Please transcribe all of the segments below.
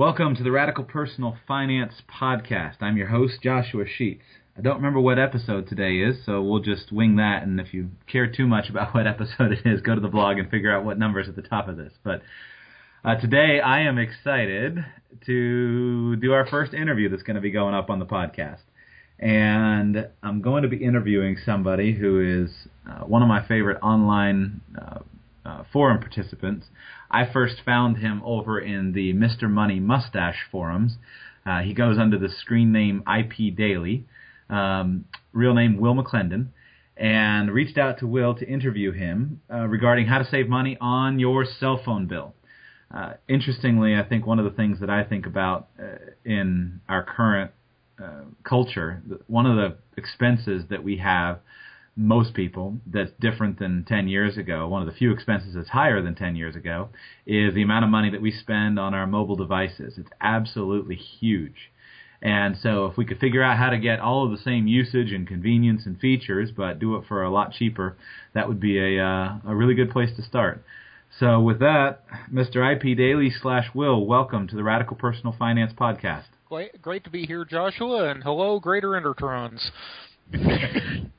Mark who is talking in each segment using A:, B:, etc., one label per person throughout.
A: Welcome to the Radical Personal Finance Podcast. I'm your host, Joshua Sheets. I don't remember what episode today is, so we'll just wing that. And if you care too much about what episode it is, go to the blog and figure out what number is at the top of this. But uh, today I am excited to do our first interview that's going to be going up on the podcast. And I'm going to be interviewing somebody who is uh, one of my favorite online uh, uh forum participants. I first found him over in the Mr. Money Mustache forums. Uh, he goes under the screen name IP Daily, um, real name Will McClendon, and reached out to Will to interview him uh, regarding how to save money on your cell phone bill. Uh, interestingly, I think one of the things that I think about uh, in our current uh, culture, one of the expenses that we have most people that's different than 10 years ago, one of the few expenses that's higher than 10 years ago, is the amount of money that we spend on our mobile devices. It's absolutely huge. And so if we could figure out how to get all of the same usage and convenience and features, but do it for a lot cheaper, that would be a, uh, a really good place to start. So with that, Mr. IP Daily slash Will, welcome to the Radical Personal Finance Podcast.
B: Great, great to be here, Joshua, and hello, Greater Endertrons.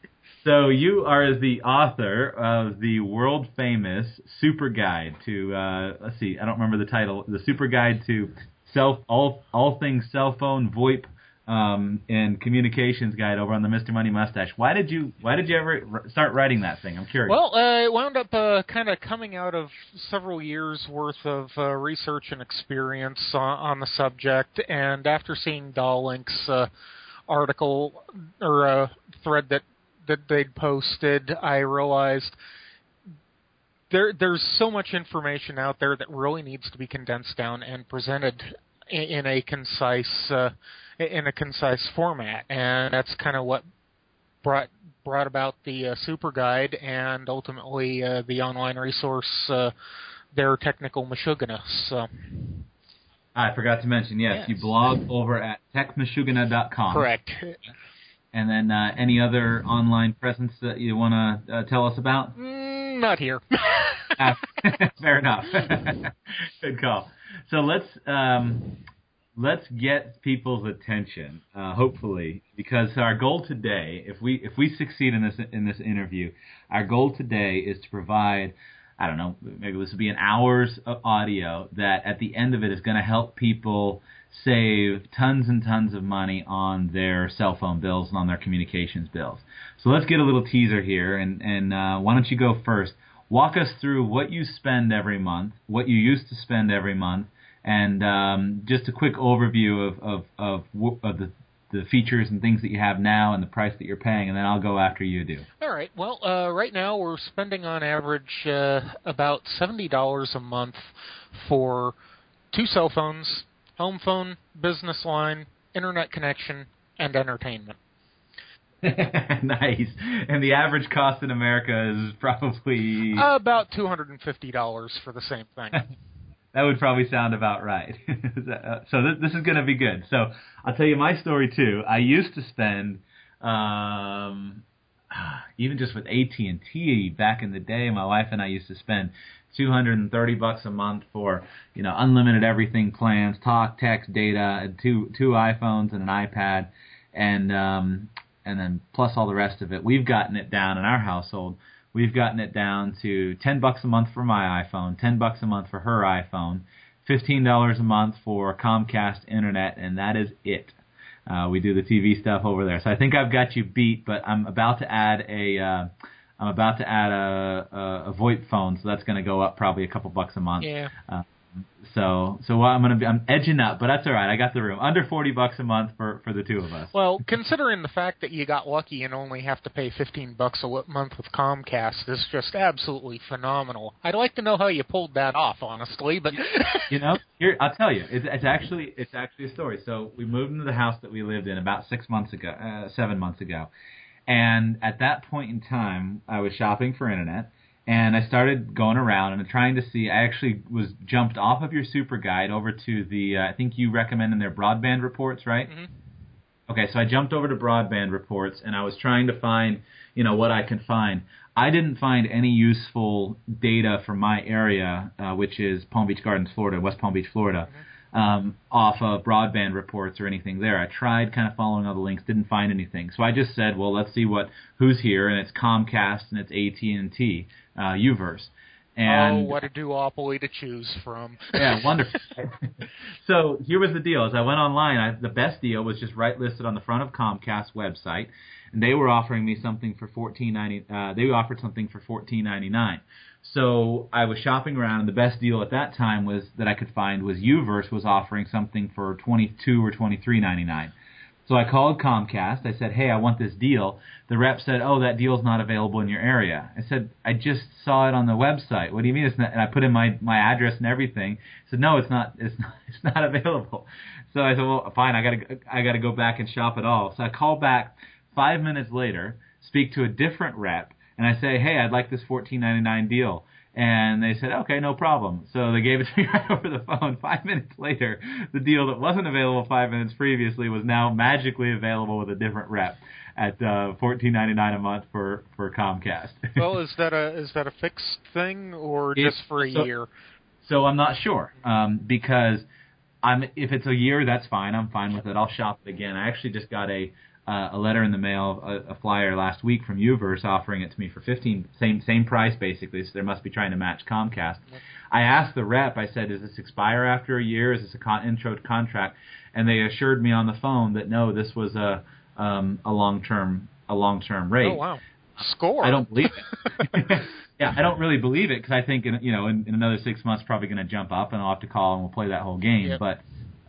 A: So you are the author of the world famous Super Guide to uh, let's see, I don't remember the title. The Super Guide to Self all all things cell phone VoIP um, and communications guide over on the Mr. Money Mustache. Why did you Why did you ever start writing that thing? I'm curious.
B: Well, uh, it wound up uh, kind of coming out of several years worth of uh, research and experience on, on the subject, and after seeing Dawlink's uh, article or uh, thread that that they'd posted, I realized there there's so much information out there that really needs to be condensed down and presented in, in a concise uh, in a concise format, and that's kind of what brought brought about the uh, super guide and ultimately uh, the online resource uh, their technical mashugana. So.
A: I forgot to mention, yes, yes. you blog over at techmashugana.com.
B: Correct.
A: And then uh, any other online presence that you want to uh, tell us about?
B: Mm, not here.
A: Ah, fair enough. Good call. So let's um, let's get people's attention, uh, hopefully, because our goal today, if we if we succeed in this in this interview, our goal today is to provide. I don't know, maybe this will be an hour's of audio that at the end of it is going to help people save tons and tons of money on their cell phone bills and on their communications bills. So let's get a little teaser here, and, and uh, why don't you go first? Walk us through what you spend every month, what you used to spend every month, and um, just a quick overview of, of, of, of the the features and things that you have now and the price that you're paying, and then I'll go after you do.
B: All right. Well, uh, right now we're spending on average uh, about seventy dollars a month for two cell phones, home phone, business line, internet connection, and entertainment.
A: nice. And the average cost in America is probably
B: uh, about two hundred and fifty dollars for the same thing.
A: that would probably sound about right. so th- this is going to be good. So I'll tell you my story too. I used to spend, um, even just with AT and T back in the day, my wife and I used to spend 230 bucks a month for you know unlimited everything plans, talk, text, data, two two iPhones and an iPad, and um, and then plus all the rest of it. We've gotten it down in our household. We've gotten it down to 10 bucks a month for my iPhone, 10 bucks a month for her iPhone, $15 a month for Comcast internet, and that is it. Uh, we do the TV stuff over there. So I think I've got you beat, but I'm about to add a uh, I'm about to add a, a, a VoIP phone, so that's going to go up probably a couple bucks a month.
B: Yeah. Uh,
A: so so I'm gonna be I'm edging up, but that's all right. I got the room under forty bucks a month for for the two of us.
B: Well, considering the fact that you got lucky and only have to pay fifteen bucks a month with Comcast is just absolutely phenomenal. I'd like to know how you pulled that off, honestly. But
A: you know, here I'll tell you, it's, it's actually it's actually a story. So we moved into the house that we lived in about six months ago, uh, seven months ago, and at that point in time, I was shopping for internet and I started going around and trying to see. I actually was jumped off of your super guide over to the. Uh, I think you recommend in their broadband reports, right?
B: Mm-hmm.
A: Okay, so I jumped over to broadband reports and I was trying to find, you know, what I could find. I didn't find any useful data for my area, uh, which is Palm Beach Gardens, Florida, West Palm Beach, Florida. Um, off of broadband reports or anything there. I tried kind of following all the links, didn't find anything. So I just said, well, let's see what who's here, and it's Comcast and it's AT and T, uh, U-verse. And
B: oh, what a duopoly to choose from!
A: yeah, wonderful. so here was the deal: as I went online, I, the best deal was just right listed on the front of Comcast website, and they were offering me something for fourteen ninety. Uh, they offered something for fourteen ninety nine. So I was shopping around, and the best deal at that time was that I could find was U-verse was offering something for twenty two or twenty three ninety nine. So I called Comcast. I said, "Hey, I want this deal." The rep said, "Oh, that deal's not available in your area." I said, "I just saw it on the website. What do you mean it's not?" And I put in my my address and everything. He said, "No, it's not. It's not. It's not available." So I said, "Well, fine. I gotta I gotta go back and shop it all." So I call back five minutes later, speak to a different rep, and I say, "Hey, I'd like this fourteen ninety nine deal." And they said, okay, no problem. So they gave it to me right over the phone. Five minutes later, the deal that wasn't available five minutes previously was now magically available with a different rep at uh, fourteen ninety nine a month for for Comcast.
B: well, is that a is that a fixed thing or just for a
A: so,
B: year?
A: So I'm not sure um, because I'm if it's a year, that's fine. I'm fine with it. I'll shop it again. I actually just got a uh, a letter in the mail, a, a flyer last week from U-verse offering it to me for 15, same same price basically. So they must be trying to match Comcast. I asked the rep. I said, "Does this expire after a year? Is this a con- intro contract?" And they assured me on the phone that no, this was a um, a long term a long term rate.
B: Oh wow, score!
A: I don't believe it. yeah, I don't really believe it because I think in, you know in, in another six months probably going to jump up and I'll have to call and we'll play that whole game.
B: Yep.
A: But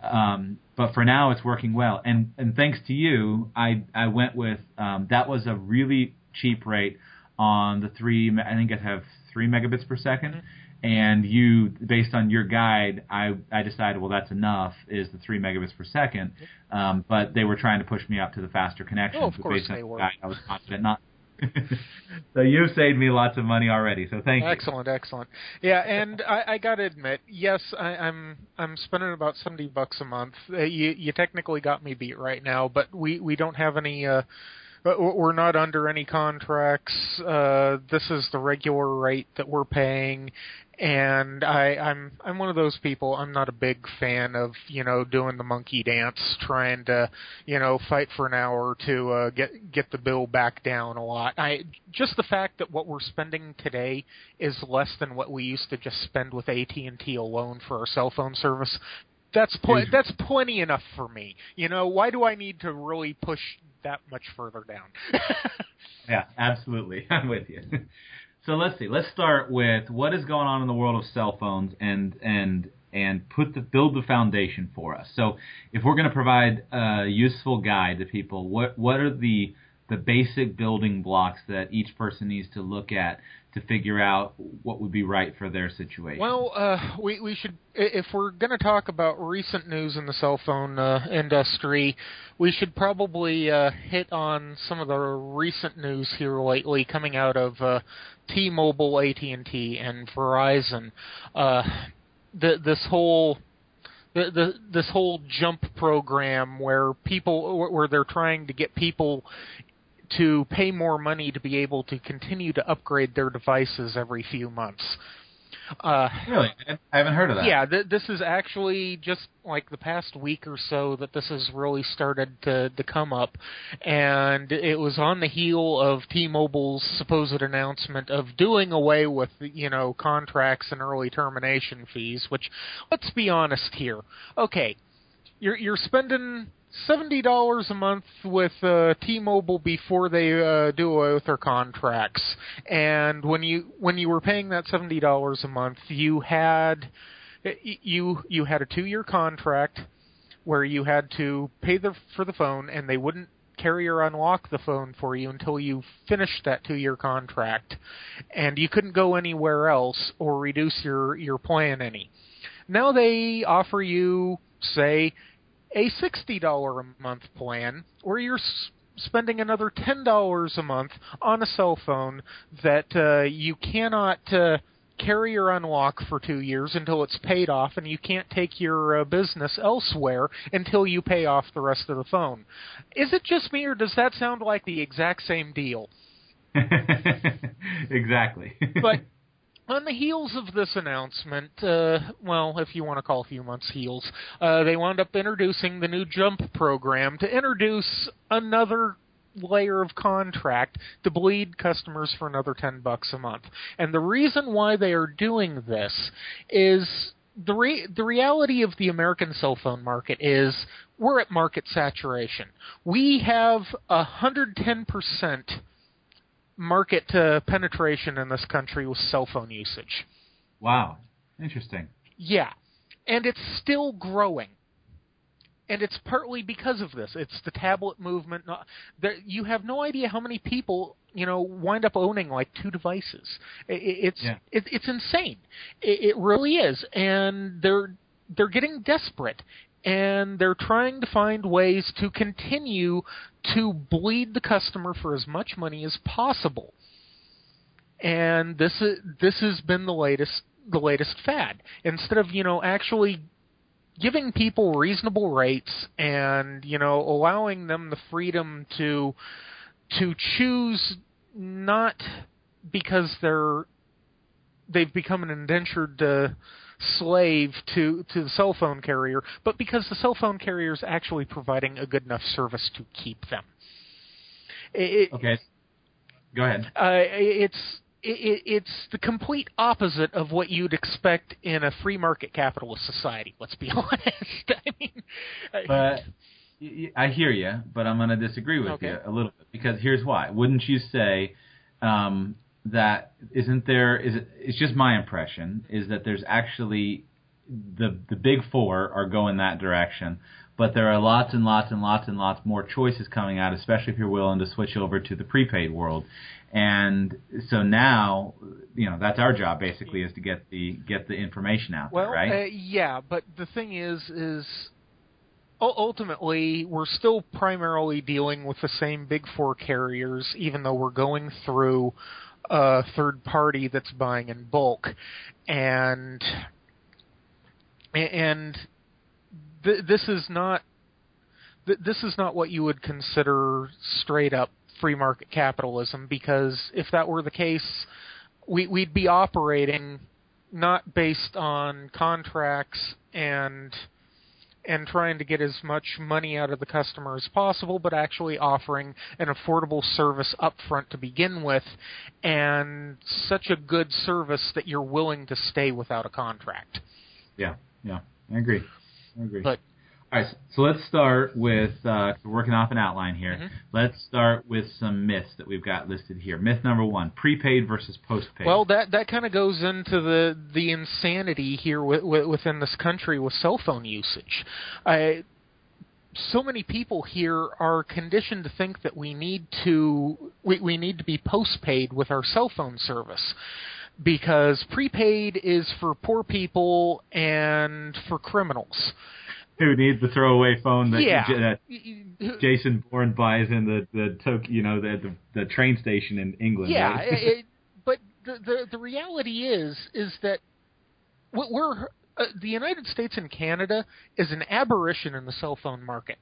A: um, but for now it's working well. And and thanks to you, I I went with um, that was a really cheap rate on the three. I think I have three megabits per 2nd
B: Mm-hmm.
A: And you, based on your guide, I I decided well that's enough is the three megabits per second. Um, but they were trying to push me up to the faster connection.
B: Oh, of course they
A: the
B: were.
A: Guide, I was confident not. so you've saved me lots of money already. So thank you.
B: Excellent, excellent. Yeah, and I, I got to admit, yes, I, I'm I'm spending about seventy bucks a month. Uh, you you technically got me beat right now, but we we don't have any. Uh, we're we're not under any contracts. Uh, this is the regular rate that we're paying, and I, I'm I'm one of those people. I'm not a big fan of you know doing the monkey dance, trying to you know fight for an hour to uh, get get the bill back down a lot. I just the fact that what we're spending today is less than what we used to just spend with AT and T alone for our cell phone service. That's pl- that's plenty enough for me. You know, why do I need to really push that much further down?
A: Yeah, absolutely. I'm with you. So let's see. Let's start with what is going on in the world of cell phones and and and put the build the foundation for us. So if we're going to provide a useful guide to people, what what are the the basic building blocks that each person needs to look at to figure out what would be right for their situation?
B: Well, uh, we we should if we're going to talk about recent news in the cell phone uh, industry, we should probably uh, hit on some of the recent news here lately coming out of uh, T-Mobile, AT&T, and Verizon. Uh, the, this whole the, the this whole jump program where people where they're trying to get people to pay more money to be able to continue to upgrade their devices every few months. Uh,
A: really, I haven't heard of that.
B: yeah, th- this is actually just like the past week or so that this has really started to, to come up, and it was on the heel of T-Mobile's supposed announcement of doing away with you know contracts and early termination fees. Which, let's be honest here, okay, you're you're spending seventy dollars a month with uh, T-Mobile before they uh, do away with their contracts, and when you when you were paying that seventy dollars a month, you had you you had a two-year contract where you had to pay the for the phone, and they wouldn't carry or unlock the phone for you until you finished that two-year contract, and you couldn't go anywhere else or reduce your your plan any. Now they offer you, say, a $60 a month plan where you're s- spending another $10 a month on a cell phone that uh, you cannot uh, carry or unlock for two years until it's paid off, and you can't take your uh, business elsewhere until you pay off the rest of the phone. Is it just me, or does that sound like the exact same deal?
A: exactly.
B: but on the heels of this announcement, uh, well, if you want to call a few months heels, uh, they wound up introducing the new Jump program to introduce another layer of contract to bleed customers for another 10 bucks a month. And the reason why they are doing this is the re- the reality of the American cell phone market is we're at market saturation. We have 110% market uh, penetration in this country with cell phone usage.
A: Wow, interesting.
B: Yeah, and it's still growing. And it's partly because of this. It's the tablet movement. There, you have no idea how many people you know wind up owning like two devices. It, it's
A: yeah.
B: it, it's insane. It, it really is, and they're they're getting desperate and they're trying to find ways to continue to bleed the customer for as much money as possible. And this is this has been the latest the latest fad. Instead of you know actually giving people reasonable rates and you know allowing them the freedom to to choose not because they're they've become an indentured uh, slave to to the cell phone carrier, but because the cell phone carrier is actually providing a good enough service to keep them. It,
A: okay, go ahead.
B: Uh, it's it, it's the complete opposite of what you'd expect in a free market capitalist society. Let's be honest. I mean,
A: but I hear you, but I'm going to disagree with
B: okay.
A: you a little bit because here's why. Wouldn't you say um, that isn't there? Is it, it's just my impression is that there's actually the the big four are going that direction, but there are lots and lots and lots and lots more choices coming out, especially if you're willing to switch over to the prepaid world. And so now, you know, that's our job basically is to get the get the information out
B: well,
A: there, right?
B: Uh, yeah, but the thing is, is ultimately we're still primarily dealing with the same big four carriers, even though we're going through a third party that's buying in bulk, and and th- this is not th- this is not what you would consider straight up free market capitalism because if that were the case, we, we'd be operating not based on contracts and and trying to get as much money out of the customer as possible, but actually offering an affordable service up front to begin with, and such a good service that you're willing to stay without a contract.
A: Yeah, yeah, I agree. I agree.
B: But
A: all right, so let's start with uh, we're working off an outline here.
B: Mhm.
A: Let's start with some myths that we've got listed here. Myth number one: prepaid versus postpaid.
B: Well, that that kind of goes into the the insanity here w- w- within this country with cell phone usage. I, so many people here are conditioned to think that we need to we, we need to be postpaid with our cell phone service because prepaid is for poor people and for criminals.
A: Who needs the throwaway phone that,
B: yeah.
A: J- that Jason Bourne buys in the the you know the, the the train station in England?
B: Yeah,
A: right?
B: it, but the, the the reality is is that what we're uh, the United States and Canada is an aberration in the cell phone market.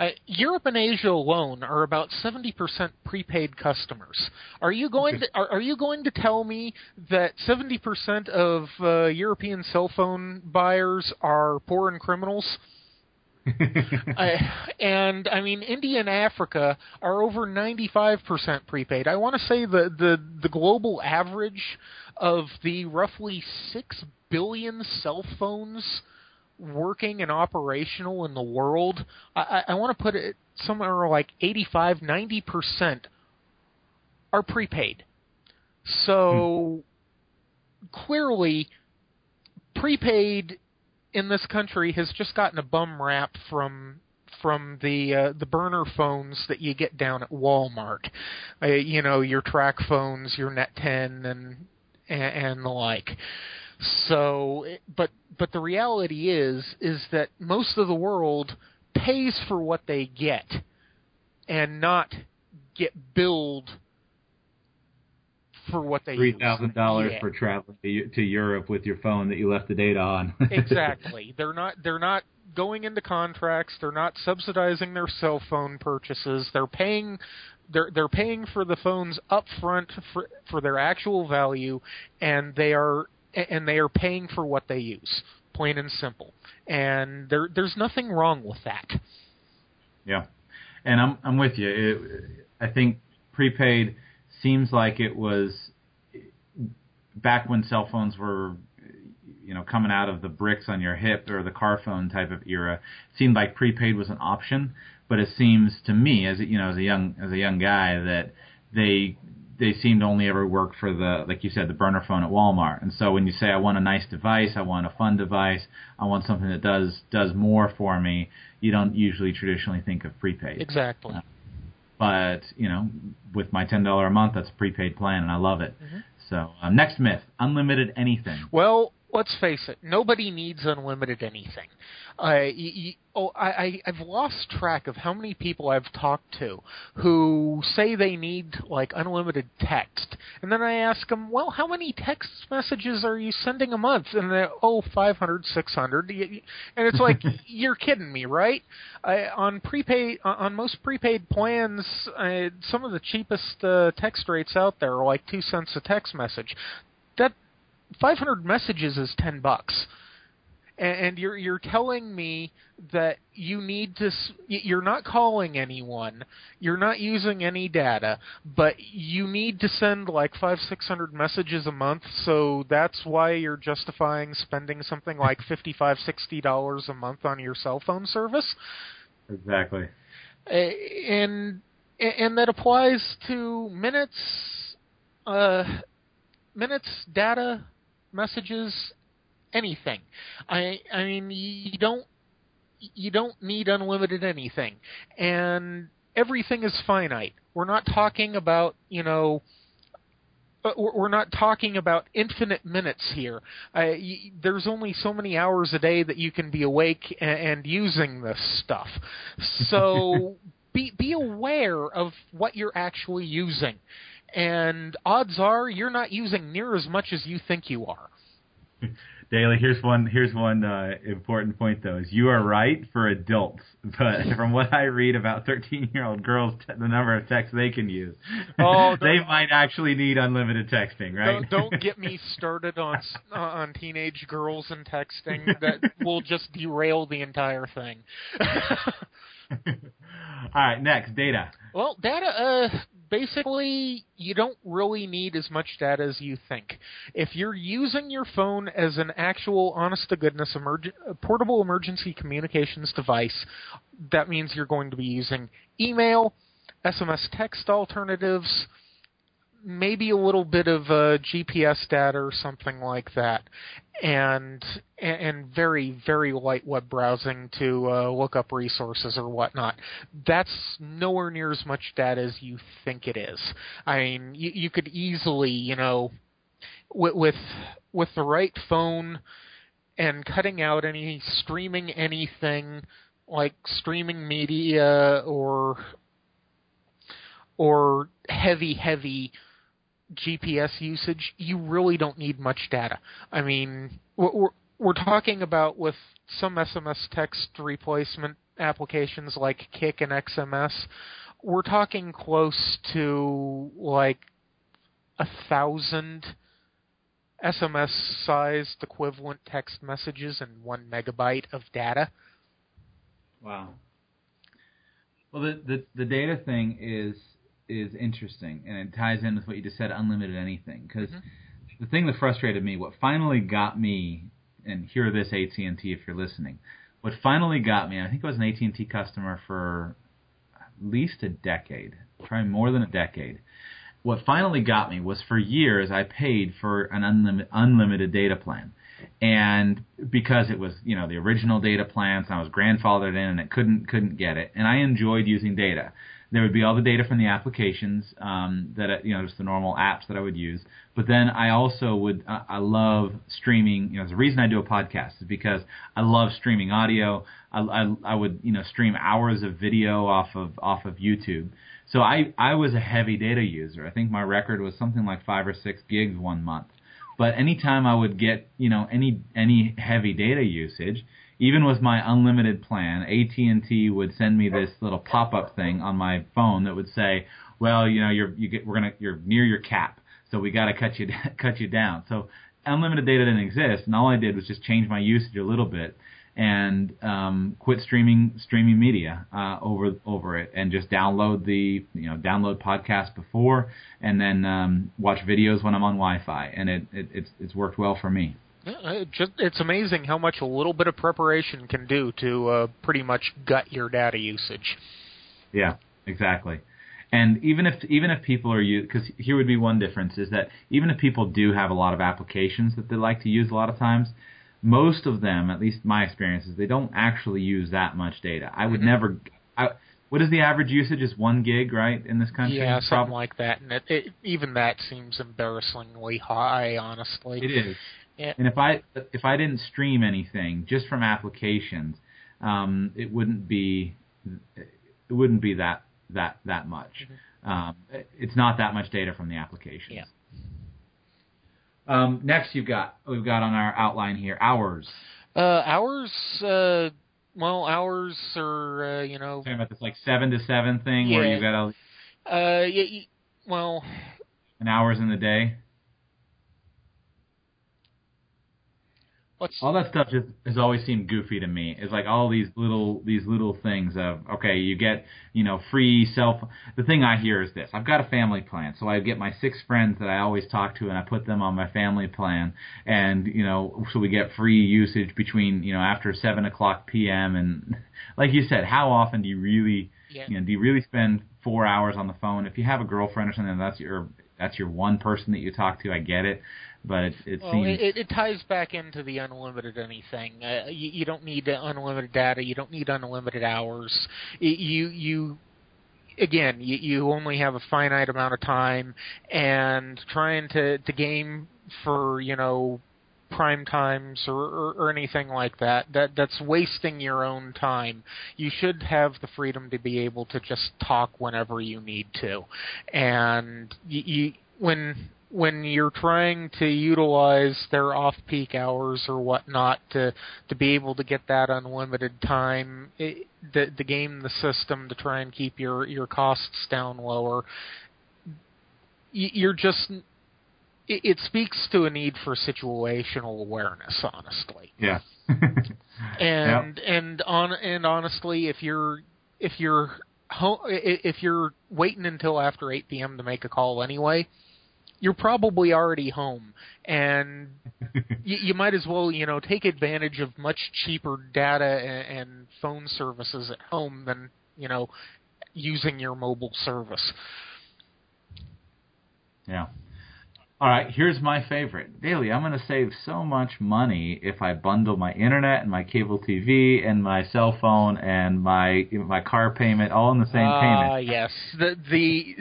B: Uh, Europe and Asia alone are about 70% prepaid customers. Are you going to are, are you going to tell me that 70% of uh, European cell phone buyers are poor and criminals? I, and I mean, India and Africa are over 95% prepaid. I want to say the, the, the global average of the roughly 6 billion cell phones working and operational in the world, I, I, want to put it somewhere like 85, 90% are prepaid. So hmm. clearly, prepaid in this country has just gotten a bum rap from from the uh, the burner phones that you get down at Walmart. Uh, you know, your track phones, your Net 10 and and, and the like. So, but but the reality is is that most of the world pays for what they get and not get billed for what they
A: Three
B: use.
A: thousand dollars
B: Yeah.
A: for traveling to, to Europe with your phone that you left the data on.
B: exactly. They're not they're not going into contracts, they're not subsidizing their cell phone purchases. They're paying they're they're paying for the phones up front for for their actual value, and they are and they are paying for what they use, plain and simple. And there there's nothing wrong with that.
A: Yeah, and I'm I'm with you. It, I think prepaid seems like it was back when cell phones were you know coming out of the bricks on your hip or the car phone type of era it seemed like prepaid was an option. But it seems to me as a, you know as a young as a young guy that they they seem to only ever work for the like you said the burner phone at Walmart. And so when you say I want a nice device I want a fun device I want something that does does more for me you don't usually traditionally think of prepaid.
B: Exactly.
A: Uh, but you know with my ten dollar a month that's a prepaid plan and I love it mm-hmm. so uh, next myth unlimited anything
B: well let's face it, nobody needs unlimited anything. Uh, oh, I, I, I've lost track of how many people I've talked to who say they need like unlimited text, and then I ask them, well, how many text messages are you sending a month? And they're oh, five hundred, six hundred, and it's like you're kidding me, right? I, on prepaid, on most prepaid plans, uh, some of the cheapest uh, text rates out there are like two cents a text message. That 500 messages is 10 bucks. And you're you're telling me that you need to you're not calling anyone you're not using any data but you need to send like 5 600 messages a month so that's why you're justifying spending something like 55 60 dollars a month on your cell phone service.
A: Exactly.
B: And and that applies to minutes uh minutes data messages, anything. I I mean you don't you don't need unlimited anything, and everything is finite. We're not talking about you know. Uh, we're not talking about infinite minutes here. Uh, there's only so many hours a day that you can be awake and, and using this stuff. So be be aware of what you're actually using and odds are you're not using near as much as you think you are.
A: Daily, here's one. Here's one uh, important point though: is you are right for adults, but from what I read about 13-year-old girls, t- the number of texts they can use, oh, they might actually need unlimited texting, right?
B: Don't, don't get me started on uh, on teenage girls and texting. That will just derail the entire thing.
A: All right, next data.
B: Well, data. Uh, basically, you don't really need as much data as you think. If you're using your phone as an actual, honest to goodness, emerg- portable emergency communications device, that means you're going to be using email, SMS text alternatives, maybe a little bit of uh, GPS data or something like that, and and very very light web browsing to uh, look up resources or whatnot. That's nowhere near as much data as you think it is. I mean, you, you could easily, you know, with, with with the right phone and cutting out any streaming anything like streaming media or or heavy heavy GPS usage, you really don't need much data. I mean, we're, we're talking about with some SMS text replacement applications like Kik and XMS, we're talking close to like a thousand SMS sized equivalent text messages and one megabyte of data.
A: Wow. Well, the, the, the data thing is is interesting, and it ties in with what you just said, unlimited anything. Because mm-hmm. the thing that frustrated me, what finally got me, and hear this AT and T if you're listening, what finally got me, I think I was an AT and T customer for at least a decade, probably more than a decade. What finally got me was for years I paid for an unlimited unlimited data plan and because it was you know the original data plans I was grandfathered in and it couldn't couldn't get it and I enjoyed using data there would be all the data from the applications um, that you know just the normal apps that I would use. But then I also would I, I love streaming. You know, the reason I do a podcast is because I love streaming audio. I, I I would you know stream hours of video off of off of YouTube. So I I was a heavy data user. I think my record was something like five or six gigs one month. But anytime I would get you know any any heavy data usage even with my unlimited plan, AT&T would send me this little pop-up thing on my phone that would say, well, you know, you're you get we're gonna you're near your cap, so we got to cut you cut you down. So unlimited data didn't exist, and all I did was just change my usage a little bit and um, quit streaming streaming media uh, over over it, and just download the you know download podcasts before, and then um, watch videos when I'm on Wi-Fi, and it, it it's it's worked well for me.
B: It just, it's amazing how much a little bit of preparation can do to uh, pretty much gut your data usage.
A: Yeah, exactly. And even if even if people are you because here would be one difference is that even if people do have a lot of applications that they like to use a lot of times, most of them, at least my experience, is they don't actually use that much data. I would mm-hmm. never. I, what is the average usage? Is one gig, right, in this country?
B: Yeah, something Probably. like that. And it, it, even that seems embarrassingly high, honestly.
A: It is. Yeah. And if I if I didn't stream anything just from applications, um, it wouldn't be it wouldn't be that that that much. Mm-hmm. Um, it's not that much data from the applications.
B: Yeah.
A: Um, next, you've got we've got on our outline here hours.
B: Uh, hours. Uh, well, hours are uh, you know
A: talking about this like seven to seven thing
B: yeah.
A: where you've got
B: a. Uh, yeah. Well.
A: An hours in the day.
B: What's
A: all that stuff just has always seemed goofy to me. It's like all these little these little things of okay, you get you know free cell. The thing I hear is this: I've got a family plan, so I get my six friends that I always talk to, and I put them on my family plan, and you know, so we get free usage between you know after seven o'clock p.m. and like you said, how often do you really
B: yeah.
A: you know do you really spend four hours on the phone? If you have a girlfriend or something, that's your that's your one person that you talk to. I get it but it, it
B: well,
A: seems
B: it, it ties back into the unlimited anything. Uh, you, you don't need unlimited data. You don't need unlimited hours. You you again you, you only have a finite amount of time, and trying to to game for you know prime times or, or, or anything like that. That that's wasting your own time. You should have the freedom to be able to just talk whenever you need to, and you, you when when you're trying to utilize their off-peak hours or whatnot to to be able to get that unlimited time, it, the the game the system to try and keep your your costs down lower, you're just it, it speaks to a need for situational awareness, honestly.
A: Yeah.
B: and yep. and on and honestly, if you're if you're if you're waiting until after 8 p.m. to make a call anyway, you're probably already home, and you, you might as well you know take advantage of much cheaper data and, and phone services at home than you know using your mobile service.
A: Yeah. All right, here's my favorite. Daily, I'm going to save so much money if I bundle my internet and my cable TV and my cell phone and my my car payment all in the same uh, payment.
B: Ah, yes. The the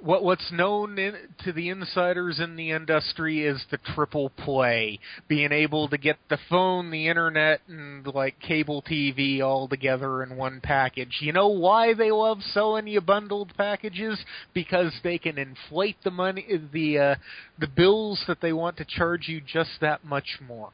B: what what's known in, to the insiders in the industry is the triple play, being able to get the phone, the internet, and like cable TV all together in one package. You know why they love selling you bundled packages? Because they can inflate the money, the uh, the bills that they want to charge you just that much more.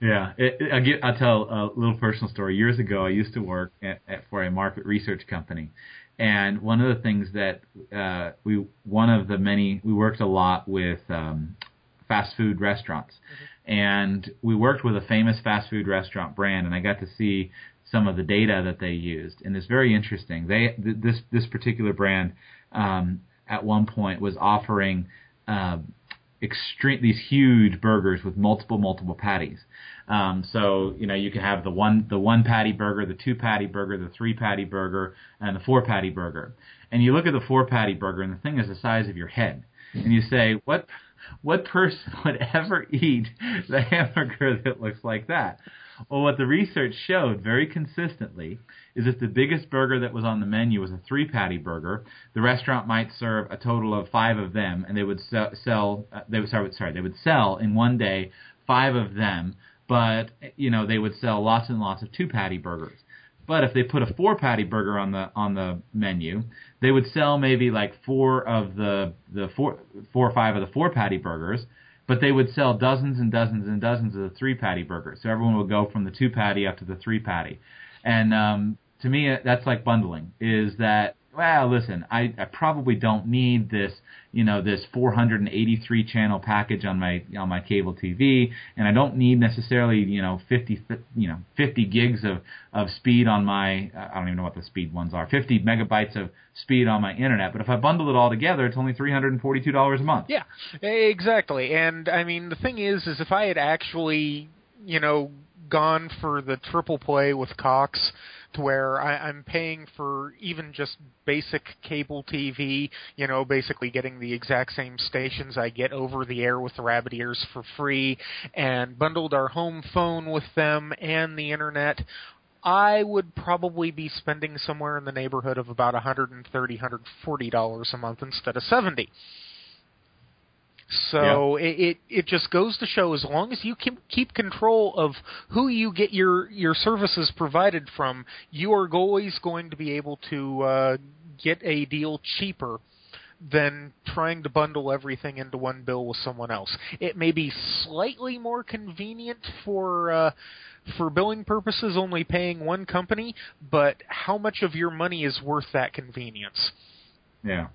A: Yeah, it, it, I get, I'll tell a little personal story. Years ago, I used to work at, at, for a market research company, and one of the things that uh, we, one of the many, we worked a lot with um, fast food restaurants, mm-hmm. and we worked with a famous fast food restaurant brand, and I got to see some of the data that they used, and it's very interesting. They th- this this particular brand um, at one point was offering uh, extreme these huge burgers with multiple multiple patties. Um, so you know you can have the one the one patty burger, the two patty burger, the three patty burger, and the four patty burger. And you look at the four patty burger, and the thing is the size of your head. And you say, what what person would ever eat the hamburger that looks like that? Well, what the research showed very consistently is if the biggest burger that was on the menu was a three patty burger, the restaurant might serve a total of five of them, and they would sell. sell uh, they would sorry, sorry, they would sell in one day five of them, but you know they would sell lots and lots of two patty burgers. But if they put a four patty burger on the on the menu, they would sell maybe like four of the the four four or five of the four patty burgers, but they would sell dozens and dozens and dozens of the three patty burgers. So everyone would go from the two patty up to the three patty. And um, to me, that's like bundling. Is that well, listen, I, I probably don't need this, you know, this 483 channel package on my on my cable TV, and I don't need necessarily, you know, 50, you know, 50 gigs of of speed on my, I don't even know what the speed ones are, 50 megabytes of speed on my internet. But if I bundle it all together, it's only 342 dollars a month.
B: Yeah, exactly. And I mean, the thing is, is if I had actually, you know, gone for the triple play with Cox to where I, I'm paying for even just basic cable TV, you know, basically getting the exact same stations I get over the air with Rabbit Ears for free, and bundled our home phone with them and the internet. I would probably be spending somewhere in the neighborhood of about 130 140 dollars a month instead of 70. So yeah. it, it it just goes to show as long as you keep keep control of who you get your your services provided from, you are always going to be able to uh, get a deal cheaper than trying to bundle everything into one bill with someone else. It may be slightly more convenient for uh, for billing purposes, only paying one company, but how much of your money is worth that convenience?
A: Yeah.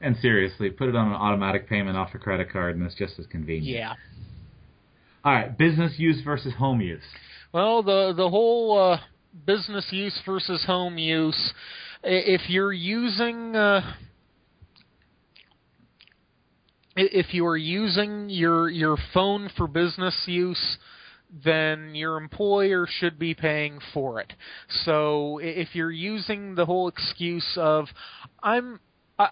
A: And seriously, put it on an automatic payment off a credit card, and it's just as convenient.
B: Yeah.
A: All right, business use versus home use.
B: Well, the the whole uh, business use versus home use. If you're using uh, if you are using your your phone for business use, then your employer should be paying for it. So if you're using the whole excuse of I'm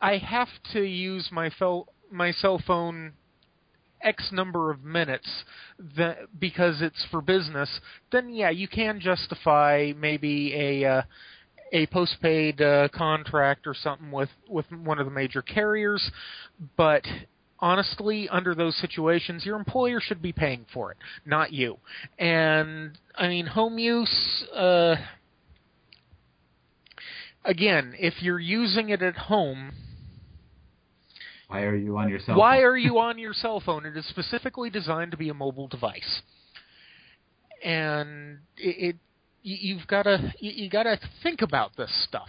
B: I have to use my fel- my cell phone X number of minutes that, because it's for business, then yeah, you can justify maybe a uh, a postpaid uh, contract or something with with one of the major carriers, but honestly, under those situations, your employer should be paying for it, not you. And I mean, home use. Uh, again, if you're using it at home,
A: why are you on your cell?
B: Why
A: phone?
B: are you on your cell phone? It is specifically designed to be a mobile device, and it, it you've got to you, got to think about this stuff.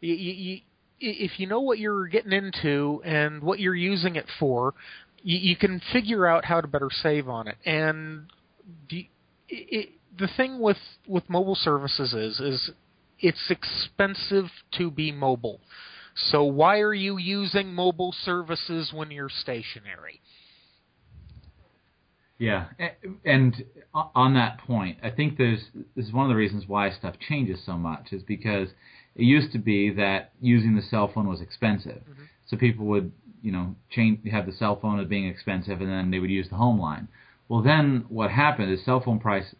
B: You, you, if you know what you're getting into and what you're using it for, you, you can figure out how to better save on it. And the, it, the thing with with mobile services is is it's expensive to be mobile. So why are you using mobile services when you're stationary?
A: Yeah, and on that point, I think there's this is one of the reasons why stuff changes so much is because it used to be that using the cell phone was expensive, mm-hmm. so people would you know change have the cell phone as being expensive, and then they would use the home line. Well, then what happened is cell phone prices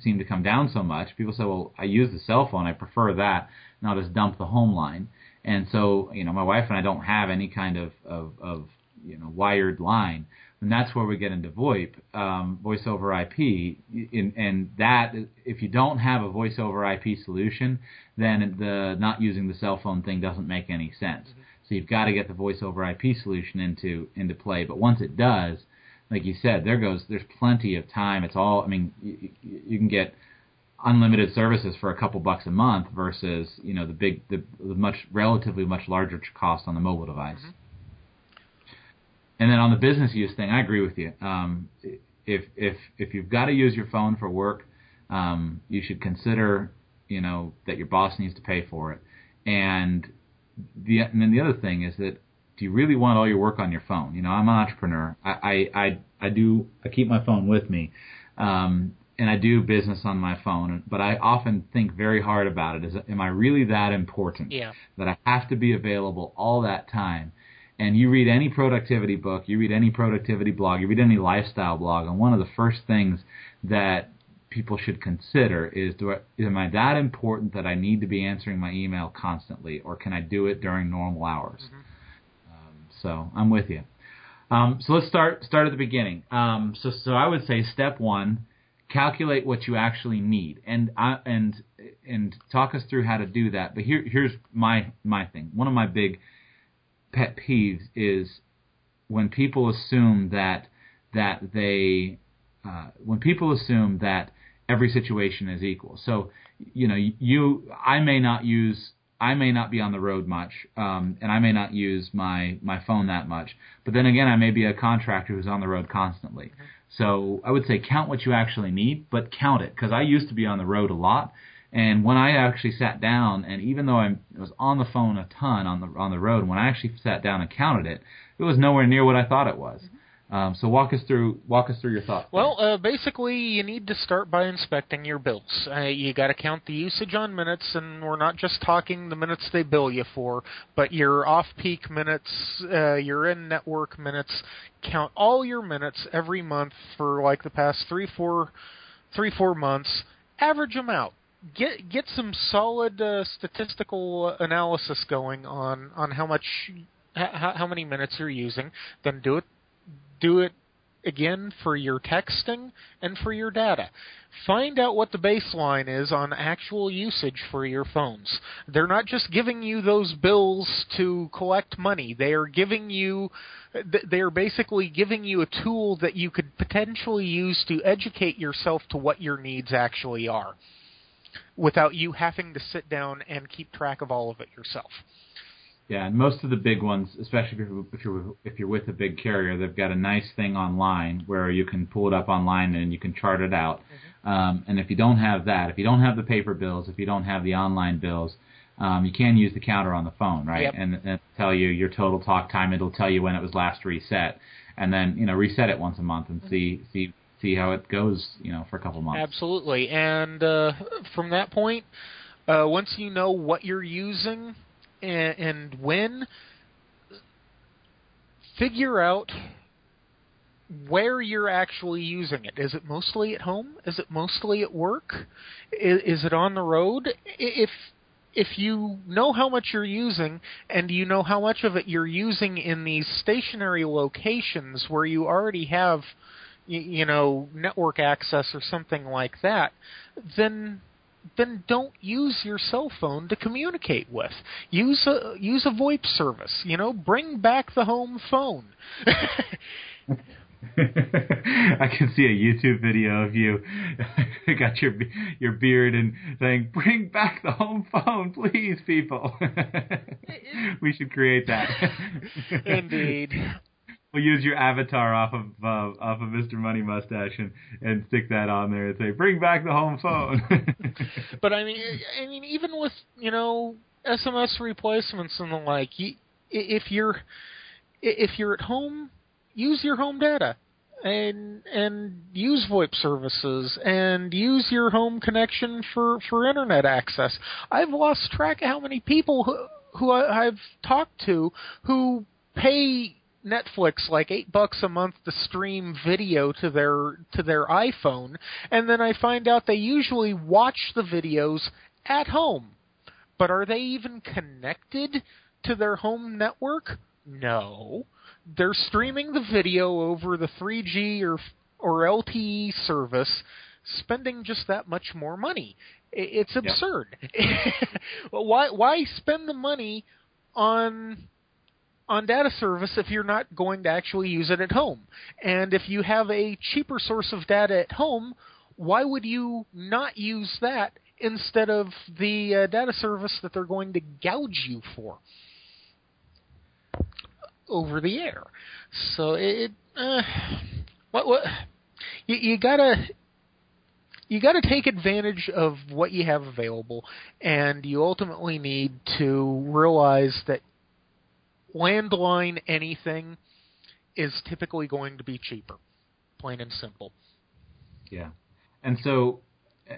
A: seemed to come down so much. People said, "Well, I use the cell phone. I prefer that. Now just dump the home line." And so, you know, my wife and I don't have any kind of, of, of you know, wired line. And that's where we get into VoIP, um, voice over IP. In, and that, if you don't have a voice over IP solution, then the not using the cell phone thing doesn't make any sense. Mm-hmm. So you've got to get the voice over IP solution into into play. But once it does, like you said, there goes. There's plenty of time. It's all. I mean, you, you can get unlimited services for a couple bucks a month versus you know the big the, the much relatively much larger cost on the mobile device. Mm-hmm. And then on the business use thing, I agree with you. Um, if if if you've got to use your phone for work, um, you should consider you know that your boss needs to pay for it. And the and then the other thing is that do you really want all your work on your phone? You know, I'm an entrepreneur. I I I, I do I keep my phone with me. Um, and I do business on my phone, but I often think very hard about it. Is am I really that important?
B: Yeah.
A: That I have to be available all that time. And you read any productivity book, you read any productivity blog, you read any lifestyle blog, and one of the first things that people should consider is do I, am I that important that I need to be answering my email constantly, or can I do it during normal hours? Mm-hmm. So I'm with you. Um, so let's start start at the beginning. Um, so so I would say step one calculate what you actually need and I, and and talk us through how to do that. But here here's my my thing. One of my big pet peeves is when people assume that that they uh, when people assume that every situation is equal. So you know you I may not use I may not be on the road much, um, and I may not use my my phone that much. But then again, I may be a contractor who's on the road constantly. Mm-hmm. So I would say count what you actually need, but count it because I used to be on the road a lot. And when I actually sat down, and even though I was on the phone a ton on the on the road, when I actually sat down and counted it, it was nowhere near what I thought it was. Mm-hmm. Um, so walk us through walk us through your thoughts.
B: Well, uh, basically, you need to start by inspecting your bills. Uh, you got to count the usage on minutes, and we're not just talking the minutes they bill you for, but your off-peak minutes, uh, your in-network minutes. Count all your minutes every month for like the past three, four, three, four months. Average them out. Get get some solid uh, statistical analysis going on on how much how, how many minutes you're using. Then do it do it again for your texting and for your data. Find out what the baseline is on actual usage for your phones. They're not just giving you those bills to collect money. They are giving you they are basically giving you a tool that you could potentially use to educate yourself to what your needs actually are without you having to sit down and keep track of all of it yourself.
A: Yeah, and most of the big ones, especially if you're, if you're if you're with a big carrier, they've got a nice thing online where you can pull it up online and you can chart it out. Mm-hmm. Um, and if you don't have that, if you don't have the paper bills, if you don't have the online bills, um, you can use the counter on the phone, right?
B: Yep.
A: And, and tell you your total talk time. It'll tell you when it was last reset, and then you know reset it once a month and mm-hmm. see see see how it goes, you know, for a couple months.
B: Absolutely, and uh, from that point, uh, once you know what you're using and, and when figure out where you're actually using it. Is it mostly at home? Is it mostly at work? Is, is it on the road? If if you know how much you're using and you know how much of it you're using in these stationary locations where you already have you know network access or something like that, then then don't use your cell phone to communicate with. Use a use a VoIP service. You know, bring back the home phone.
A: I can see a YouTube video of you got your your beard and saying, "Bring back the home phone, please, people." we should create that.
B: Indeed
A: we'll use your avatar off of uh, off of Mr. Money Mustache and and stick that on there and say, "Bring back the home phone."
B: but I mean, I mean, even with you know SMS replacements and the like, if you're if you're at home, use your home data and and use VoIP services and use your home connection for for internet access. I've lost track of how many people who, who I've talked to who pay Netflix like eight bucks a month to stream video to their to their iPhone, and then I find out they usually watch the videos at home. But are they even connected to their home network? No. They're streaming the video over the 3G or or LTE service, spending just that much more money. It's absurd. Yep. why why spend the money on on data service if you're not going to actually use it at home. And if you have a cheaper source of data at home, why would you not use that instead of the uh, data service that they're going to gouge you for over the air? So it, uh, what what you, you gotta you got to take advantage of what you have available, and you ultimately need to realize that landline anything is typically going to be cheaper, plain and simple.
A: Yeah, and so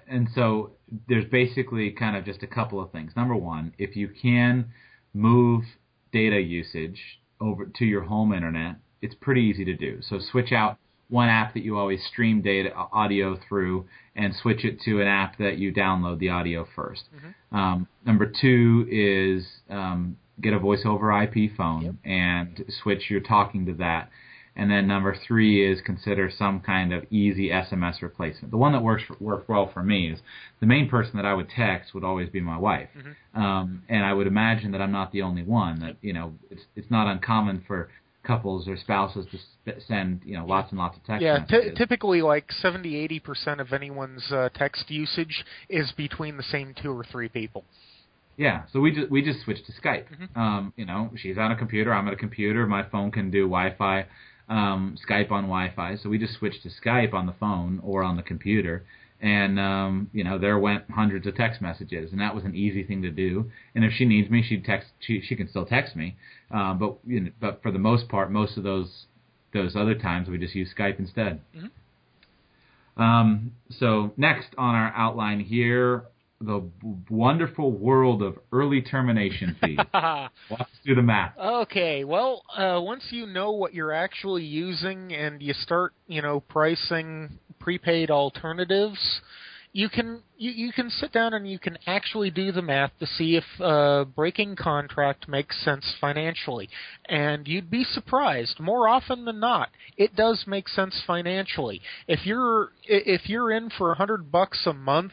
A: and so there's basically kind of just a couple of things. Number one, if you can move data usage over to your home internet, it's pretty easy to do. So switch out one app that you always stream data audio through and switch it to an app that you download the audio 1st mm-hmm. um, number two is um, get a voice over IP phone
B: yep.
A: and switch your talking to that. And then number three is consider some kind of easy SMS replacement. The one that works for, worked well for me is the main person that I would text would always be my wife,
B: mm-hmm.
A: um, and I would imagine that I'm not the only one. That you know, it's it's not uncommon for couples or spouses to send you know lots and lots of text
B: yeah
A: t-
B: typically like 70 80% of anyone's uh, text usage is between the same two or three people
A: Yeah, so we just we just switched to Skype. Um, you know, she's on a computer, I'm on a computer. My phone can do Wi-Fi, um, Skype on Wi-Fi. So we just switched to Skype on the phone or on the computer, and um, you know there went hundreds of text messages, and that was an easy thing to do. And if she needs me, she text she she can still text me. Um, but you know, but for the most part, most of those those other times we just use Skype instead. Um, so next on our outline here, the wonderful world of early termination fees. Walk us through the math.
B: Okay, well, uh, once you know what you're actually using and you start, you know, pricing prepaid alternatives, you can you, you can sit down and you can actually do the math to see if uh, breaking contract makes sense financially. And you'd be surprised. More often than not, it does make sense financially. If you're if you're in for a hundred bucks a month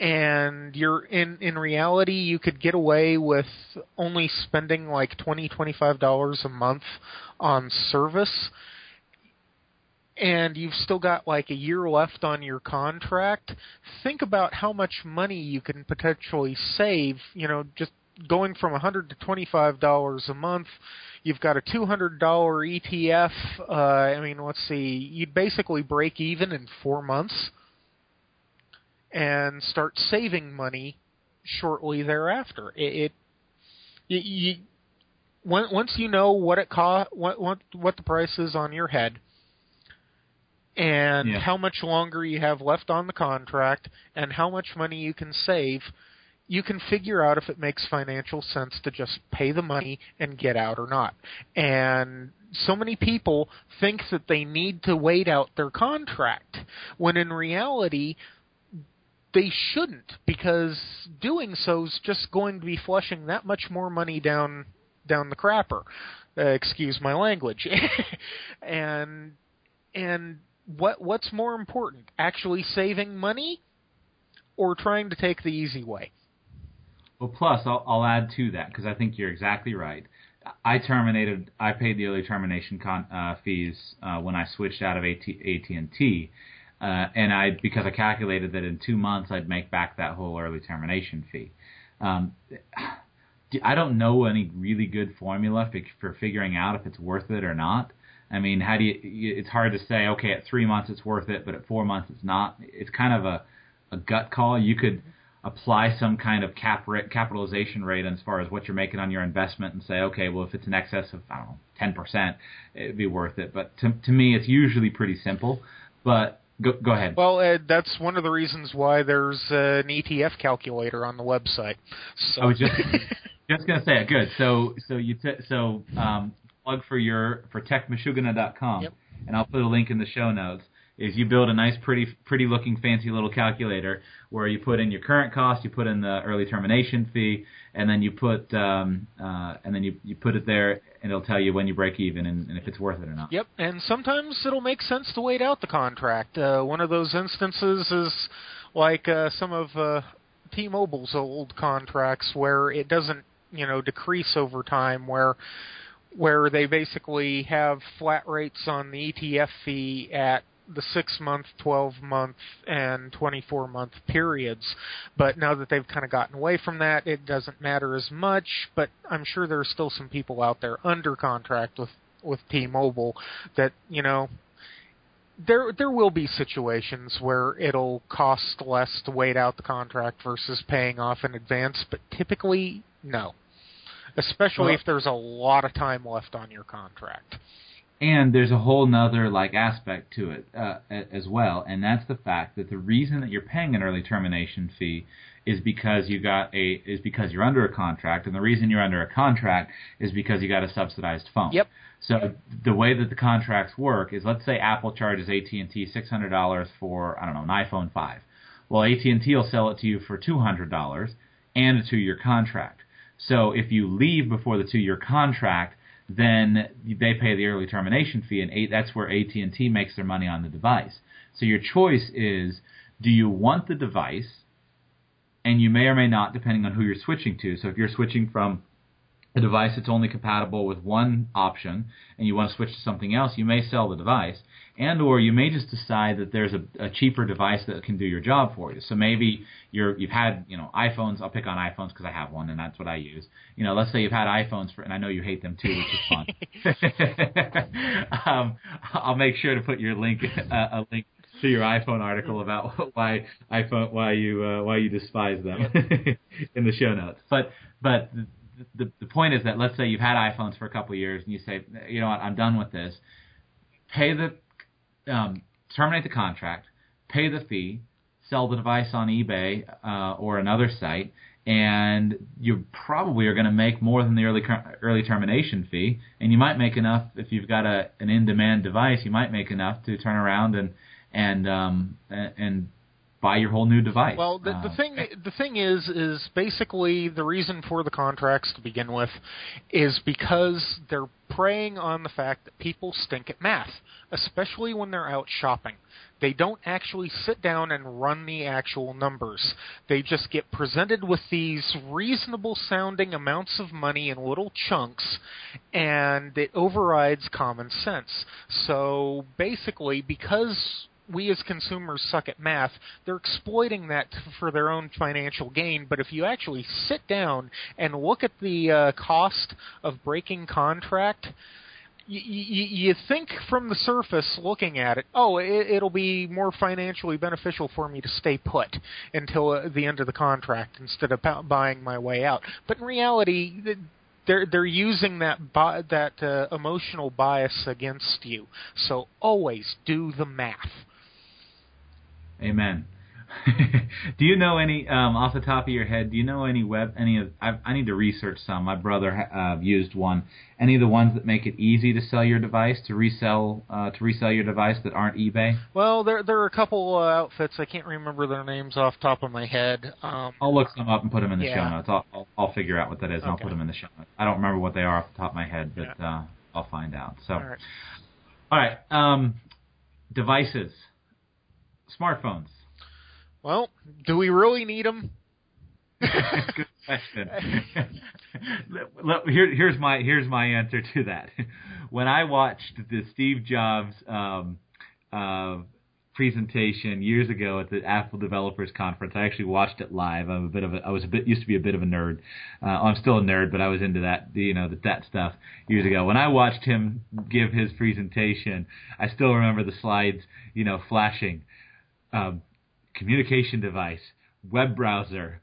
B: and you're in in reality you could get away with only spending like twenty twenty five dollars a month on service and you've still got like a year left on your contract. Think about how much money you can potentially save you know just going from a hundred to twenty five dollars a month. You've got a two hundred dollar etf uh i mean let's see you'd basically break even in four months and start saving money shortly thereafter. It, it you, once you know what it cost, what what what the price is on your head, and
A: Yeah.
B: how much longer you have left on the contract, and how much money you can save. You can figure out if it makes financial sense to just pay the money and get out or not. And so many people think that they need to wait out their contract, when in reality, they shouldn't because doing so is just going to be flushing that much more money down down the crapper. Uh, excuse my language. and and what what's more important, actually saving money or trying to take the easy way?
A: Well, plus I'll, I'll add to that because I think you're exactly right. I terminated. I paid the early termination con, uh, fees uh, when I switched out of AT, AT&T, uh, and I because I calculated that in two months I'd make back that whole early termination fee. Um, I don't know any really good formula for, for figuring out if it's worth it or not. I mean, how do you? It's hard to say. Okay, at three months it's worth it, but at four months it's not. It's kind of a a gut call. You could apply some kind of cap rate, capitalization rate as far as what you're making on your investment and say, okay, well, if it's in excess of, I don't know, 10%, it'd be worth it. But to, to me, it's usually pretty simple. But go, go ahead.
B: Well, uh, that's one of the reasons why there's uh, an ETF calculator on the website. So
A: I was just just gonna say it. Good. So so you t- so um, plug for your for techmashugana.com,
B: Yep.
A: and I'll put a link in the show notes. Is you build a nice, pretty, pretty looking, fancy little calculator where you put in your current cost, you put in the early termination fee, and then you put um, uh, and then you you put it there, and it'll tell you when you break even and, and if it's worth it or not.
B: Yep, and sometimes it'll make sense to wait out the contract. Uh, one of those instances is like uh, some of uh, T-Mobile's old contracts where it doesn't, you know, decrease over time, where where they basically have flat rates on the ETF fee at the six month, 12 month, and 24 month periods. But now that they've kind of gotten away from that, it doesn't matter as much. But I'm sure there are still some people out there under contract with with T-Mobile that you know there there will be situations where it'll cost less to wait out the contract versus paying off in advance, but typically no. Especially
A: Well-
B: if there's a lot of time left on your contract.
A: And there's a whole nother like aspect to it uh, as well, and that's the fact that the reason that you're paying an early termination fee is because you got a is because you're under a contract, and the reason you're under a contract is because you got a subsidized phone.
B: Yep.
A: So the way that the contracts work is, let's say Apple charges AT and T six hundred dollars for I don't know an iPhone five. Well, AT and T will sell it to you for two hundred dollars and a two year contract. So if you leave before the two year contract, then they pay the early termination fee, and that's where AT and T makes their money on the device. So your choice is: do you want the device? And you may or may not, depending on who you're switching to. So if you're switching from a device that's only compatible with one option and you want to switch to something else, you may sell the device. And or you may just decide that there's a, a cheaper device that can do your job for you. So maybe you're you've had you know iPhones. I'll pick on iPhones because I have one and that's what I use. You know, let's say you've had iPhones for, and I know you hate them too, which is fun. um, I'll make sure to put your link uh, a link to your iPhone article about why iPhone why you uh, why you despise them in the show notes. But but the the point is that let's say you've had iPhones for a couple years and you say you know what I'm done with this. Pay the um, terminate the contract, pay the fee, sell the device on eBay uh, or another site, and you probably are going to make more than the early early termination fee, and you might make enough if you've got a an in-demand device. You might make enough to turn around and and um, and buy your whole new device.
B: Well, the, the uh, thing the thing is is basically the reason for the contracts to begin with is because they're preying on the fact that people stink at math, especially when they're out shopping. They don't actually sit down and run the actual numbers. They just get presented with these reasonable sounding amounts of money in little chunks, and it overrides common sense. So basically, because we as consumers suck at math, they're exploiting that for their own financial gain. But if you actually sit down and look at the uh, cost of breaking contract, you, you, you think from the surface looking at it, oh, it, it'll be more financially beneficial for me to stay put until uh, the end of the contract instead of buying my way out. But in reality, they're they're using that bi- that uh, emotional bias against you. So always do the math.
A: Amen. do you know any um, off the top of your head? Do you know any web? Any of I, I need to research some. My brother uh, used one. Any of the ones that make it easy to sell your device to resell uh, to resell your device that aren't eBay?
B: Well, there there are a couple uh, outfits. I can't remember their names off the top of my head. Um,
A: I'll look them up and put them in the
B: yeah.
A: show notes. I'll, I'll, I'll figure out what that is and
B: okay.
A: I'll put them in the show notes. I don't remember what they are off the top of my head, but
B: yeah.
A: uh, I'll find out. So,
B: all right.
A: all right. Um, devices, smartphones.
B: Well, do we really need them?
A: Good question. Here, here's my here's my answer to that. When I watched the Steve Jobs um, uh, presentation years ago at the Apple Developers Conference, I actually watched it live. I'm a bit of a, I was a bit used to be a bit of a nerd. Uh, I'm still a nerd, but I was into that you know that that stuff years ago. When I watched him give his presentation, I still remember the slides you know flashing. Um, communication device, web browser,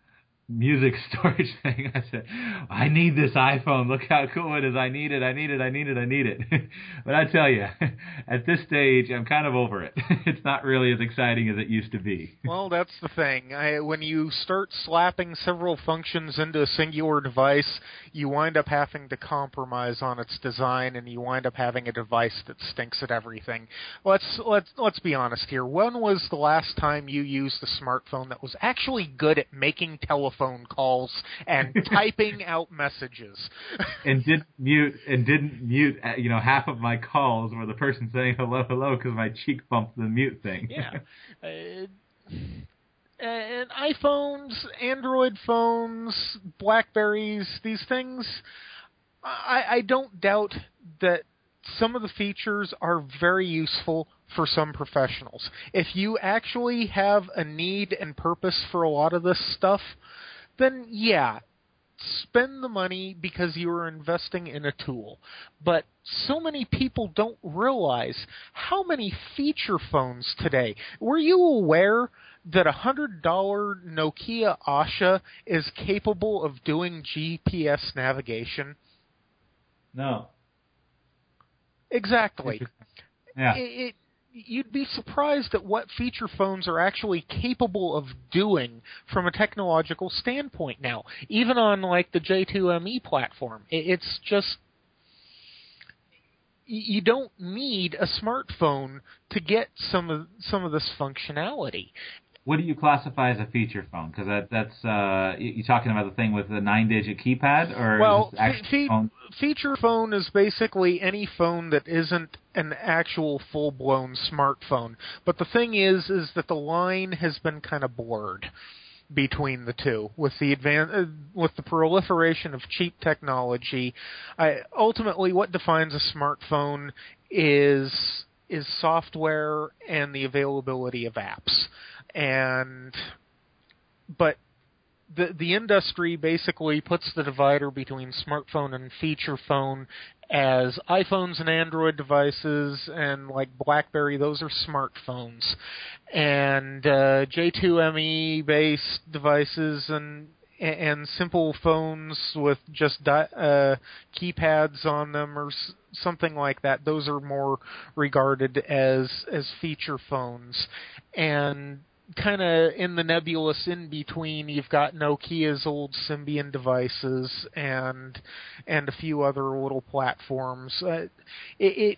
A: music storage thing. I said, I need this iPhone. Look how cool it is. I need it. I need it. I need it. I need it. but I tell you, at this stage, I'm kind of over it. it's not really as exciting as it used to be.
B: well, that's the thing. I, when you start slapping several functions into a singular device, you wind up having to compromise on its design, and you wind up having a device that stinks at everything. Let's let's let's be honest here. When was the last time you used a smartphone that was actually good at making telephone telephone calls and typing out messages.
A: and didn't mute and didn't mute uh, you know half of my calls where the person saying hello hello because my cheek bumped the mute thing.
B: yeah. Uh, and iPhones, Android phones, Blackberries, these things, I, I don't doubt that some of the features are very useful for some professionals. If you actually have a need and purpose for a lot of this stuff, then yeah, spend the money because you are investing in a tool. But so many people don't realize how many feature phones today. Were you aware that a hundred dollar Nokia Asha is capable of doing GPS navigation?
A: No.
B: Exactly.
A: Yeah.
B: It, it, you'd be surprised at what feature phones are actually capable of doing from a technological standpoint now, even on like the J2ME platform. It's just you don't need a smartphone to get some of some of this functionality
A: what do you classify as a feature phone? Because that, that's uh, you talking about the thing with the nine-digit keypad, or
B: well,
A: fe-
B: phone? feature phone is basically any phone that isn't an actual full-blown smartphone. But the thing is, is that the line has been kind of blurred. between the two with the advan- uh, with the proliferation of cheap technology. I, ultimately, what defines a smartphone is is software and the availability of apps, and but the the industry basically puts the divider between smartphone and feature phone as iPhones and Android devices and like BlackBerry those are smartphones. And uh, J2ME based devices and and simple phones with just di- uh, keypads on them or s- something like that those are more regarded as as feature phones. And kind of in the nebulous in between, you've got Nokia's old Symbian devices and and a few other little platforms. Uh, it, it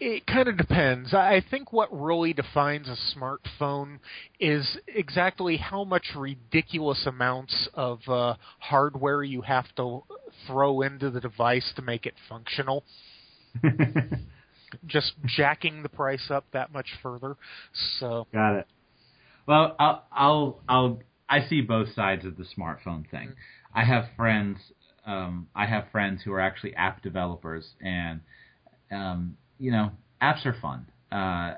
B: it kind of depends. I think what really defines a smartphone is exactly how much ridiculous amounts of uh, hardware you have to throw into the device to make it functional. Just jacking the price up that much further. So
A: got it. Well, I'll, I'll, I'll, I see both sides of the smartphone thing. Mm-hmm. I have friends, um, I have friends who are actually app developers, and um, you know, apps are fun. Uh,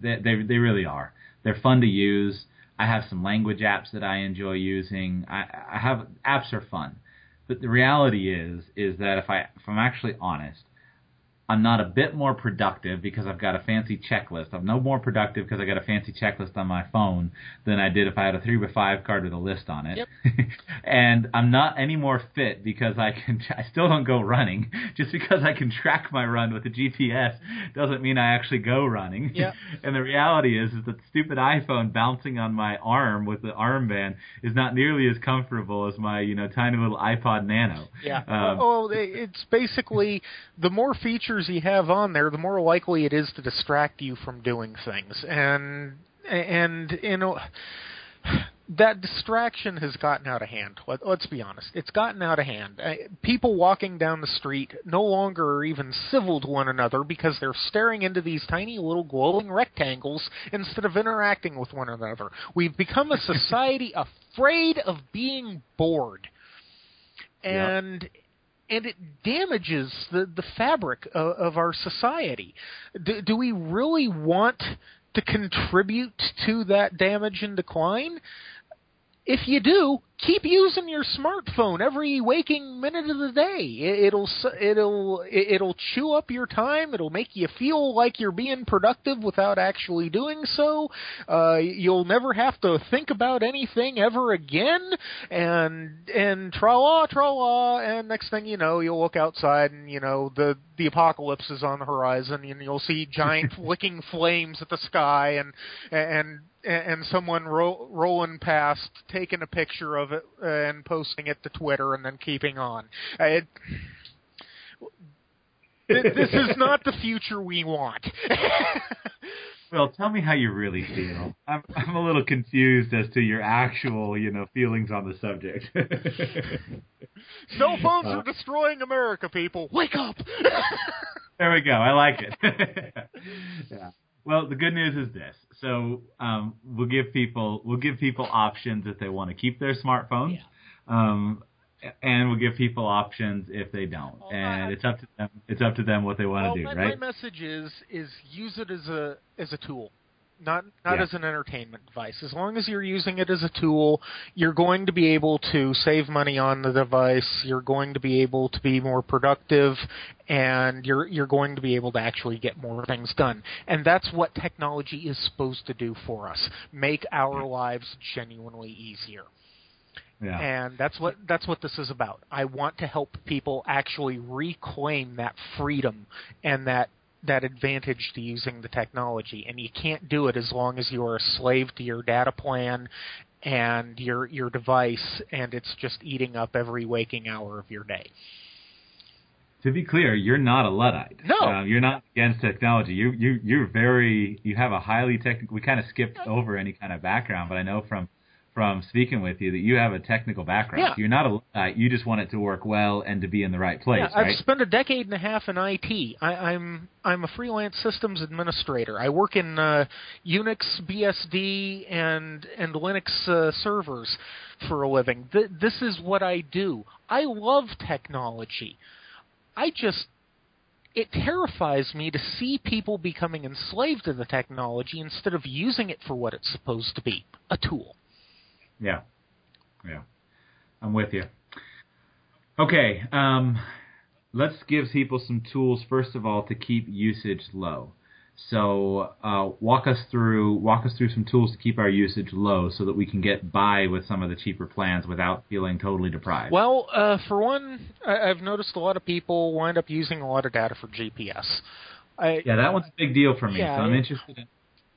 A: they, they, they really are. They're fun to use. I have some language apps that I enjoy using. I, I have apps are fun, but the reality is, is that if I, if I'm actually honest, I'm not a bit more productive because I've got a fancy checklist. I'm no more productive because I got a fancy checklist on my phone than I did if I had a three by five card with a list on it.
B: Yep.
A: and I'm not any more fit because I can. I still don't go running. Just because I can track my run with a GPS doesn't mean I actually go running.
B: Yep.
A: and the reality is, is that the stupid iPhone bouncing on my arm with the armband is not nearly as comfortable as my you know tiny little iPod Nano.
B: Yeah. Um, oh, it's basically the more features features you have on there, the more likely it is to distract you from doing things. And and you know that distraction has gotten out of hand. Let, us be honest. It's gotten out of hand. People walking down the street no longer are even civil to one another because they're staring into these tiny little glowing rectangles instead of interacting with one another. We've become a society afraid of being bored. And yep and it damages the the fabric of, of our society. Do, do we really want to contribute to that damage and decline? If you do, keep using your smartphone every waking minute of the day. It'll it'll it'll chew up your time. It'll make you feel like you're being productive without actually doing so. Uh, you'll never have to think about anything ever again. And and tra la tra la. And next thing you know, you'll look outside and you know the the apocalypse is on the horizon, and you'll see giant flicking flames at the sky, and and and someone ro- rolling past, taking a picture of it and posting it to Twitter, and then keeping on. It, this is not the future we want.
A: well, tell me how you really feel. I'm I'm a little confused as to your actual, you know, feelings on the subject.
B: Cell phones uh, are destroying America, people. Wake up.
A: there we go. I like it. yeah. Well, the good news is this. So um, we'll give people we'll give people options if they want to keep their smartphones. Yeah. Um, and we'll give people options if they don't, well, and it's up to them. It's up to them what they want
B: well,
A: to do,
B: my,
A: right?
B: My message is is use it as a as a tool not not yeah. as an entertainment device. As long as you're using it as a tool, you're going to be able to save money on the device. You're going to be able to be more productive, and you're you're going to be able to actually get more things done. And that's what technology is supposed to do for us: make our lives genuinely easier.
A: Yeah.
B: And that's what that's what this is about. I want to help people actually reclaim that freedom and that that advantage to using the technology, and you can't do it as long as you are a slave to your data plan and your your device, and it's just eating up every waking hour of your day.
A: To be clear, you're not a luddite.
B: No,
A: uh, you're not against technology. You you you're very you have a highly technical. We kind of skipped over any kind of background, but I know from from speaking with you that you have a technical background.
B: Yeah.
A: You're not a Luddite. You just want it to work well and to be in the right place,
B: Yeah,
A: right?
B: I've spent a decade and a half in IT. I, I'm I'm a freelance systems administrator. I work in uh, Unix, BSD, and and Linux uh, servers for a living. Th- this is what I do. I love technology. I just it terrifies me to see people becoming enslaved to the technology instead of using it for what it's supposed to be, a tool.
A: Yeah. Yeah. I'm with you. Okay, um, let's give people some tools first of all to keep usage low. So uh, walk us through walk us through some tools to keep our usage low so that we can get by with some of the cheaper plans without feeling totally deprived.
B: Well, uh, for one, I- I've noticed a lot of people wind up using a lot of data for GPS. I,
A: yeah, that one's a big deal for me.
B: Yeah,
A: so I'm interested in,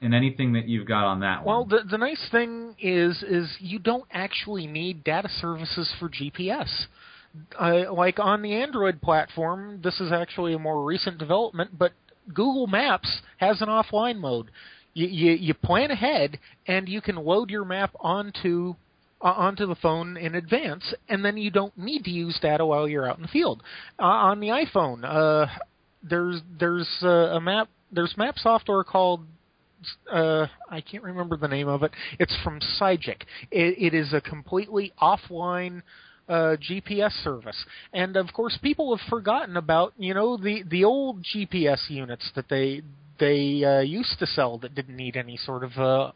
A: in anything that you've got on that
B: Well,
A: one.
B: the the nice thing is is you don't actually need data services for GPS. Uh, like on the Android platform, this is actually a more recent development, but Google Maps has an offline mode. You you, you plan ahead, and you can load your map onto uh, onto the phone in advance, and then you don't need to use data while you're out in the field. Uh, on the iPhone, uh, there's there's uh, a map there's map software called uh, I can't remember the name of it. It's from Sygic. It, it is a completely offline uh, GPS service, and of course, people have forgotten about you know the the old GPS units that they they uh, used to sell that didn't need any sort of uh,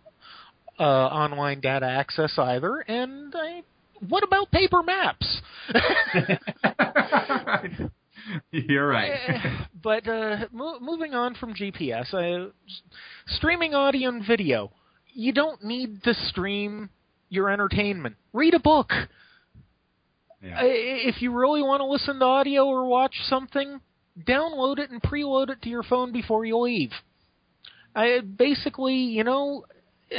B: uh, online data access either. And I, what about paper maps?
A: You're right.
B: Eh, but uh, mo- moving on from GPS, uh, streaming audio and video. You don't need to stream your entertainment. Read a book.
A: Yeah.
B: I- If you really want to listen to audio or watch something, download it and preload it to your phone before you leave. I basically, you know,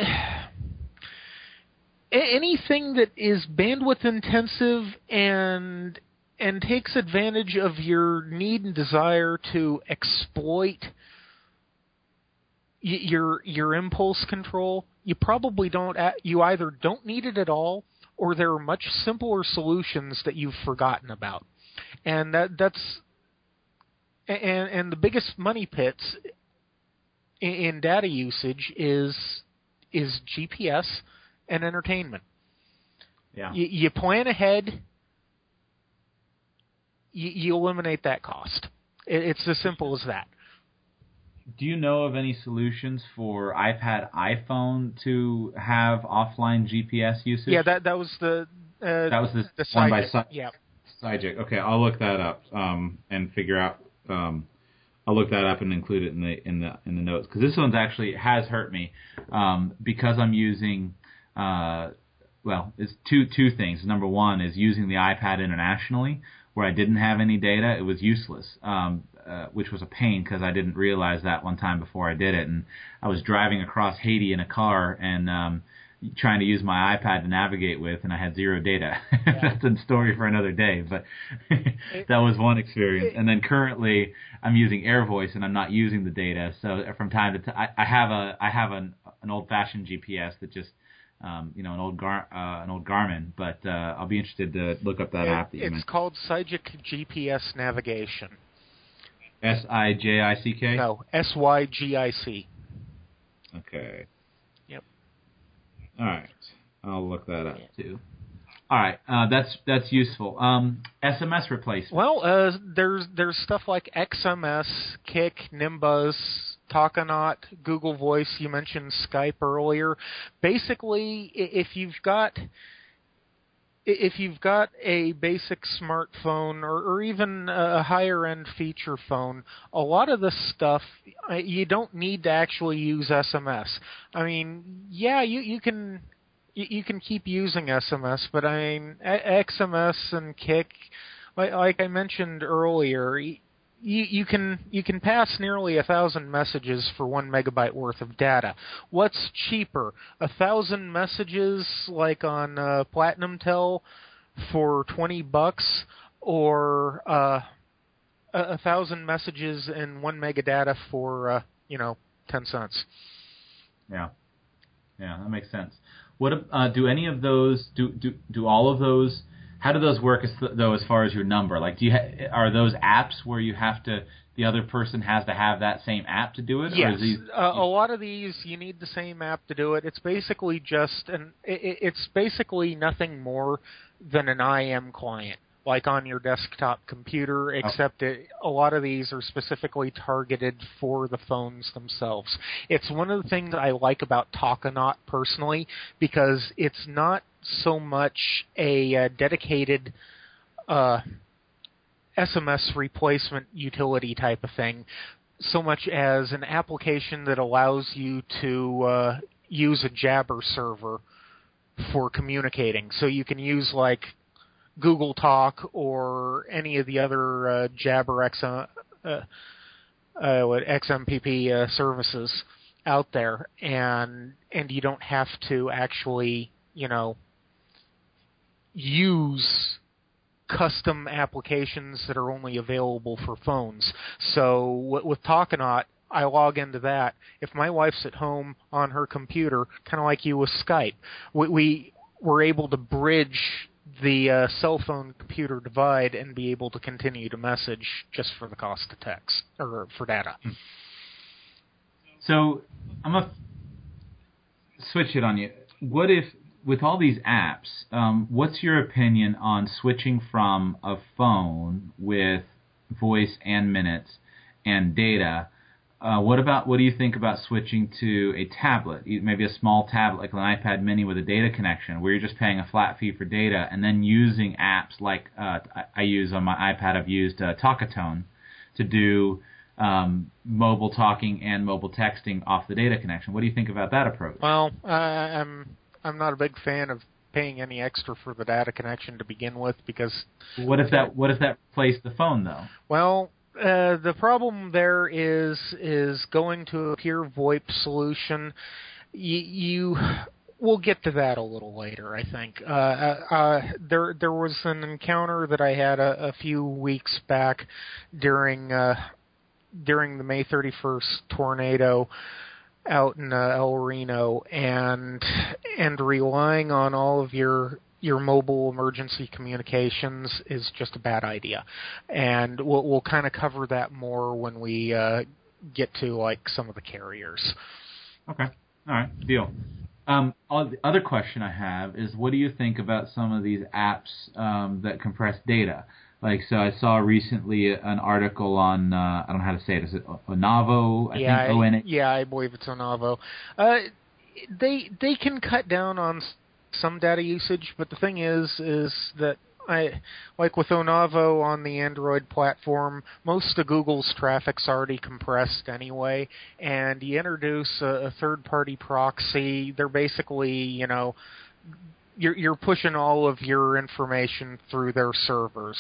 B: anything that is bandwidth intensive and and takes advantage of your need and desire to exploit y- your your impulse control, you probably don't. a- You either don't need it at all, or there are much simpler solutions that you've forgotten about, and that that's and and the biggest money pits in, in data usage is is GPS and entertainment.
A: yeah.
B: You, you plan ahead. You, you eliminate that cost. It, it's as simple as that.
A: Do you know of any solutions for iPad, iPhone to have offline GPS usage?
B: Yeah, that that was the uh,
A: That was the
B: the
A: one by
B: side.
A: Si-
B: Yeah,
A: Sygic. Okay, I'll look that up um, and figure out. Um, I'll look that up and include it in the in the in the notes because this one's actually has hurt me um, because I'm using. Uh, well, it's two two things. Number one is using the iPad internationally, where I didn't have any data. It was useless, um, uh, which was a pain because I didn't realize that one time before I did it, and I was driving across Haiti in a car and. Um, trying to use my iPad to navigate with, and I had zero data. That's a story for another day, but that was one experience. And then currently, I'm using AirVoice, and I'm not using the data. So from time to time, I, I have a I have an an old-fashioned GPS that just um, you know an old Gar uh, an old Garmin, but uh, I'll be interested to look up that app that you
B: it's
A: mentioned.
B: called Sygic GPS navigation.
A: S I J I C K.
B: No, S Y G I C.
A: Okay.
B: Yep.
A: All right. I'll look that up too. All right. Uh, that's that's useful. Um, SMS replacement.
B: Well, uh, there's there's stuff like XMS, Kik, Nimbuzz, Talkonaut, Google Voice. You mentioned Skype earlier. Basically, if you've got if you've got a basic smartphone or, or even a higher end feature phone, a lot of this stuff uh, you don't need to actually use SMS. I mean, yeah, you you can you, can keep using SMS, but I mean XMS and Kik, like, I mentioned earlier, you you can you can pass nearly a thousand messages for one megabyte worth of data. What's cheaper, a thousand messages like on uh, Platinum Tel for twenty bucks, or uh, a, thousand messages and one mega data for uh, you know ten cents?
A: Yeah. Yeah, that makes sense. What uh, do any of those do do do all of those? How do those work as th- though as far as your number? Like, do you ha- are those apps where you have to the other person has to have that same app to do it?
B: Yes,
A: Or is these,
B: uh, a lot of these you need the same app to do it. It's basically just an it, it's basically nothing more than an IM client, like on your desktop computer. Except it, a lot of these are specifically targeted for the phones themselves. It's one of the things I like about Talkonaut personally because it's not so much a uh, dedicated. Uh, SMS replacement utility type of thing, so much as an application that allows you to uh, use a Jabber server for communicating. So you can use like Google Talk or any of the other uh, Jabber X, uh, uh, what, XMPP uh, services out there, and and you don't have to actually, you know, use custom applications that are only available for phones. So with Talkonaut, I log into that. If my wife's at home on her computer, kind of like you with Skype, we, we were able to bridge the uh, cell phone computer divide and be able to continue to message just for the cost of text or for data.
A: So I'm gonna switch it on you. What if with all these apps, um, what's your opinion on switching from a phone with voice and minutes and data? Uh, what about what do you think about switching to a tablet, maybe a small tablet like an iPad Mini with a data connection, where you're just paying a flat fee for data and then using apps like uh, I, use on my iPad. I've used uh, Talkatone to do um, mobile talking and mobile texting off the data connection. What do you think about that approach?
B: Well, uh, I'm I'm not a big fan of paying any extra for the data connection to begin with because
A: what if that what if that replaced the phone though?
B: Well, uh, the problem there is is going to a pure VoIP solution. You, you we'll get to that a little later. I think uh, uh, there there was an encounter that I had a, a few weeks back during uh, during the May 31st tornado out in uh, El Reno, and and relying on all of your your mobile emergency communications is just a bad idea, and we'll we'll kind of cover that more when we uh, get to like some of the carriers.
A: Okay, all right, deal. Um, the other question I have is, what do you think about some of these apps um, that compress data? Like, so I saw recently an article on uh, I don't know how to say it. Is it Onavo? I
B: yeah,
A: think O-N-
B: yeah, I believe it's Onavo. Uh, they they can cut down on some data usage, but the thing is, is that I like with Onavo on the Android platform, most of Google's traffic's already compressed anyway, and you introduce a, a third-party proxy, they're basically, you know, you're you're pushing all of your information through their servers.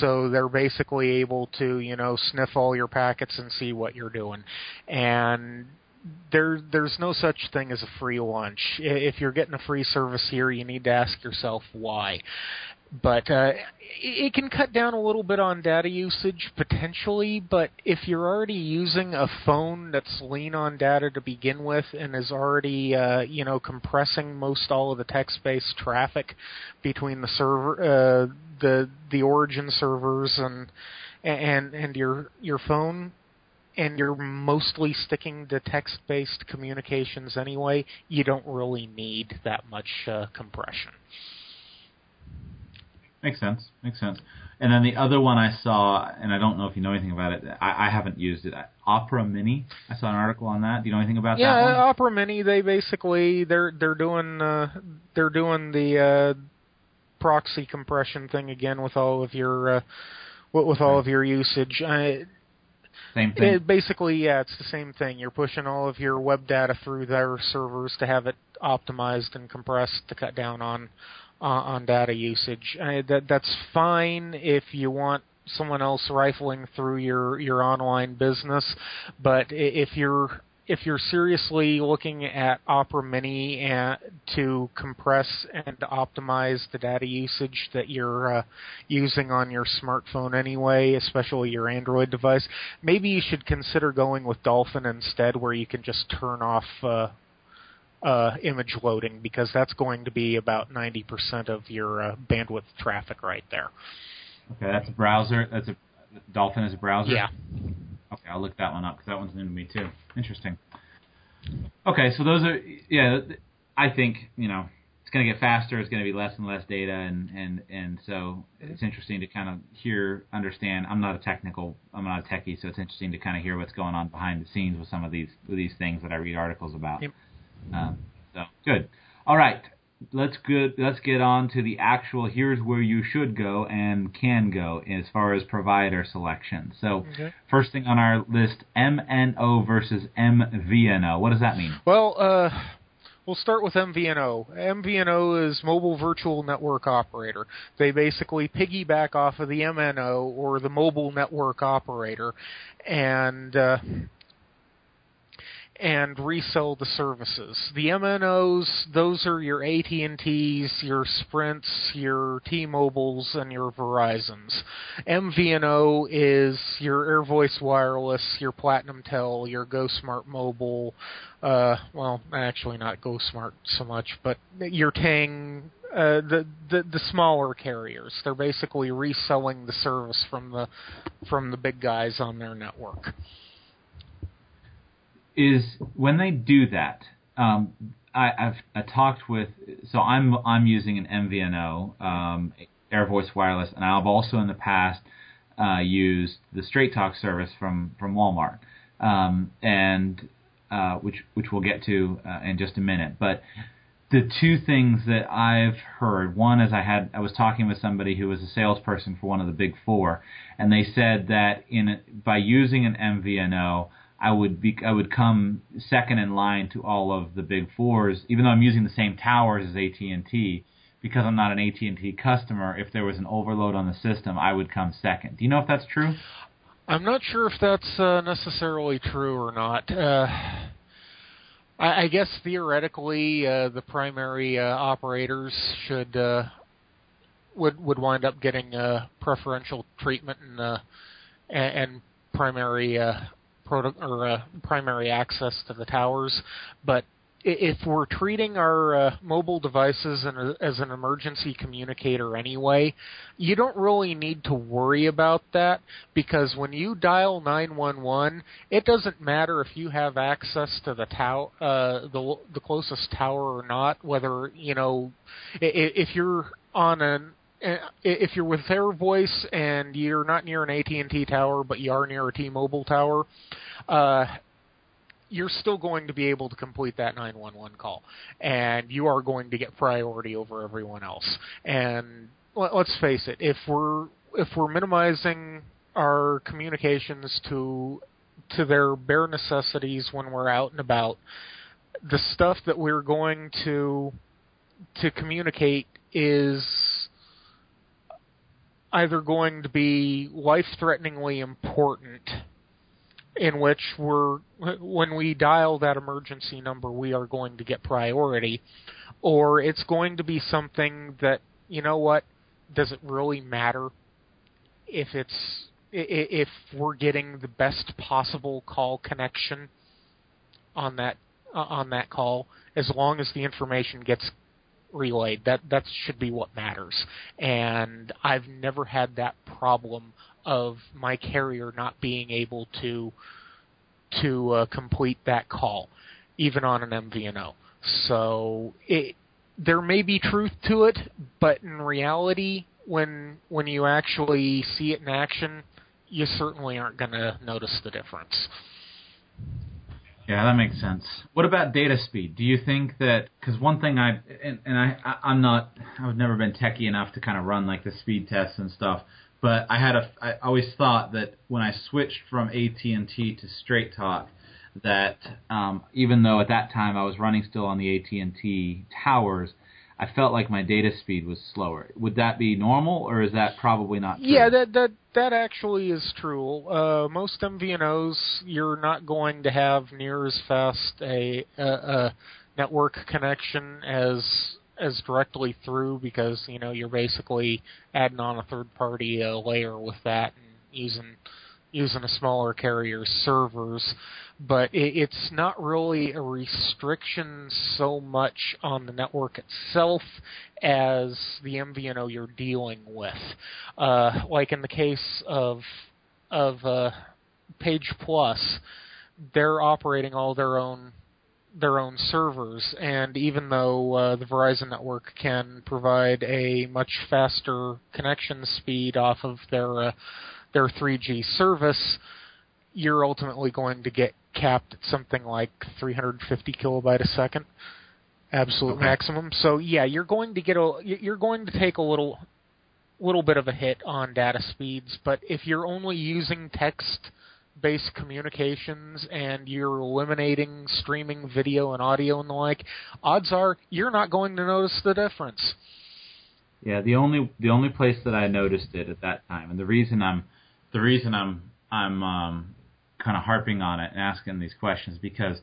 B: So they're basically able to, you know, sniff all your packets and see what you're doing. And there there's no such thing as a free lunch. If you're getting a free service here, you need to ask yourself why. But uh, it can cut down a little bit on data usage potentially. But if you're already using a phone that's lean on data to begin with and is already uh, you know compressing most all of the text-based traffic between the server, uh, the the origin servers and and and your your phone, and you're mostly sticking to text-based communications anyway, you don't really need that much uh, compression.
A: Makes sense. Makes sense. And then the other one I saw, and I don't know if you know anything about it. I, I haven't used it. Opera Mini. I saw an article on that. Do you know anything about
B: yeah,
A: that?
B: Yeah, Opera Mini. They basically they're they're doing uh, they're doing the uh, proxy compression thing again with all of your uh, with all of your usage. I,
A: same thing.
B: It, basically, yeah, it's the same thing. You're pushing all of your web data through their servers to have it optimized and compressed to cut down on uh, on data usage. Uh, that that's fine if you want someone else rifling through your your online business, but if you're if you're seriously looking at Opera Mini and, to compress and optimize the data usage that you're uh, using on your smartphone anyway, especially your Android device, maybe you should consider going with Dolphin instead, where you can just turn off uh, uh, image loading because that's going to be about 90% of your uh, bandwidth traffic right there.
A: Okay, that's a browser. That's a Dolphin is a browser.
B: Yeah.
A: Okay, I'll look that one up because that one's new to me too. Interesting. Okay, so those are yeah. I think you know it's going to get faster. It's going to be less and less data, and and and so it's interesting to kind of hear, understand. I'm not a technical, I'm not a techie, so it's interesting to kind of hear what's going on behind the scenes with some of these with these things that I read articles about. Um, so good. All right, let's good. Let's get on to the actual. Here's where you should go and can go as far as provider selection. So
B: Okay.
A: first thing on our list, MNO versus MVNO. What does that mean?
B: Well, uh, we'll start with MVNO. MVNO is Mobile Virtual Network Operator. They basically piggyback off of the MNO or the Mobile Network Operator, and uh, and resell the services. The MNOs, those are your AT&Ts, your Sprints, your T-Mobiles, and your Verizons. MVNO is your AirVoice Wireless, your Platinum Tel, your GoSmart Mobile, uh, well, actually not GoSmart so much, but your Ting, uh, the, the the smaller carriers. They're basically reselling the service from the from the big guys on their network.
A: Is when they do that. Um, I, I've I talked with so I'm I'm using an MVNO, um, AirVoice Wireless, and I've also in the past uh, used the Straight Talk service from from Walmart, um, and uh, which which we'll get to uh, in just a minute. But the two things that I've heard, one is I had I was talking with somebody who was a salesperson for one of the big four, and they said that in by using an MVNO, I would be I would come second in line to all of the big fours, even though I'm using the same towers as AT and T. Because I'm not an AT and T customer, if there was an overload on the system, I would come second. Do you know if that's true?
B: I'm not sure if that's uh, necessarily true or not. Uh, I, I guess theoretically, uh, the primary uh, operators should uh, would would wind up getting uh, preferential treatment and uh, and, primary uh, proto- or uh, primary access to the towers, but if we're treating our uh, mobile devices as an emergency communicator anyway, you don't really need to worry about that because when you dial 911, it doesn't matter if you have access to the tower, uh, the the closest tower or not. Whether you know, if you're on an if you're with AirVoice and you're not near an AT&T tower, but you are near a T-Mobile tower, uh, you're still going to be able to complete that 911 call, and you are going to get priority over everyone else. And let- let's face it, if we're if we're minimizing our communications to to their bare necessities when we're out and about, the stuff that we're going to to communicate is either going to be life-threateningly important in which we're when we dial that emergency number we are going to get priority or it's going to be something that you know what does it really matter if it's if we're getting the best possible call connection on that uh, on that call as long as the information gets relayed that that should be what matters. And i've never had that problem of my carrier not being able to to uh, complete that call even on an MVNO so it there may be truth to it but in reality when when you actually see it in action you certainly aren't going to notice the difference
A: Yeah, that makes sense. What about data speed? Do you think that because one thing I and, and I I'm not I've never been techie enough to kind of run like the speed tests and stuff, but I had a I always thought that when I switched from AT and T to Straight Talk, that um, even though at that time I was running still on the AT and T towers, I felt like my data speed was slower. Would that be normal, or is that probably not true?
B: Yeah, that that that actually is true. Uh, most MVNOs, you're not going to have near as fast a, a, a network connection as as directly through because you know you're basically adding on a third party uh, layer with that and using using a smaller carrier's servers, but it, it's not really a restriction so much on the network itself as the MVNO you're dealing with. Uh, like in the case of of uh, Page Plus, they're operating all their own their own servers, and even though uh, the Verizon network can provide a much faster connection speed off of their uh, their 3G service, you're ultimately going to get capped at something like 350 kilobyte a second, absolute okay. maximum. So yeah, you're going to get a you're going to take a little little bit of a hit on data speeds, but if you're only using text based communications and you're eliminating streaming video and audio and the like, odds are you're not going to notice the difference.
A: Yeah, the only the only place that I noticed it at that time, and the reason I'm the reason I'm I'm um, kind of harping on it and asking these questions because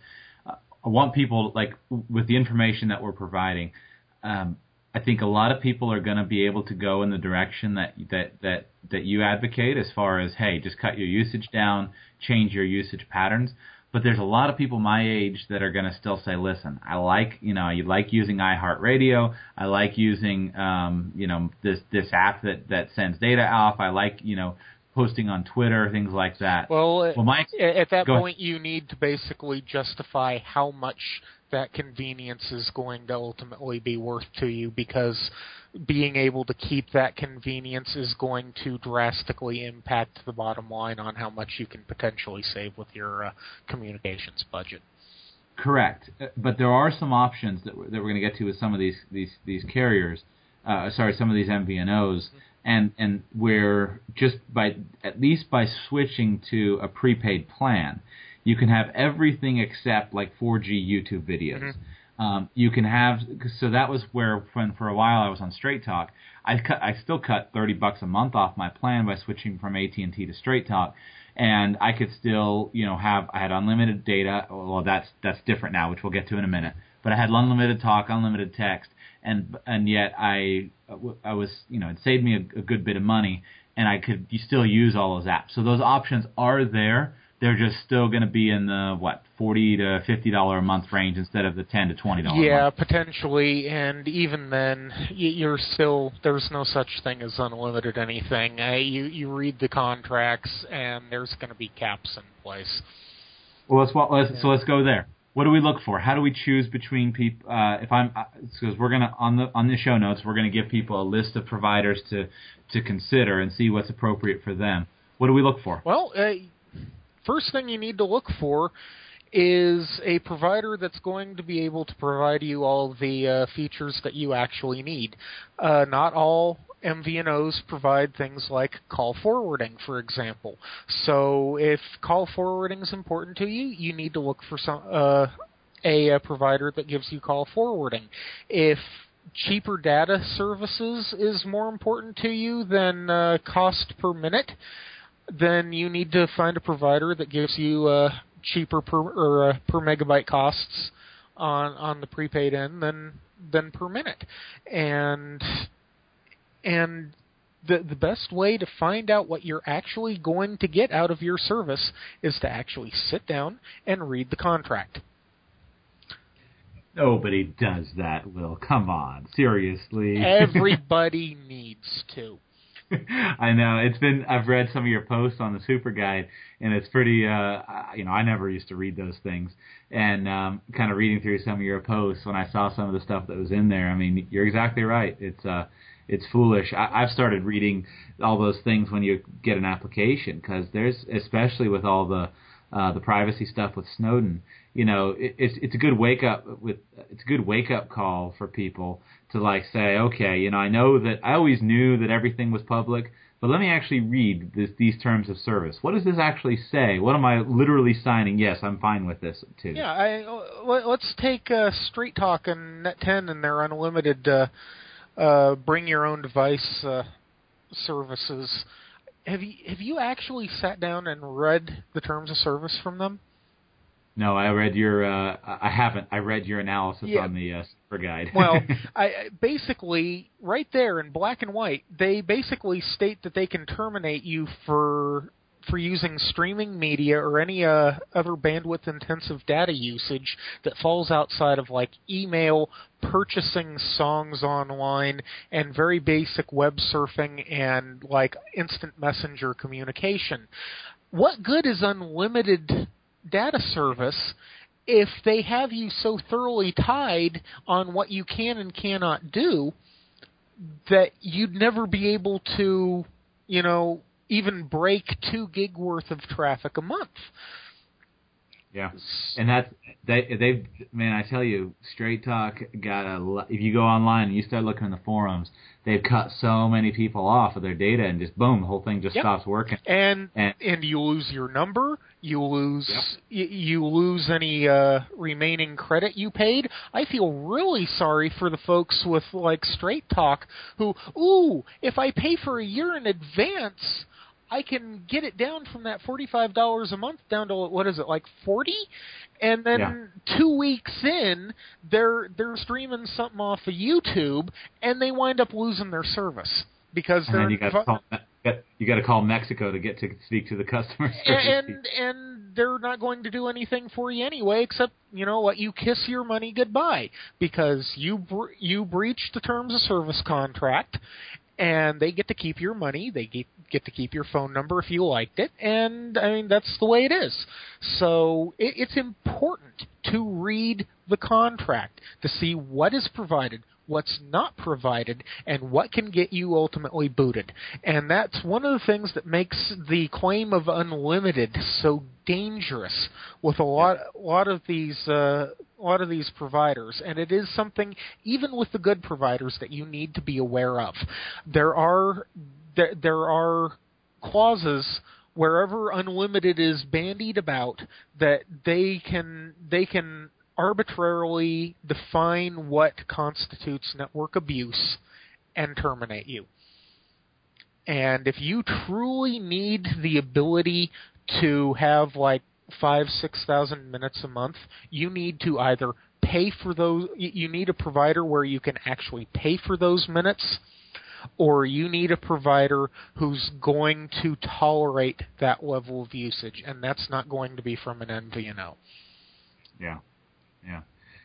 A: uh, I want people like with the information that we're providing. Um, I think a lot of people are going to be able to go in the direction that that that that you advocate as far as hey, just cut your usage down, change your usage patterns. But there's a lot of people my age that are going to still say, listen, I like you know you like using iHeartRadio, I like using um, you know this this app that that sends data off, I like you know posting on Twitter, things like that.
B: Well, well my, at that point, ahead. you need to basically justify how much that convenience is going to ultimately be worth to you because being able to keep that convenience is going to drastically impact the bottom line on how much you can potentially save with your uh, communications budget.
A: Correct, uh, but there are some options that we're, that we're going to get to with some of these these these carriers. Uh, sorry, some of these MVNOs, mm-hmm. And and where just by at least by switching to a prepaid plan, you can have everything except like 4G YouTube videos. Mm-hmm. Um, you can have so that was where when for a while I was on Straight Talk, I cut I still cut 30 bucks a month off my plan by switching from AT&T to Straight Talk, and I could still you know have I had unlimited data. Well, that's that's different now, which we'll get to in a minute. But I had unlimited talk, unlimited text, and and yet I I was you know it saved me a, a good bit of money, and I could still use all those apps. So those options are there they're just still going to be in the what forty to fifty dollar a month range instead of the ten to twenty
B: dollar. Yeah, potentially, and even then, you're still there's no such thing as unlimited anything. Uh, you you read the contracts, and there's going to be caps in place.
A: Well, let's, let's yeah. so let's go there. What do we look for? How do we choose between people? Uh, if I'm because uh, we're gonna on the on the show notes, we're gonna give people a list of providers to to consider and see what's appropriate for them. What do we look for?
B: Well, uh, first thing you need to look for is a provider that's going to be able to provide you all the uh, features that you actually need. Uh, not all MVNOs provide things like call forwarding, for example. So if call forwarding is important to you, you need to look for some uh, a, a provider that gives you call forwarding. If cheaper data services is more important to you than uh, cost per minute, then you need to find a provider that gives you uh, cheaper per or uh, per megabyte costs on on the prepaid end than than per minute, and and the the best way to find out what you're actually going to get out of your service is to actually sit down and read the contract.
A: Nobody does that, Will. Come on, seriously.
B: Everybody needs to.
A: I know it's been. I've read some of your posts on the Super Guide, and it's pretty. Uh, you know, I never used to read those things, and um, kind of reading through some of your posts when I saw some of the stuff that was in there. I mean, you're exactly right. It's uh, it's foolish. I, I've started reading all those things when you get an application because there's, especially with all the uh, the privacy stuff with Snowden. You know, it, it's it's a good wake up with it's a good wake up call for people to like say, okay, you know, I know that I always knew that everything was public, but let me actually read this, these terms of service. What does this actually say? What am I literally signing? Yes, I'm fine with this too.
B: Yeah, I, let's take uh, Straight Talk and Net10 and their unlimited uh, uh, bring your own device uh, services. Have you have you actually sat down and read the terms of service from them?
A: No, I read your. Uh, I haven't. I read your analysis yeah. on the uh, super guide.
B: well, I basically right there in black and white, they basically state that they can terminate you for for using streaming media or any uh, other bandwidth intensive data usage that falls outside of like email, purchasing songs online, and very basic web surfing and like instant messenger communication. What good is unlimited data service if they have you so thoroughly tied on what you can and cannot do that you'd never be able to, you know, even break two gig worth of traffic a month.
A: Yeah, and that's they they've man. I tell you, Straight Talk got a. If you go online and you start looking in the forums, they've cut so many people off of their data, and just boom, the whole thing just
B: Yep.
A: stops working.
B: And,
A: And-
B: and you lose your number, you lose
A: Yep.
B: y- you lose any uh remaining credit you paid. I feel really sorry for the folks with like Straight Talk who, ooh, if I pay for a year in advance, I can get it down from that forty-five dollars a month down to what is it like forty, and then
A: Yeah.
B: two weeks in, they're they're streaming something off of YouTube, and they wind up losing their service because
A: And
B: they're
A: then you got to call you got to call Mexico to get to speak to the customer service.
B: and
A: people.
B: and they're not going to do anything for you anyway except you know what you kiss your money goodbye because you br- you breached the terms of service contract and they get to keep your money they get get to keep your phone number if you liked it and i mean that's the way it is. So it, it's important to read the contract to see what is provided what's not provided and what can get you ultimately booted. And that's one of the things that makes the claim of unlimited so dangerous with a lot a lot of these uh, lot of these providers and it is something even with the good providers that you need to be aware of there are there, there are clauses wherever unlimited is bandied about that they can they can arbitrarily define what constitutes network abuse and terminate you. And if you truly need the ability to have like five, six thousand minutes a month, you need to either pay for those. You need a provider where you can actually pay for those minutes, or you need a provider who's going to tolerate that level of usage, and that's not going to be from an MVNO.
A: Yeah, yeah,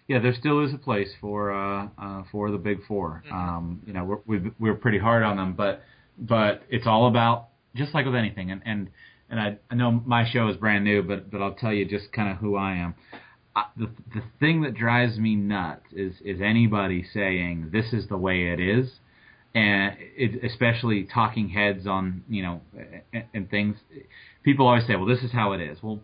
A: yeah. There still is a place for uh, uh, for the big 4
B: Mhm.
A: Um, you know, we're we've, we're pretty hard on them, but but it's all about just like with anything. And and and I, I know my show is brand new, but but I'll tell you just kind of who I am. I, the the thing that drives me nuts is is anybody saying this is the way it is, and it, especially talking heads on you know and, and things. People always say, well, this is how it is. Well,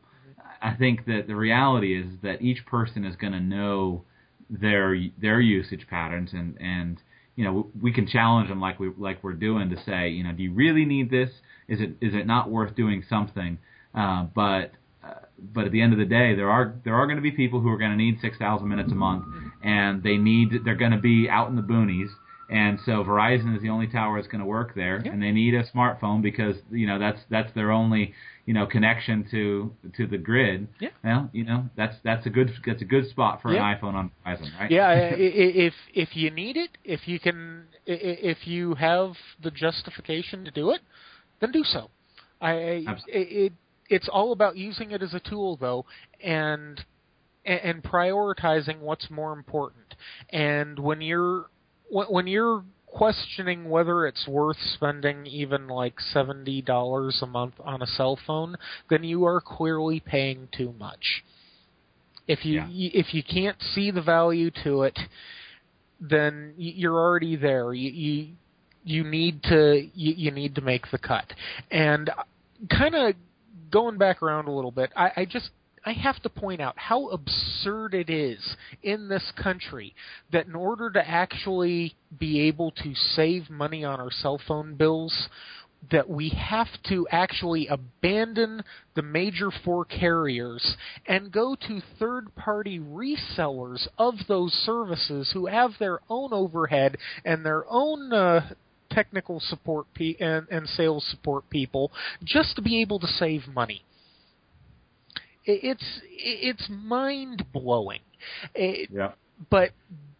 A: I think that the reality is that each person is going to know their their usage patterns and and you know we can challenge them like we like we're doing to say you know do you really need this? Is it is it not worth doing something? Uh, but uh, but at the end of the day there are there are going to be people who are going to need 6000 minutes a month and they need they're going to be out in the boonies and so Verizon is the only tower that's going to work there and they need a smartphone because you know that's that's their only you know connection to to the grid
B: Yeah.
A: well you know that's that's a good that's a good spot for
B: Yeah.
A: an iPhone on Verizon right
B: Yeah, if if you need it, if you can, if you have the justification to do it, then do so. I, I
A: Absolutely.
B: it, it it's all about using it as a tool though, and and prioritizing what's more important. And when you're when when you're questioning whether it's worth spending even like seventy dollars a month on a cell phone, then you are clearly paying too much. If you
A: Yeah.
B: if you can't see the value to it, then you're already there. You you, you need to you, you need to make the cut. And uh, kind of going back around a little bit, I, I just I have to point out how absurd it is in this country that in order to actually be able to save money on our cell phone bills, that we have to actually abandon the major four carriers and go to third party resellers of those services who have their own overhead and their own uh, technical support pe- and, and sales support people just to be able to save money it's it's mind blowing.
A: It, yeah
B: But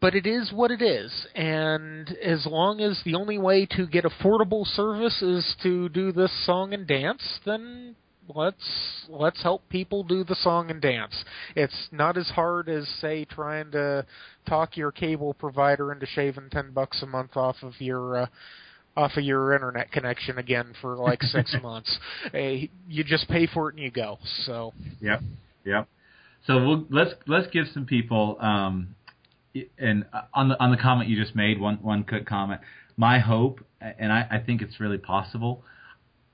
B: but it is what it is, and as long as the only way to get affordable service is to do this song and dance, then let's let's help people do the song and dance. It's not as hard as say trying to talk your cable provider into shaving ten bucks a month off of your uh, off of your internet connection again for like six months. Hey, you just pay for it and you go. So.
A: Yep. Yep. So we'll, let's let's give some people um, and on the on the comment you just made one one quick comment. My hope, and I, I think it's really possible.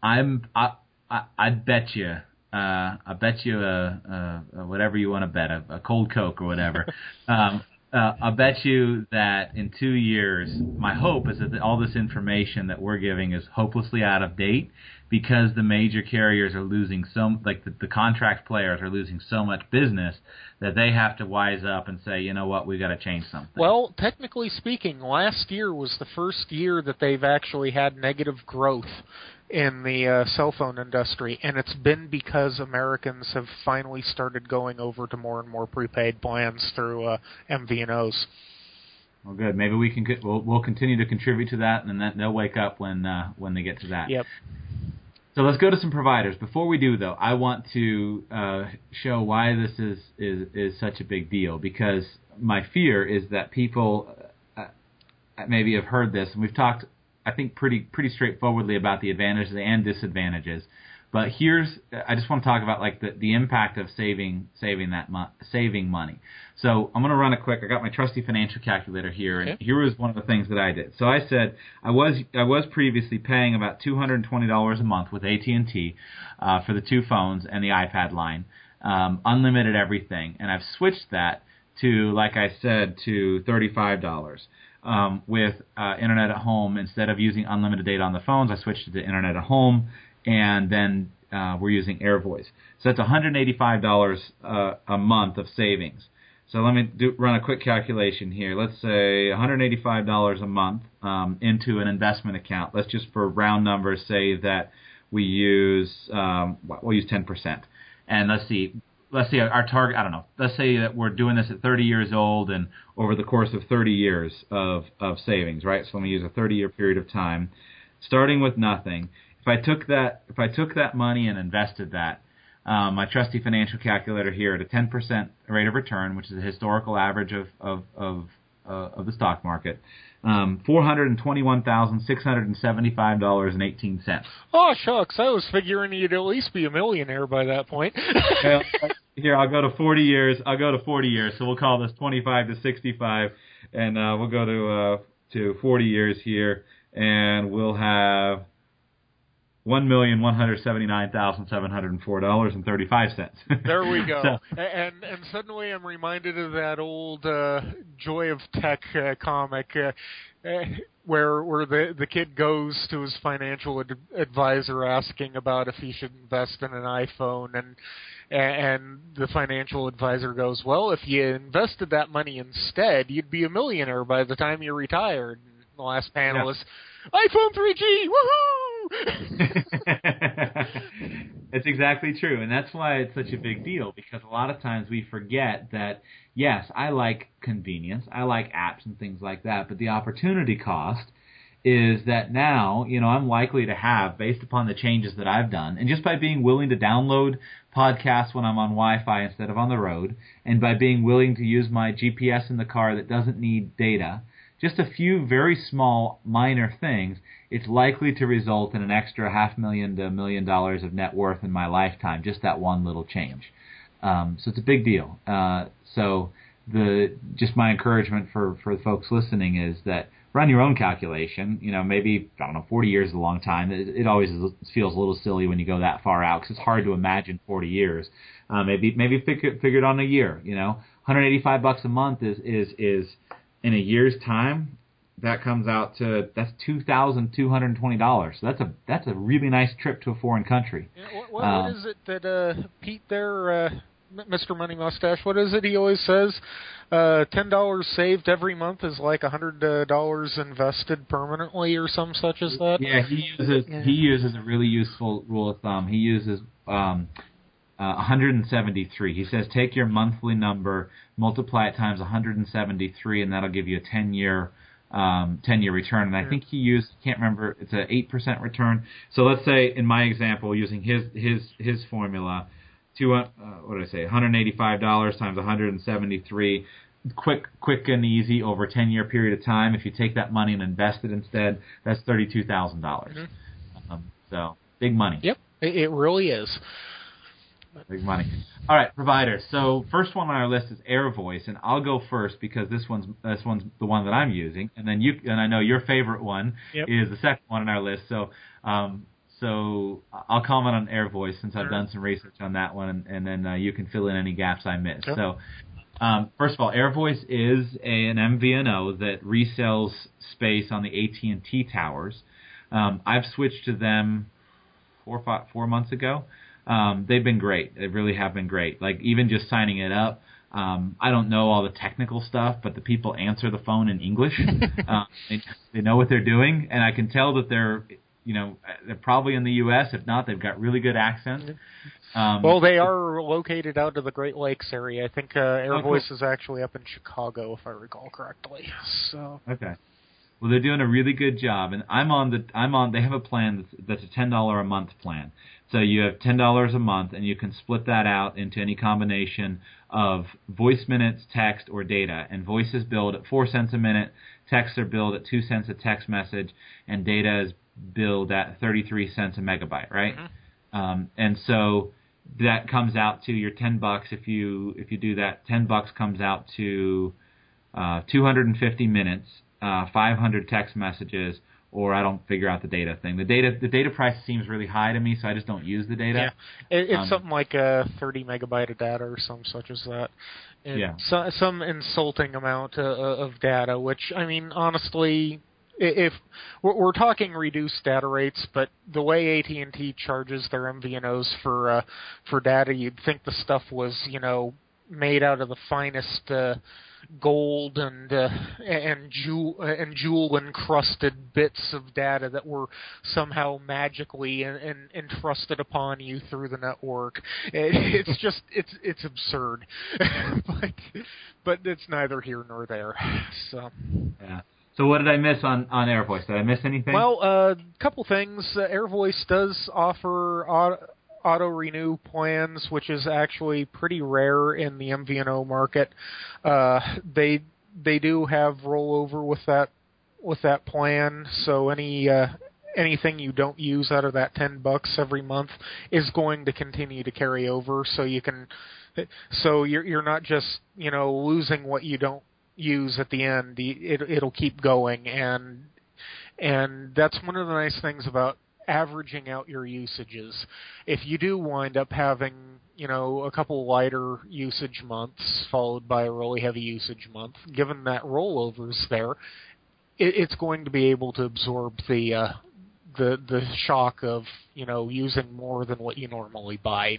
A: I'm I I, I bet you uh, I bet you a, a, a whatever you want to bet a, a cold Coke or whatever. um, uh, I bet you that in two years, my hope is that all this information that we're giving is hopelessly out of date because the major carriers are losing so, like the, the contract players are losing so much business that they have to wise up and say, you know what, we've got to change something.
B: Well, technically speaking, last year was the first year that they've actually had negative growth in the uh, cell phone industry, and it's been because Americans have finally started going over to more and more prepaid plans through uh, MVNOs.
A: Well, good. Maybe we can we'll, we'll continue to contribute to that, and then they'll wake up when uh, when they get to that.
B: Yep.
A: So let's go to some providers. Before we do, though, I want to uh, show why this is, is is such a big deal because my fear is that people uh, maybe have heard this, and we've talked I think pretty pretty straightforwardly about the advantages and disadvantages. But here's I just want to talk about like the, the impact of saving saving that mo- saving money. So I'm going to run a quick. I got my trusty financial calculator here, and
B: okay.
A: here was one of the things that I did. So I said I was I was previously paying about two hundred and twenty dollars a month with AT and T uh, for the two phones and the iPad line, um, unlimited everything, and I've switched that to like I said to thirty five dollars um, with uh, internet at home. Instead of using unlimited data on the phones, I switched it to internet at home, and then uh, we're using AirVoice. So that's $185 uh, a month of savings. So let me do, run a quick calculation here. Let's say $185 a month um, into an investment account. Let's just for round numbers say that we use um, we'll use 10%. And let's see, let's see our target i don't know let's say that we're doing this at 30 years old and over the course of 30 years of of savings right? So let me use a 30 year period of time starting with nothing. If i took that if i took that money and invested that um, my trusty financial calculator here at a 10% rate of return which is a historical average of of of, uh, of the stock market um, four hundred and twenty-one thousand six hundred and seventy-five dollars and eighteen cents.
B: Oh shucks, I was figuring you'd at least be a millionaire by that point.
A: well, here I'll go to forty years. I'll go to forty years. So we'll call this twenty-five to sixty-five, and uh, we'll go to uh, to forty years here, and we'll have one million one hundred seventy nine thousand seven hundred and four dollars and thirty five cents.
B: there we go.
A: So,
B: and and suddenly I'm reminded of that old uh, Joy of Tech uh, comic. Uh, uh, where where the the kid goes to his financial ad- advisor asking about if he should invest in an iPhone and and the financial advisor goes, "Well, if you invested that money instead, you'd be a millionaire by the time you retired." And the last panel
A: Yeah.
B: is iPhone 3G. Woohoo!
A: it's exactly true, and that's why it's such a big deal because a lot of times we forget that yes, I like convenience, I like apps and things like that, but the opportunity cost is that now, you know, I'm likely to have based upon the changes that I've done and just by being willing to download podcasts when I'm on Wi-Fi instead of on the road and by being willing to use my GPS in the car that doesn't need data, just a few very small minor things, it's likely to result in an extra half million to a million dollars of net worth in my lifetime, just that one little change. Um, so it's a big deal. Uh, so the just my encouragement for for the folks listening is that run your own calculation. You know, maybe I don't know, 40 years is a long time. It, it always is, feels a little silly when you go that far out because it's hard to imagine 40 years. Uh, maybe maybe figure figure it on a year. You know, 185 bucks a month is is is in a year's time. That comes out to that's two thousand two hundred twenty dollars. So that's a that's a really nice trip to a foreign country.
B: Yeah, what, what,
A: Um,
B: what is it that uh, Pete there, uh, Mr. Money Mustache? What is it he always says? Uh, Ten dollars saved every month is like a hundred uh, dollars invested permanently, or some such as that.
A: Yeah, he uses
B: Yeah.
A: he uses a really useful rule of thumb. He uses um, uh, 173. He says take your monthly number, multiply it times 173, and that'll give you a 10 year um, 10 year return. And I think he used, can't remember, it's an 8% return. So let's say in my example, using his, his, his formula, two, uh, what did I say, $185 times 173, quick, quick and easy over a 10 year period of time. If you take that money and invest it instead, that's $32,000. dollars um, so big money.
B: Yep, it really is.
A: Big money. All right, providers. So first one on our list is AirVoice, and I'll go first because this one's this one's the one that I'm using, and then you and I know your favorite one
B: Yep.
A: is the second one on our list. So um, so I'll comment on AirVoice since I've done some research on that one, and, and then uh, you can fill in any gaps I miss.
B: Sure.
A: So. Um, first of all, AirVoice is a, an MVNO that resells space on the AT&T towers. Um, I've switched to them four five, four months ago. Um, they've been great. They really have been great. Like even just signing it up. Um, I don't know all the technical stuff, but the people answer the phone in English. uh, they, they know what they're doing, and I can tell that they're, you know, they're probably in the U.S. If not, they've got really good accents. Um,
B: Well, they are located out of the Great Lakes area. I think uh,
A: Oh, cool.
B: AirVoice is actually up in Chicago, if I recall correctly. So
A: Okay. Well, they're doing a really good job, and I'm on the I'm on. They have a plan that's that's a ten dollar a month plan. So you have ten dollars a month, and you can split that out into any combination of voice minutes, text, or data. And voice is billed at four cents a minute, texts are billed at two cents a text message, and data is billed at thirty three cents a megabyte. Right. Um, and so that comes out to your ten bucks if you if you do that. Ten bucks comes out to uh, 250 minutes, uh, 500 text messages, or I don't figure out the data thing. The data the data price seems really high to me, so I just don't use the data.
B: yeah, it, it's
A: Um,
B: something like uh, 30 megabyte of data or some such as that. And
A: Yeah.
B: So, some insulting amount uh, of data, which I mean, honestly. If we're we're talking reduced data rates, but the way AT and T charges their MVNOs for uh, for data, you'd think the stuff was you know made out of the finest uh, gold and uh, and jewel and jewel encrusted bits of data that were somehow magically and, and entrusted upon you through the network. It, it's just it's it's absurd, but but it's neither here nor there. So.
A: Yeah. So what did I miss on on AirVoice? Did I miss anything?
B: Well, a uh, couple things. Uh, AirVoice does offer auto, auto renew plans, which is actually pretty rare in the MVNO market. Uh, they they do have rollover with that with that plan, so any uh, anything you don't use out of that ten bucks every month is going to continue to carry over. So you can so you're you're not just you know losing what you don't use at the end. It it'll keep going and and that's one of the nice things about averaging out your usages. If you do wind up having, you know, a couple lighter usage months followed by a really heavy usage month, given that rollovers there, it, it's going to be able to absorb the uh, the the shock of you know using more than what you normally buy,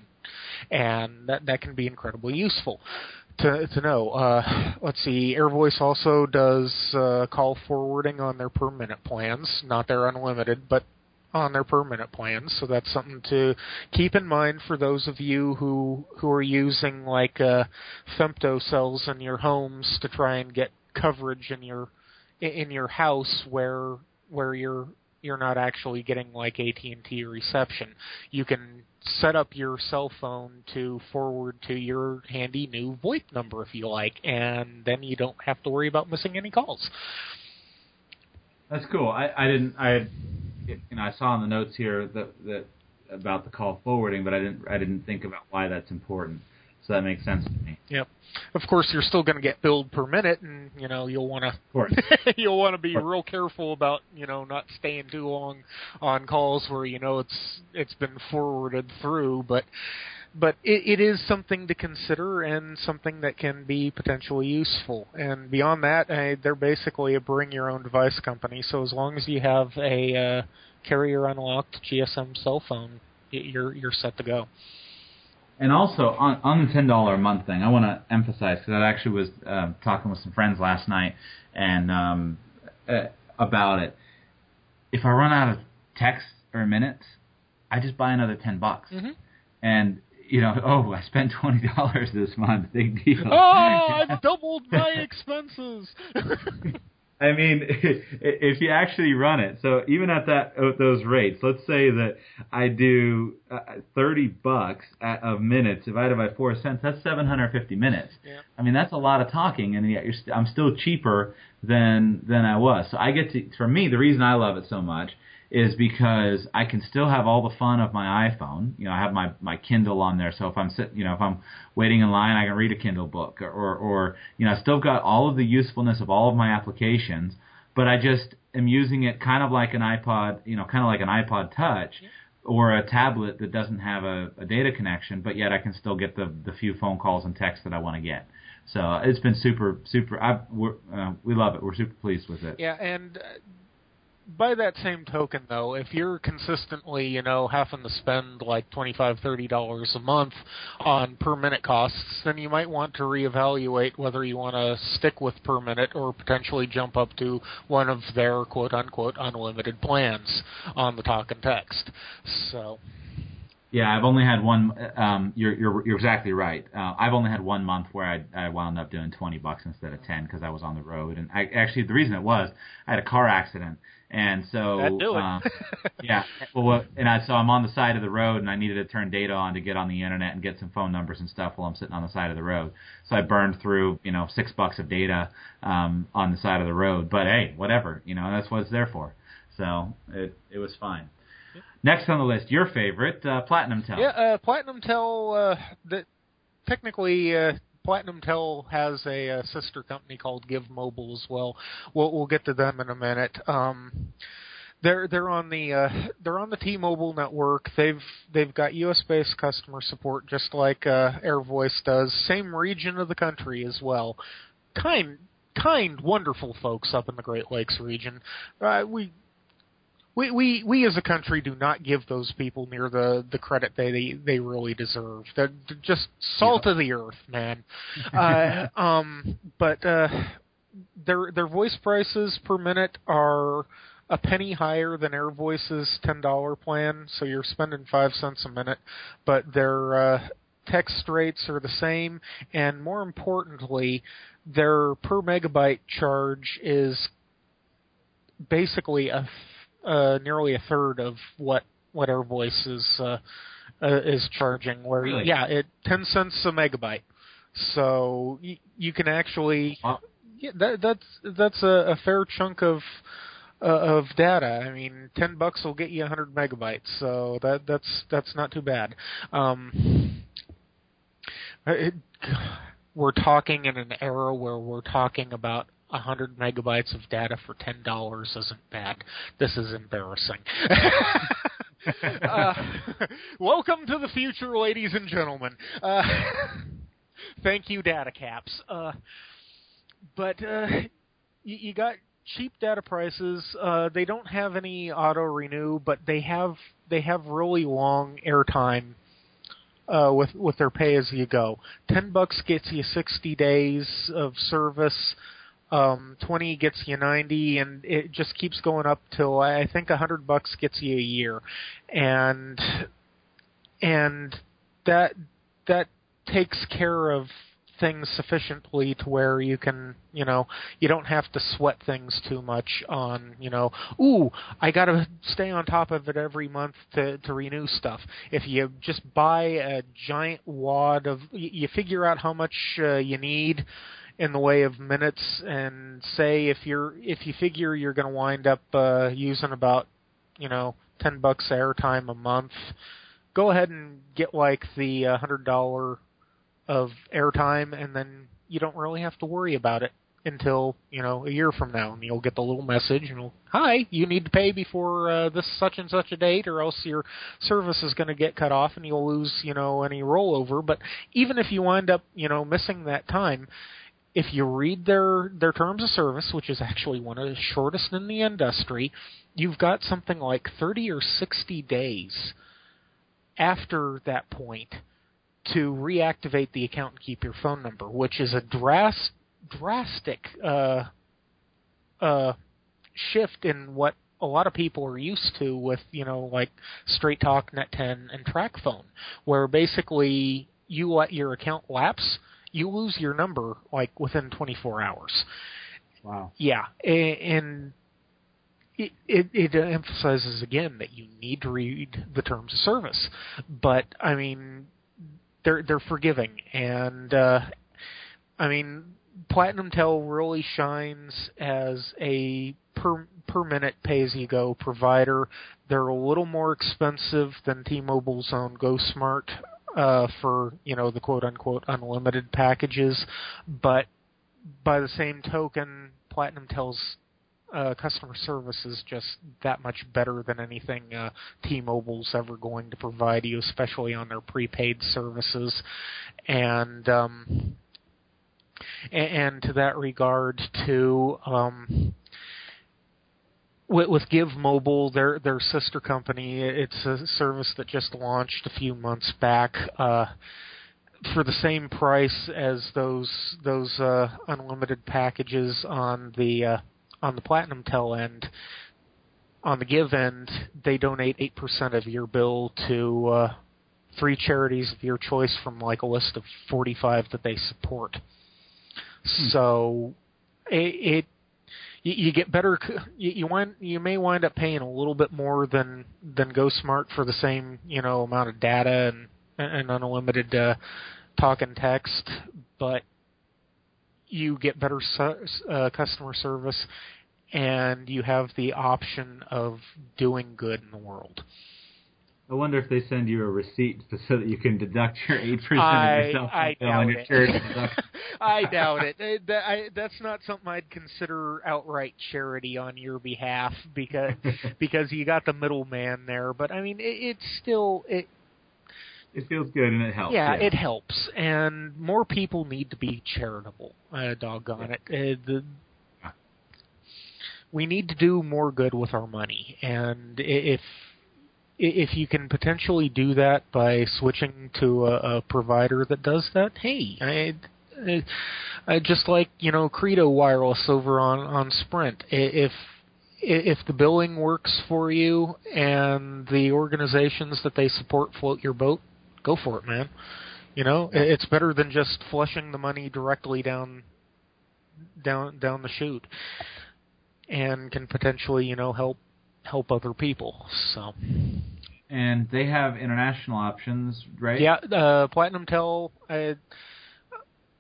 B: and that that can be incredibly useful to to know. Uh, let's see. AirVoice also does uh, call forwarding on their per minute plans, not their unlimited, but on their permanent plans. So that's something to keep in mind for those of you who who are using like uh, femto cells in your homes to try and get coverage in your in your house where where you're you're not actually getting like AT&T reception. You can set up your cell phone to forward to your handy new VoIP number if you like, and then you don't have to worry about missing any calls.
A: That's cool. I, I didn't I you know I saw in the notes here that that about the call forwarding, but I didn't I didn't think about why that's important. So that makes sense to me.
B: Yep. Of course, you're still going to get billed per minute, and you know you'll want to you'll want to be real careful about you know not staying too long on calls where you know it's it's been forwarded through, but but it, it is something to consider and something that can be potentially useful. And beyond that, uh, they're basically a bring your own device company. So as long as you have a uh, carrier unlocked GSM cell phone, you're you're set to go.
A: And also on on the ten dollar a month thing, I want to emphasize because I actually was uh, talking with some friends last night and um, uh, about it. If I run out of text or minutes, I just buy another ten bucks.
B: Mhm.
A: And you know, oh, I spent twenty dollars this month. Big deal.
B: Oh, I've doubled my expenses.
A: I mean, if you actually run it, so even at that at those rates, let's say that I do uh, 30 bucks at, of minutes divided by four cents, that's 750 minutes.
B: Yeah.
A: I mean, that's a lot of talking, and yet you're st- I'm still cheaper than than I was. So I get to, for me, the reason I love it so much is because I can still have all the fun of my iPhone. You know, I have my my Kindle on there, so if I'm sit, you know, if I'm waiting in line, I can read a Kindle book, or or, or you know, I still got all of the usefulness of all of my applications, but I just am using it kind of like an iPod, you know, kind of like an iPod Touch. Or a tablet that doesn't have a, a data connection, but yet I can still get the the few phone calls and texts that I want to get. So it's been super, super. I, we're, uh, we love it. We're super pleased with it.
B: Yeah, and uh, by that same token, though, if you're consistently, you know, having to spend like twenty-five, thirty dollars a month on per minute costs, then you might want to reevaluate whether you want to stick with per minute or potentially jump up to one of their quote-unquote unlimited plans on the talk and text. So.
A: Yeah, I've only had one. Um, you're you're you're exactly right. Uh, I've only had one month where I I wound up doing twenty bucks instead of ten because I was on the road. And I actually the reason it was I had a car accident, and so
B: That'd do it.
A: um, yeah. Well, and I so I'm on the side of the road, and I needed to turn data on to get on the internet and get some phone numbers and stuff while I'm sitting on the side of the road. So I burned through you know six bucks of data um, on the side of the road. But hey, whatever. You know that's what it's there for. So it it was fine. Next on the list, your favorite, uh, Platinum Tel.
B: Yeah, uh, Platinum Tel. Uh, that technically, uh, Platinum Tel has a, uh sister company called GIV Mobile as well. We'll we'll get to them in a minute. Um, they're they're on the uh, they're on the T-Mobile network. They've they've got U.S. based customer support just like uh, AirVoice does. Same region of the country as well. Kind kind wonderful folks up in the Great Lakes region. Uh, we we, we we as a country do not give those people near the the credit they they really deserve. They're just salt of the earth, man. uh, um, but uh, their their voice prices per minute are a penny higher than AirVoice's ten dollar plan, so you're spending five cents a minute. But their uh, text rates are the same, and more importantly, their per megabyte charge is basically a uh, nearly a third of what what AirVoice is uh, uh, is charging. Where
A: Really?
B: yeah, it ten cents a megabyte. So y- you can actually
A: Wow.
B: yeah, that that's that's a, a fair chunk of uh, of data. I mean, ten bucks will get you 100 megabytes, so that that's that's not too bad. Um, it, we're talking in an era where we're talking about 100 megabytes of data for ten dollars isn't bad. This is embarrassing. uh, welcome to the future, ladies and gentlemen. Uh, thank you, data caps. Uh, but uh, you, you got cheap data prices. Uh, they don't have any auto renew, but they have they have really long airtime uh, with with their pay as you go. Ten bucks gets you sixty days of service. Um, Twenty gets you ninety, and it just keeps going up till I think a hundred bucks gets you a year, and and that that takes care of things sufficiently to where you can, you know, you don't have to sweat things too much on, you know, ooh, I got to stay on top of it every month to to renew stuff. If you just buy a giant wad of you you figure out how much uh, you need in the way of minutes and say if you're if you figure you're going to wind up uh using about, you know, 10 bucks airtime a month, go ahead and get like the uh, $100 of airtime, and then you don't really have to worry about it until you know a year from now, and you'll get the little message, and hi, you need to pay before uh, this such and such a date, or else your service is going to get cut off, and you'll lose you know any rollover. But even if you wind up you know missing that time, if you read their their terms of service, which is actually one of the shortest in the industry, you've got something like 30 or 60 days after that point to reactivate the account and keep your phone number, which is a dras- drastic uh, uh, shift in what a lot of people are used to with, you know, like Straight Talk, Net10, and TracFone, where basically you let your account lapse, you lose your number like within 24 hours.
A: Wow.
B: Yeah, and it, it, it emphasizes again that you need to read the terms of service. But I mean, they're they're forgiving, and uh, I mean, Platinum PlatinumTel really shines as a per per minute pay as you go provider. They're a little more expensive than T-Mobile's own GoSmart uh, for you know the quote unquote unlimited packages, but by the same token, PlatinumTel's uh, customer service is just that much better than anything uh, T-Mobile's ever going to provide you, especially on their prepaid services. And um, and, and to that regard, too. Um, with, with GIV Mobile, their their sister company, it's a service that just launched a few months back. Uh, for the same price as those those uh, unlimited packages on the uh, on the PlatinumTel end, on the Give end, they donate eight percent of your bill to uh, three charities of your choice from like a list of forty five that they support. Hmm. So it, it you, you get better. You, you wind you may wind up paying a little bit more than than GoSmart for the same you know amount of data and and unlimited uh, talk and text, but you get better su- uh, customer service, and you have the option of doing good in the world.
A: I wonder if they send you a receipt so that you can deduct your eight percent
B: of
A: yourself
B: I
A: on your charity.
B: I doubt it. I, that's not something I'd consider outright charity on your behalf because because you got the middleman there. But I mean, it, it's still it
A: it feels good and it helps.
B: Yeah,
A: yeah,
B: it helps, and more people need to be charitable. Uh, doggone yeah. it, uh, the, we need to do more good with our money, and if if you can potentially do that by switching to a, a provider that does that, hey, I, I, I just like you know Credo Wireless over on on Sprint. If if the billing works for you and the organizations that they support float your boat, go for it, man. You know, it's better than just flushing the money directly down down down the chute, and can potentially you know help help other people. So.
A: And they have international options, right?
B: Yeah, uh, PlatinumTel. Uh,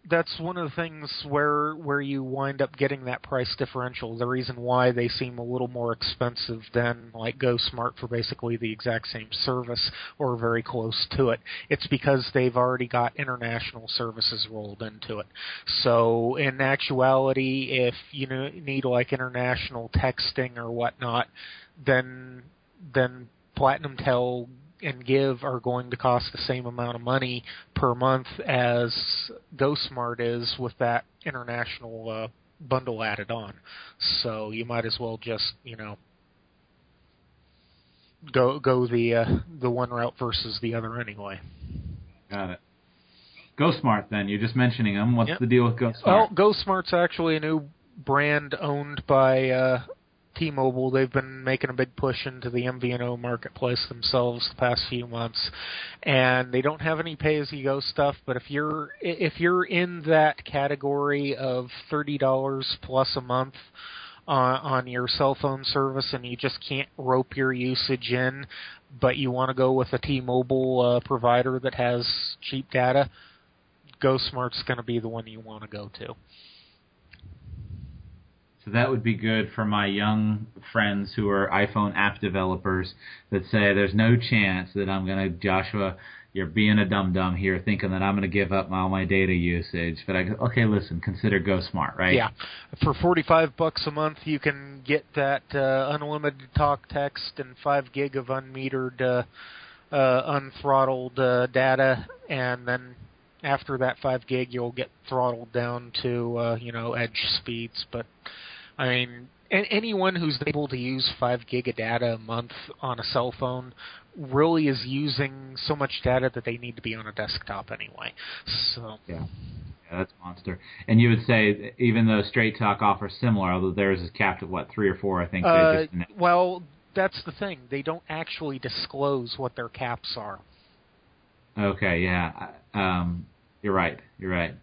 B: that's one of the things where where you wind up getting that price differential. The reason why they seem a little more expensive than like Go Smart for basically the exact same service or very close to it. It's because they've already got international services rolled into it. So in actuality, if you need like international texting or whatnot, then then PlatinumTel and GIV are going to cost the same amount of money per month as GoSmart is with that international uh, bundle added on. So you might as well just you know go go the uh, the one route versus the other anyway.
A: Got it. GoSmart then. You're just mentioning them. What's
B: yep.
A: the deal with GoSmart?
B: Well, GoSmart's actually a new brand owned by uh, T-Mobile, they've been making a big push into the MVNO marketplace themselves the past few months, and they don't have any pay-as-you-go stuff. But if you're if you're in that category of thirty dollars plus a month on, on your cell phone service, and you just can't rope your usage in, but you want to go with a T-Mobile uh, provider that has cheap data, GoSmart's going to be the one you want to go to.
A: So that would be good for my young friends who are iPhone app developers that say there's no chance that I'm going to, Joshua, you're being a dum dum here, thinking that I'm going to give up all my data usage. But I go, okay, listen, consider GoSmart, right?
B: Yeah, for 45 bucks a month, you can get that uh, unlimited talk, text, and five gig of unmetered, uh, uh, unthrottled uh, data, and then after that five gig, you'll get throttled down to uh, you know edge speeds, but I mean, anyone who's able to use five gig of data a month on a cell phone really is using so much data that they need to be on a desktop anyway. So
A: yeah. Yeah, that's monster. And you would say, even though Straight Talk offers similar, although theirs is capped at what three or four, I think.
B: Uh, well, that's the thing; they don't actually disclose what their caps are.
A: Okay, yeah, um, you're right. You're right.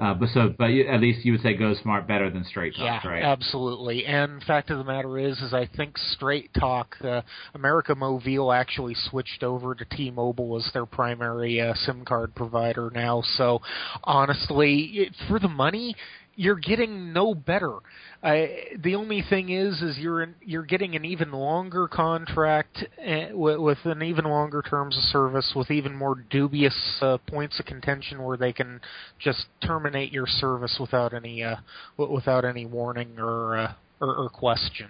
A: Uh, but so, but you, at least you would say Go Smart better than Straight Talk,
B: yeah,
A: right?
B: absolutely. And fact of the matter is, is I think Straight Talk, uh, America Mobile actually switched over to T-Mobile as their primary uh, SIM card provider now. So honestly, it, for the money, you're getting no better. I, the only thing is, is you're in, you're getting an even longer contract uh, with, with an even longer terms of service, with even more dubious uh, points of contention, where they can just terminate your service without any uh, without any warning or, uh, or or question.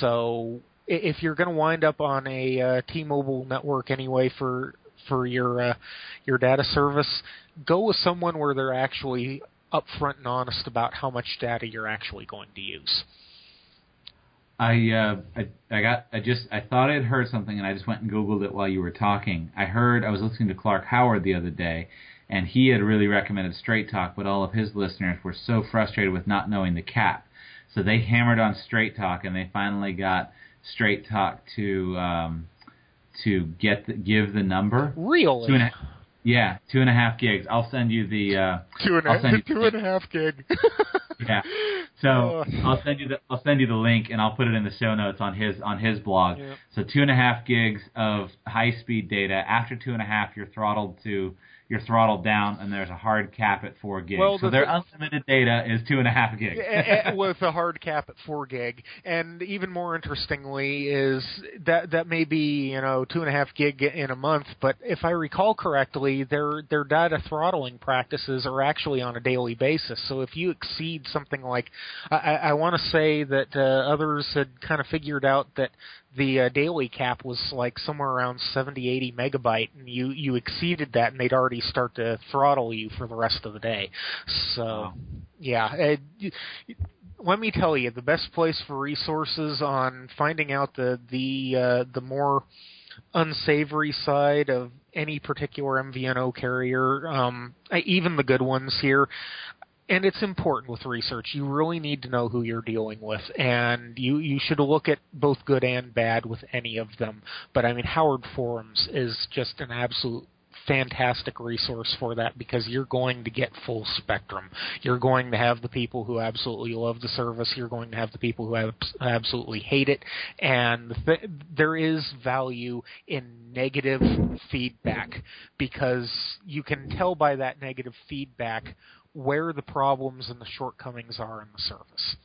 B: So if you're going to wind up on a uh, T-Mobile network anyway for for your uh, your data service, go with someone where they're actually upfront and honest about how much data you're actually going to use.
A: I uh, I I got I just I thought I'd heard something and I just went and googled it while you were talking. I heard I was listening to Clark Howard the other day and he had really recommended Straight Talk, but all of his listeners were so frustrated with not knowing the cap. So they hammered on Straight Talk and they finally got Straight Talk to um to get the, give the number.
B: Really?
A: Two and a, yeah, two and a half gigs. I'll send you the uh,
B: two and
A: I'll send
B: two and a half gig.
A: yeah. So
B: Uh.
A: I'll send you the I'll send you the link and I'll put it in the show notes on his on his blog.
B: Yeah.
A: So two and a half gigs of high speed data. After two and a half, you're throttled to you're throttled down, and there's a hard cap at four gig.
B: Well,
A: so
B: the
A: their unlimited data is two and a half gigs.
B: Eh, eh, with a hard cap at four gig. And even more interestingly is that that may be you know two and a half gig in a month, but if I recall correctly, their their data throttling practices are actually on a daily basis. So if you exceed something like, I, I I want to say that uh, others had kind of figured out that the uh, daily cap was like somewhere around 70 80 megabyte and you you exceeded that and they'd already start to throttle you for the rest of the day so
A: Wow.
B: yeah y- let me tell you the best place for resources on finding out the the uh, the more unsavory side of any particular MVNO carrier um even the good ones here and it's important with research. You really need to know who you're dealing with, and you you should look at both good and bad with any of them. But I mean, Howard Forums is just an absolute fantastic resource for that because you're going to get full spectrum. You're going to have the people who absolutely love the service. You're going to have the people who abs- absolutely hate it, and th- there is value in negative feedback because you can tell by that negative feedback where the problems and the shortcomings are in the service.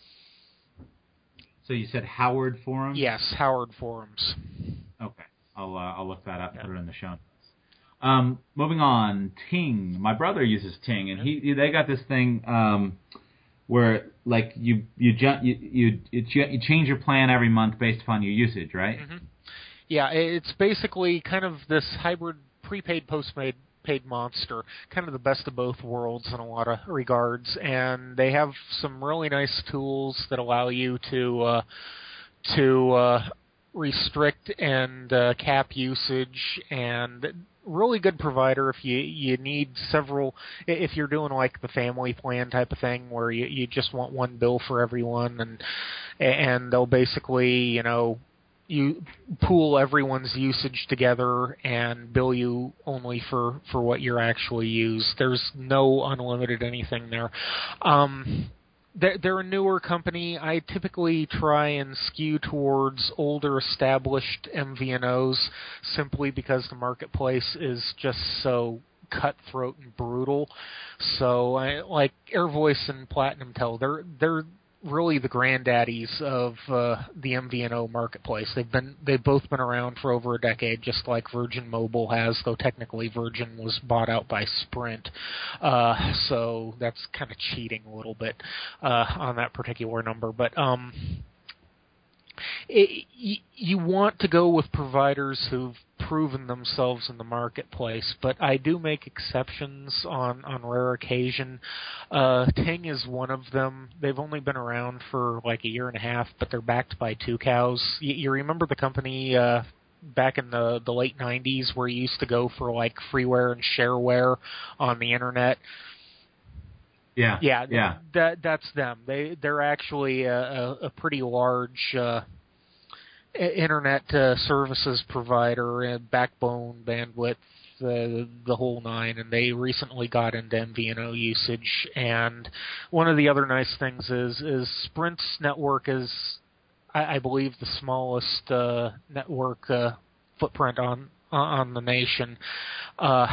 A: So you said Howard forums?
B: Yes, Howard Forums.
A: Okay. I'll uh, I'll look that up.
B: Yeah.
A: Put it in the show notes. Um, moving on, Ting. My brother uses Ting, and he they got this thing um, where like you you ju- you you, you you change your plan every month based upon your usage, right?
B: hmm Yeah, it's basically kind of this hybrid prepaid postpaid paid monster, kind of the best of both worlds in a lot of regards. And they have some really nice tools that allow you to uh, to uh, restrict and uh, cap usage and really good provider if you you need several if you're doing like the family plan type of thing where you you just want one bill for everyone and and they'll basically you know you pool everyone's usage together and bill you only for for what you're actually used there's no unlimited anything there um they're, they're a newer company. I typically try and skew towards older established MVNOs simply because the marketplace is just so cutthroat and brutal. So I like AirVoice and Platinum Tel. They're they're really the granddaddies of uh, the MVNO marketplace. They've been they've both been around for over a decade, just like Virgin Mobile has, though technically Virgin was bought out by Sprint. Uh, so that's kind of cheating a little bit uh, on that particular number. But um, it, you, you want to go with providers who've proven themselves in the marketplace, but I do make exceptions on on rare occasion. Uh, Ting is one of them. They've only been around for like a year and a half, but they're backed by Tucows. You, you remember the company uh, back in the the late '90s where you used to go for like freeware and shareware on the internet?
A: Yeah.
B: Yeah,
A: Yeah.
B: That that's them. They they're actually a, a, pretty large uh, internet uh, services provider, uh, backbone bandwidth, the the whole nine, and they recently got into MVNO usage. And one of the other nice things is is Sprint's network is, I, I believe, the smallest uh, network uh, footprint on on the nation. Uh,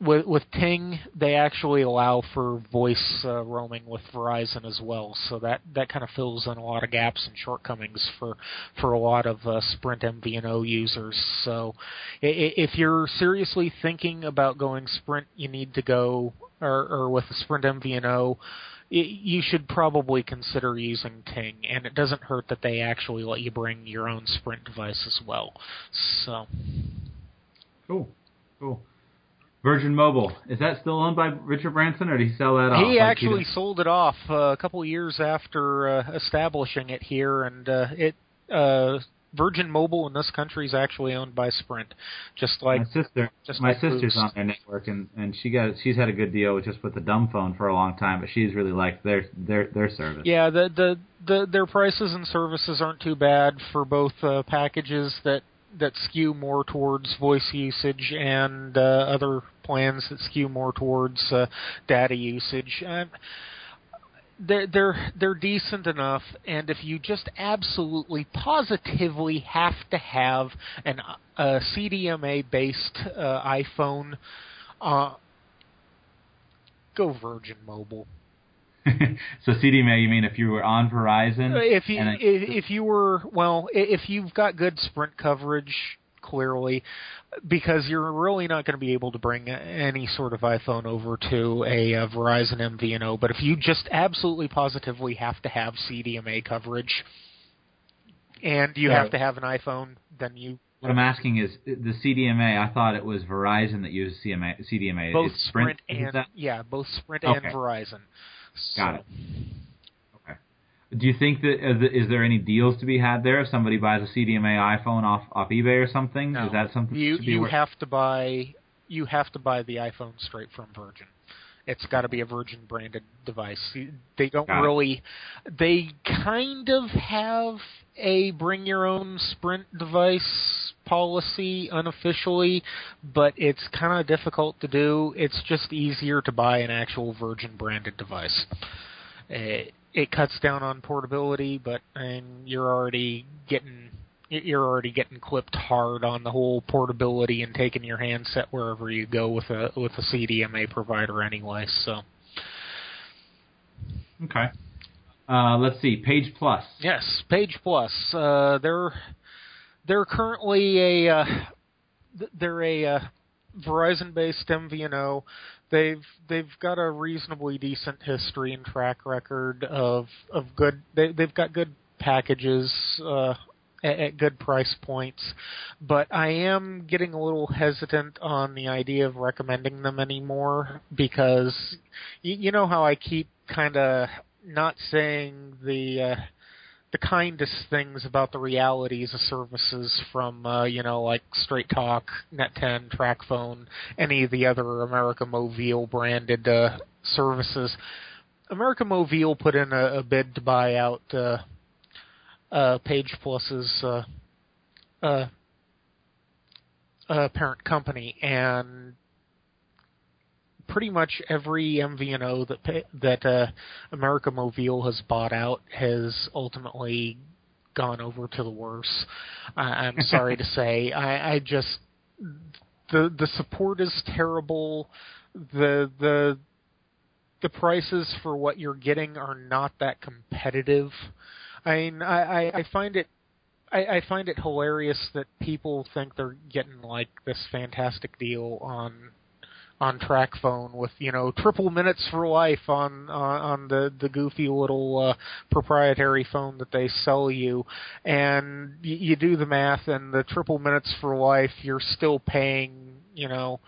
B: with with Ting, they actually allow for voice uh, roaming with Verizon as well, so that that kind of fills in a lot of gaps and shortcomings for for a lot of uh, Sprint MVNO users. So, if you're seriously thinking about going Sprint, you need to go or, or with the Sprint MVNO. You should probably consider using Ting, and it doesn't hurt that they actually let you bring your own Sprint device as well. So,
A: cool, cool. Virgin Mobile is that still owned by Richard Branson, or did he sell that off?
B: He like actually he sold it off uh, a couple of years after uh, establishing it here, and uh, it uh, Virgin Mobile in this country is actually owned by Sprint, just like
A: my sister.
B: Just
A: my
B: like
A: sister's
B: Boost.
A: on their network, and and she got she's had a good deal with just with the dumb phone for a long time, but she's really liked their their their service.
B: Yeah, the the the their prices and services aren't too bad for both uh, packages that that skew more towards voice usage and uh, other plans that skew more towards uh, data usage. They're they're they're decent enough, and if you just absolutely positively have to have an a CDMA based uh, iPhone, uh, go Virgin Mobile.
A: so CDMA, you mean if you were on Verizon?
B: Uh, if you if, if you were well, if you've got good Sprint coverage, clearly, because you're really not going to be able to bring any sort of iPhone over to a, a Verizon MVNO. But if you just absolutely positively have to have CDMA coverage, and you have to have an iPhone, then you
A: What I'm asking is the CDMA. I thought it was Verizon that used CMA, CDMA.
B: both
A: It's
B: Sprint,
A: Is
B: and yeah, both Sprint
A: Okay.
B: and Verizon.
A: Got it. Okay. Do you think that is there- is any deals to be had there if somebody buys a CDMA iPhone off off eBay or something?
B: No.
A: Is that something
B: you
A: to be
B: you have to buy you have to buy the iPhone straight from Virgin. It's got to be a Virgin branded device. They don't
A: Got it.
B: really. They kind of have a bring your own Sprint device policy unofficially, but it's kind of difficult to do. It's just easier to buy an actual Virgin branded device. It, it cuts down on portability, but and you're already getting you're already getting clipped hard on the whole portability and taking your handset wherever you go with a with a CDMA provider anyway. So
A: Okay. Uh, let's see. Page Plus.
B: yes, Page Plus. Uh, they're they're currently a uh, they're a uh, Verizon based MVNO. They've they've got a reasonably decent history and track record of of good. They they've got good packages. Uh, at, at good price points, but I am getting a little hesitant on the idea of recommending them anymore because you, you know how I keep kind of not saying the uh, the kindest things about the realities of services from uh, you know like Straight Talk, Net10, TracFone, any of the other America Mobile branded uh, services. America Mobile put in a, a bid to buy out uh, uh, Page Plus's uh, uh, uh, parent company, and pretty much every MVNO that that uh, America Mobile has bought out has ultimately gone over to the worse. I'm sorry to say, I, I just the the support is terrible. The the the prices for what you're getting are not that competitive. I mean, I, I, I find it I, I find it hilarious that people think they're getting like this fantastic deal on on track phone with you know triple minutes for life on on, on the the goofy little uh, proprietary phone that they sell you, and y- you do the math and the triple minutes for life you're still paying you know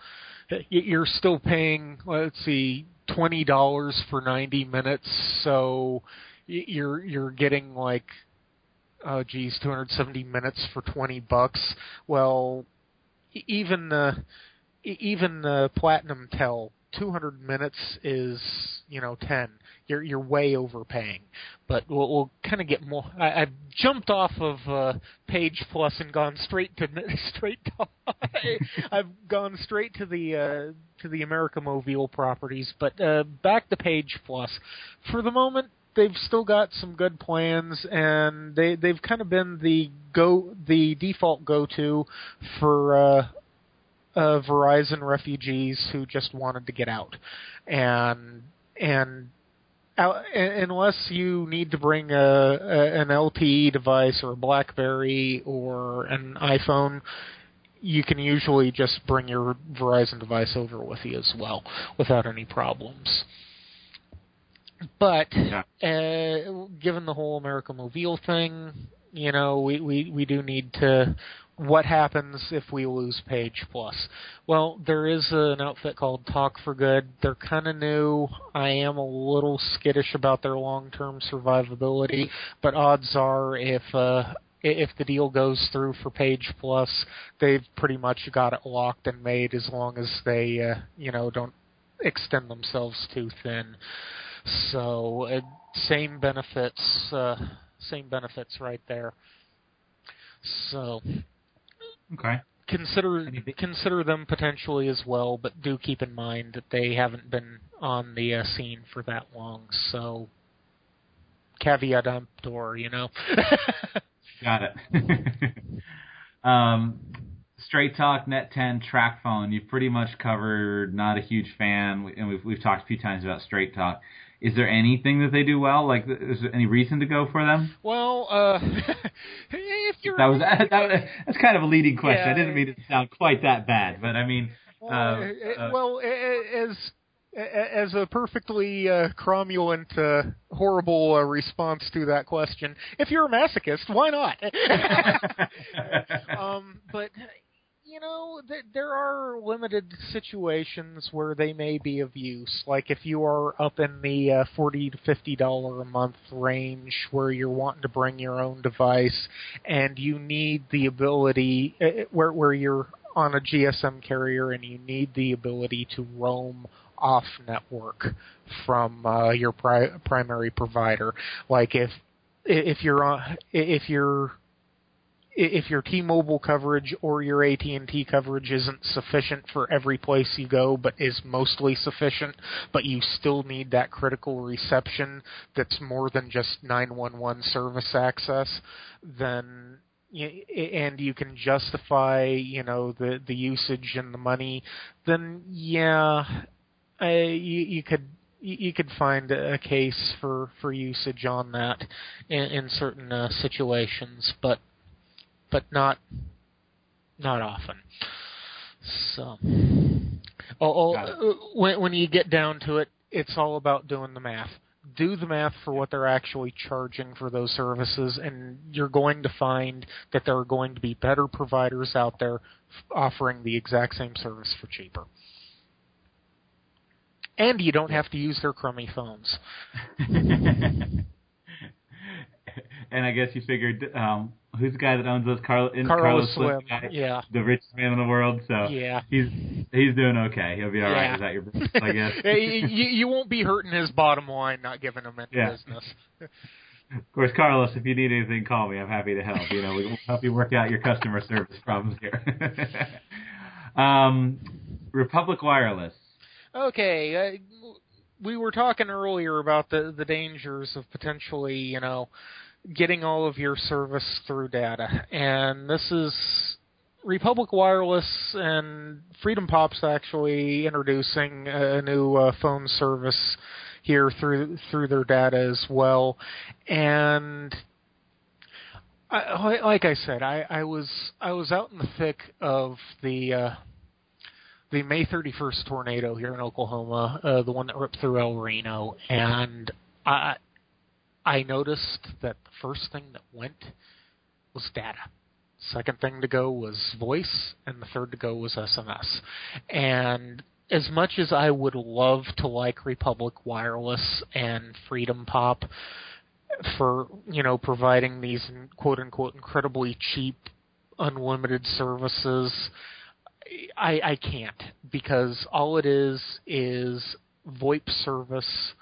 B: you're still paying let's see twenty dollars for ninety minutes. So you're you're getting like oh geez 270 minutes for 20 bucks. Well even the even the platinum tel 200 minutes is you know 10 you're you're way overpaying. But we'll, we'll kind of get more. I, I've jumped off of uh, Page Plus and gone straight to straight. To, I've gone straight to the uh, to the America Mobile properties, but uh, back to Page Plus. For the moment, they've still got some good plans, and they they've kind of been the go the default go to for. Uh, uh, Verizon refugees who just wanted to get out, and and out, unless you need to bring a, a an LTE device or a BlackBerry or an iPhone, you can usually just bring your Verizon device over with you as well without any problems. But
A: Yeah.
B: uh, given the whole America Mobile thing, you know, we, we, we do need to. What happens if we lose Page Plus? Well, there is an outfit called Talk for Good. They're kind of new. I am a little skittish about their long-term survivability, but odds are if uh, if the deal goes through for Page Plus, they've pretty much got it locked and made as long as they uh, you know don't extend themselves too thin. So uh, same benefits, uh, same benefits right there. So
A: Okay.
B: consider consider them potentially as well, but do keep in mind that they haven't been on the uh, scene for that long. So caveat emptor, you know.
A: Got it. um, Straight Talk, Net 10, TracFone. You've pretty much covered. Not a huge fan, and we've we've talked a few times about Straight Talk. Is there anything that they do well? Like, is there any reason to go for them?
B: well, uh, if you're
A: That was that, was- that's kind of a leading question.
B: Yeah.
A: I didn't mean it to sound quite that bad, but I mean,
B: Well,
A: Uh,
B: uh,
A: uh,
B: well, as as a perfectly uh, cromulent, uh, horrible uh, response to that question, if you're a masochist, why not? um, but you know, th- there are limited situations where they may be of use. Like if you are up in the uh, forty to fifty dollar a month range, where you're wanting to bring your own device, and you need the ability uh, where where you're on a GSM carrier and you need the ability to roam off network from uh, your pri- primary provider. Like if if you're on if you're if your T-Mobile coverage or your AT&T coverage isn't sufficient for every place you go, but is mostly sufficient, but you still need that critical reception that's more than just 911 service access, then and you can justify, you know, the the usage and the money, then yeah, uh, you, you could you you could find a case for for usage on that in, in certain uh, situations, but but not not often. So, oh, oh, uh, when when you get down to it, it's all about doing the math. Do the math for what they're actually charging for those services, and you're going to find that there are going to be better providers out there offering the exact same service for cheaper. And you don't have to use their crummy phones.
A: and I guess you figured um, who's the guy that owns those Carl, in,
B: Carlos
A: Slim,
B: Slim,
A: guy,
B: yeah.
A: the richest man in the world. So
B: Yeah.
A: he's he's doing okay. He'll be all right.
B: Yeah.
A: Is that your business? I guess.
B: you, you won't be hurting his bottom line not giving him any
A: Yeah.
B: business.
A: Of course, Carlos, if you need anything, call me. I'm happy to help. You know, we'll help you work out your customer service problems here. um, Republic Wireless.
B: Okay, uh, we were talking earlier about the the dangers of potentially, you know, getting all of your service through data, and this is Republic Wireless and Freedom Pop's actually introducing a new uh, phone service here through through their data as well, and. I, like I said, I, I was I was out in the thick of the uh, the May 31st tornado here in Oklahoma, uh, the one that ripped through El Reno, and I I noticed that the first thing that went was data. Second thing to go was voice, and the third to go was SMS. And as much as I would love to like Republic Wireless and Freedom Pop for you know providing these quote unquote incredibly cheap unlimited services I, I can't because all it is is VoIP service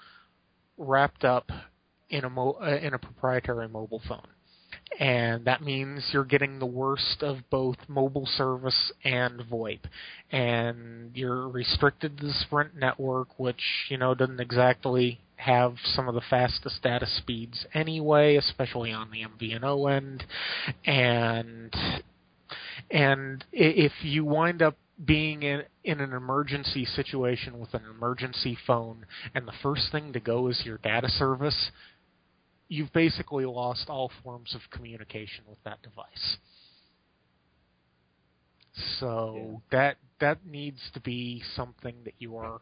B: wrapped up in a mo- uh, in a proprietary mobile phone. And that means you're getting the worst of both mobile service and VoIP. And you're restricted to the Sprint network, which, you know, doesn't exactly have some of the fastest data speeds anyway, especially on the MVNO end. And and if you wind up being in, in an emergency situation with an emergency phone and the first thing to go is your data service, you've basically lost all forms of communication with that device. So yeah. that that needs to be something that you are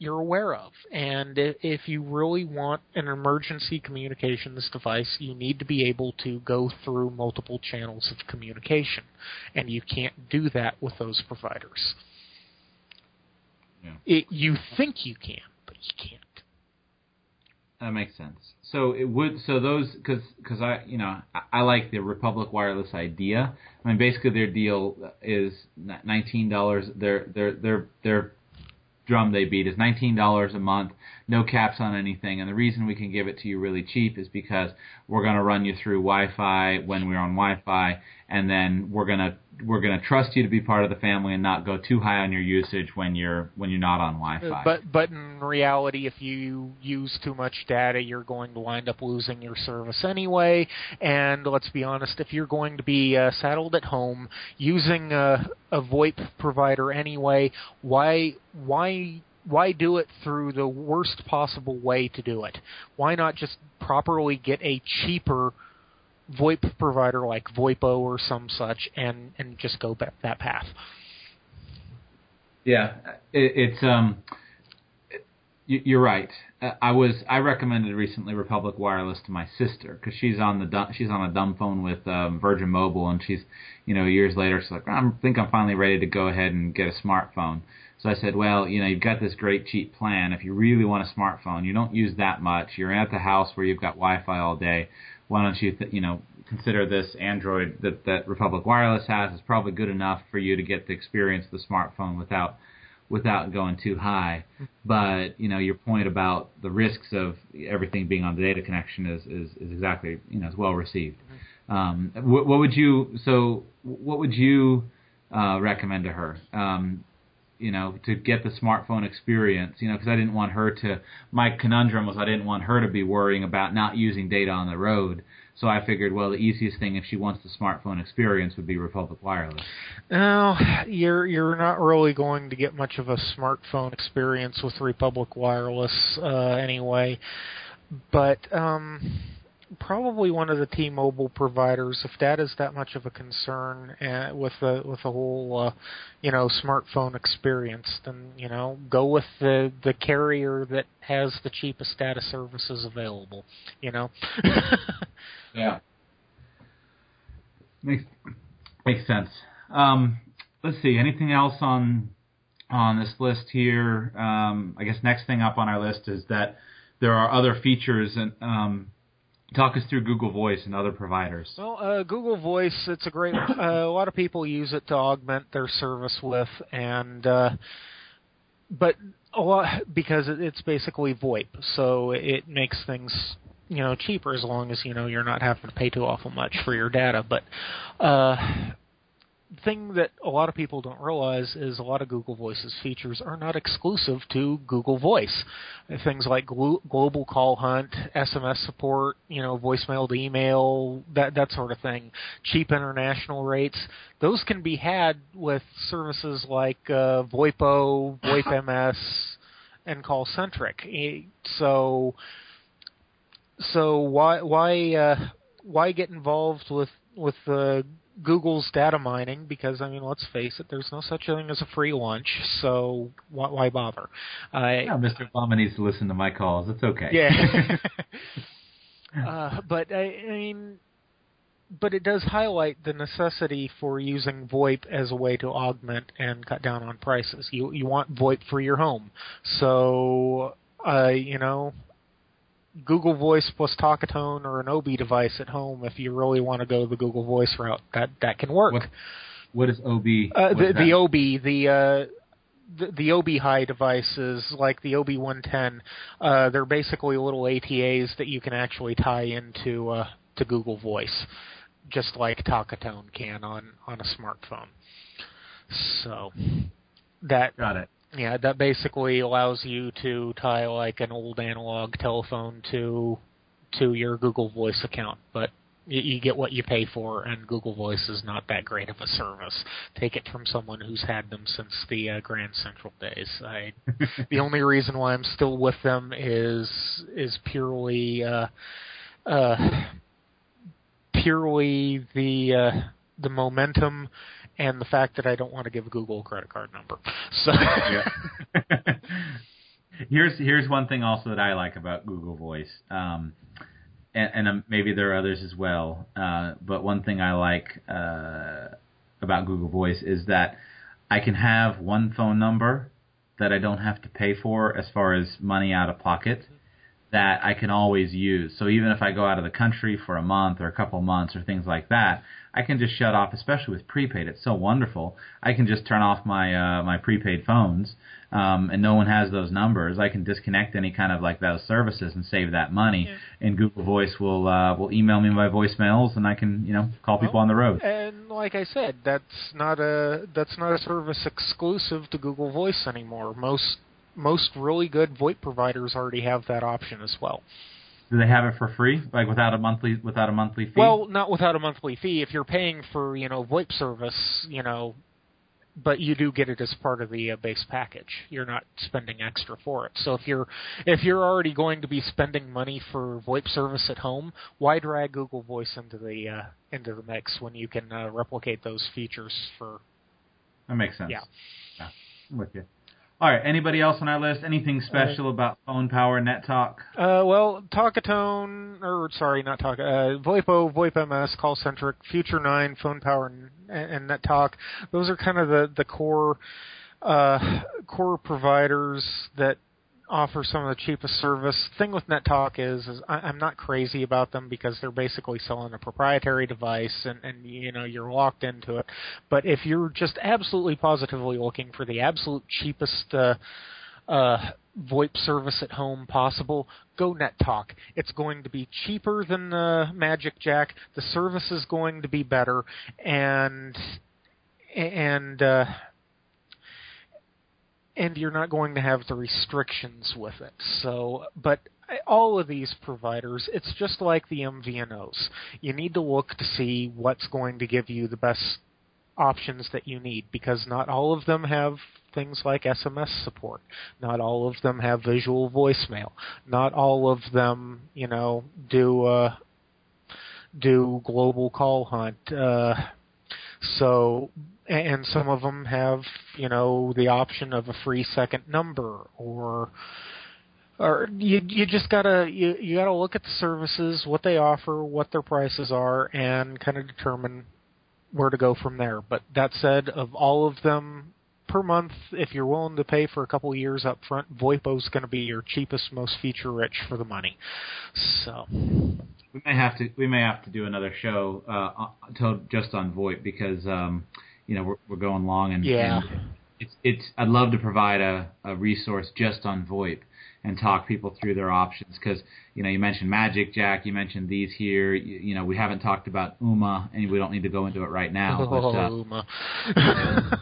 B: you're aware of. And if you really want an emergency communications device, you need to be able to go through multiple channels of communication. And you can't do that with those providers.
A: Yeah.
B: It, you think you can, but you can't.
A: That makes sense. So it would so those because because I you know I, I like the Republic Wireless idea. I mean basically their deal is nineteen dollars. Their their their their drum they beat is $19 a month, no caps on anything. And the reason we can give it to you really cheap is because we're going to run you through Wi-Fi when we're on Wi-Fi, and then we're going to we're going to trust you to be part of the family and not go too high on your usage when you're when you're not on Wi-Fi.
B: But but in reality, if you use too much data, you're going to wind up losing your service anyway. And let's be honest, if you're going to be uh, saddled at home using a, a VoIP provider anyway, why why why do it through the worst possible way to do it? Why not just properly get a cheaper VoIP provider like VoIPO or some such, and and just go that, path.
A: Yeah, it, it's um, it, you're right. I was I recommended recently Republic Wireless to my sister because she's on the she's on a dumb phone with um, Virgin Mobile, and she's you know years later she's like I think I'm finally ready to go ahead and get a smartphone. So I said, well, you know, you've got this great cheap plan. If you really want a smartphone, you don't use that much. You're at the house where you've got Wi-Fi all day why don't you, th- you know, consider this Android that, that Republic Wireless has is probably good enough for you to get the experience of the smartphone without without going too high. But you know, your point about the risks of everything being on the data connection is is, is exactly you know is well received. Um, what, what, would you so what would you uh, recommend to her? Um, you know, to get the smartphone experience, you know, because I didn't want her to. My conundrum was I didn't want her to be worrying about not using data on the road. So I figured, well, the easiest thing if she wants the smartphone experience would be Republic Wireless.
B: No, you're you're not really going to get much of a smartphone experience with Republic Wireless uh, anyway. But um, probably one of the T-Mobile providers. If that is that much of a concern uh, with the with the whole uh, you know smartphone experience, then you know go with the the carrier that has the cheapest data services available. You know.
A: yeah. Makes makes sense. Um, let's see. Anything else on on this list here? Um, I guess next thing up on our list is that there are other features and um, Talk us through Google Voice and other providers.
B: Well, uh, Google Voice, it's a great. Uh, a lot of people use it to augment their service with, and uh, but a lot because it's basically VoIP, so it makes things you know cheaper as long as you know you're not having to pay too awful much for your data. But uh, thing that a lot of people don't realize is a lot of Google Voice's features are not exclusive to Google Voice. Things like glo- global call hunt, SMS support, you know, voicemail to email, that that sort of thing. Cheap international rates. Those can be had with services like uh, VoIPO, VoIP MS, and CallCentric. So, so why why uh, why get involved with with uh, Google's data mining because I mean, let's face it, there's no such thing as a free lunch, so why, why bother?
A: Uh, yeah, Mr. Obama needs to listen to my calls. It's okay.
B: Yeah. uh, but I, I mean, but it does highlight the necessity for using VoIP as a way to augment and cut down on prices. You you want VoIP for your home, so uh, you know Google Voice plus Talkatone or an OBi device at home if you really want to go the Google Voice route. That that can work.
A: What, what is OBi?
B: Uh, the, the Obi, the uh, the, the OB High devices, like the OBi110, uh, they're basically little ATAs that you can actually tie into uh, to Google Voice, just like Talkatone can on on a smartphone. So that
A: got it.
B: Yeah, that basically allows you to tie like an old analog telephone to to your Google Voice account, but you, you get what you pay for, and Google Voice is not that great of a service. Take it from someone who's had them since the uh, Grand Central days. I, the only reason why I'm still with them is is purely uh, uh, purely the uh, the momentum and the fact that I don't want to give Google a credit card number. So
A: here's here's one thing also that I like about Google Voice, um, and, and um, maybe there are others as well. Uh, but one thing I like uh, about Google Voice is that I can have one phone number that I don't have to pay for as far as money out of pocket that I can always use. So even if I go out of the country for a month or a couple months or things like that, I can just shut off, especially with prepaid. It's so wonderful. I can just turn off my uh, my prepaid phones, um, and no one has those numbers. I can disconnect any kind of like those services and save that money. Yeah. And Google Voice will uh, will email me my voicemails, and I can you know call people on the road.
B: And like I said, that's not a that's not a service exclusive to Google Voice anymore. Most most really good VoIP providers already have that option as well.
A: Do they have it for free, like without a monthly without a monthly fee?
B: Well, not without a monthly fee. If you're paying for you know VoIP service, you know, but you do get it as part of the uh, base package. You're not spending extra for it. So if you're if you're already going to be spending money for VoIP service at home, why drag Google Voice into the uh, into the mix when you can uh, replicate those features for?
A: That makes sense.
B: Yeah.
A: yeah. I'm with you. All right. Anybody else on our list? Anything special uh, about phone power, net talk?
B: Uh, well, Talkatone, or sorry, not Talk, uh, VoIPO, VoIP MS, Call Centric, Future Nine, Phone Power, and, and Net Talk. Those are kind of the the core uh, core providers that offer some of the cheapest service. Thing with NetTalk is, is I, I'm not crazy about them because they're basically selling a proprietary device, and, and you know you're locked into it. But if you're just absolutely positively looking for the absolute cheapest uh, uh, VoIP service at home possible, go NetTalk. It's going to be cheaper than the Magic Jack. The service is going to be better, and and uh, and you're not going to have the restrictions with it. So, but all of these providers, it's just like the MVNOs. You need to look to see what's going to give you the best options that you need because not all of them have things like SMS support. Not all of them have visual voicemail. Not all of them, you know, do uh, do global call hunt. Uh, so and some of them have you know the option of a free second number or or you you just gotta you you gotta look at the services what they offer what their prices are and kind of determine where to go from there. But that said of all of them per month if you're willing to pay for a couple of years up front VoIPO's going to be your cheapest most feature rich for the money. So.
A: We may have to we may have to do another show uh, just on VoIP because um, you know we're, we're going long and
B: yeah.
A: And it's it's I'd love to provide a, a resource just on VoIP and talk people through their options because you know you mentioned Magic Jack, you mentioned these here. You, you, know we haven't talked about Ooma, and we don't need to go into it right now.
B: Oh,
A: but,
B: uh, Ooma.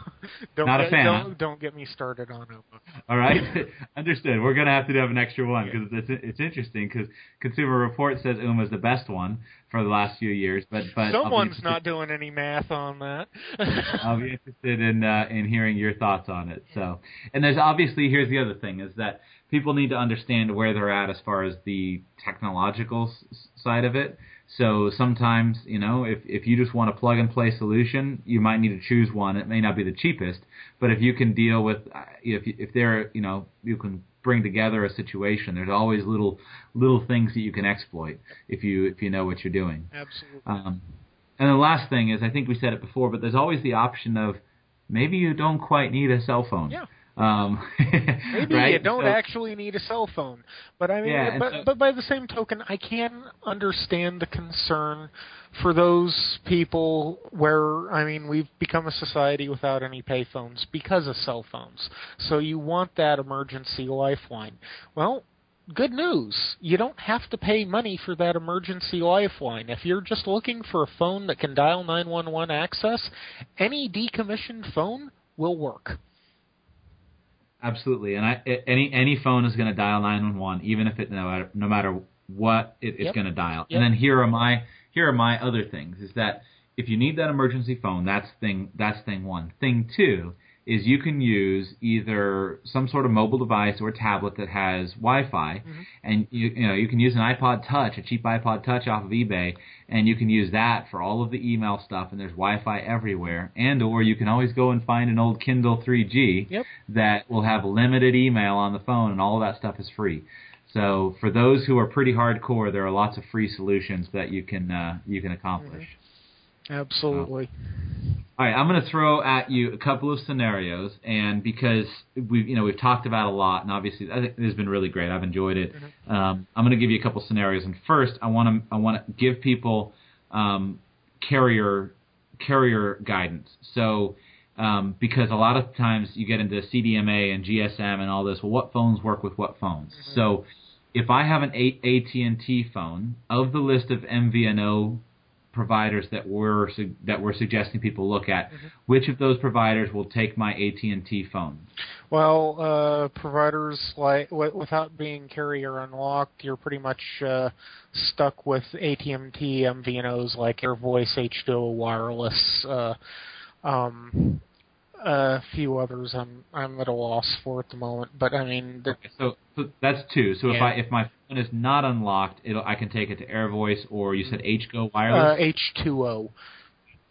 B: Don't
A: not
B: get,
A: a fan.
B: Don't,
A: huh?
B: don't get me started on Ooma.
A: All right, understood. We're gonna have to have an extra one because it's it's interesting because Consumer Report says Ooma is the best one for the last few years, but but
B: someone's not doing any math on that.
A: I'll be interested in uh, in hearing your thoughts on it. So, and there's obviously here's the other thing is that people need to understand where they're at as far as the technological s- side of it. So sometimes, you know, if if you just want a plug and play solution, you might need to choose one. It may not be the cheapest, but if you can deal with uh, if if there, you know, you can bring together a situation. There's always little little things that you can exploit if you if you know what you're doing.
B: Absolutely.
A: Um, and the last thing is, I think we said it before, but there's always the option of maybe you don't quite need a cell phone.
B: Yeah.
A: Um,
B: Maybe
A: right?
B: you don't
A: So-
B: actually need a cell phone, but I mean,
A: Yeah,
B: but
A: so-
B: but by the same token, I can understand the concern for those people where I mean we've become a society without any payphones because of cell phones. So you want that emergency lifeline. Well, good news. You don't have to pay money for that emergency lifeline. If you're just looking for a phone that can dial 911 access, any decommissioned phone will work.
A: Absolutely, and I, any any phone is going to dial 911, even if it no matter, no matter what it, it's
B: Yep.
A: going to dial.
B: Yep.
A: And then here are my here are my other things: is that if you need that emergency phone, that's thing that's thing one. Thing two is you can use either some sort of mobile device or tablet that has Wi-Fi, and you you know you can use an iPod Touch, a cheap iPod Touch off of eBay, and you can use that for all of the email stuff. And there's Wi-Fi everywhere, and or you can always go and find an old Kindle 3G
B: Yep.
A: that will have limited email on the phone, and all of that stuff is free. So for those who are pretty hardcore, there are lots of free solutions that you can uh, you can accomplish.
B: Absolutely.
A: All right, I'm going to throw at you a couple of scenarios, and because we've you know we've talked about a lot, and obviously I think this has been really great. I've enjoyed it. Um, I'm going to give you a couple scenarios, and first I want to I want to give people um, carrier carrier guidance. So um, because a lot of times you get into CDMA and GSM and all this. Well, what phones work with what phones? So if I have an AT&T phone, of the list of MVNO providers that we're su- that we're suggesting people look at, which of those providers will take my AT&T phone?
B: Well, uh, providers like w- without being carrier unlocked, you're pretty much uh, stuck with AT&T MVNOs like AirVoice, H2O Wireless, uh, um, a few others. I'm I'm at a loss for at the moment, but I mean, the,
A: So, so that's two. So if
B: Yeah.
A: I if my phone is not unlocked, it'll I can take it to AirVoice or you said HGO
B: uh,
A: wireless,
B: H2O.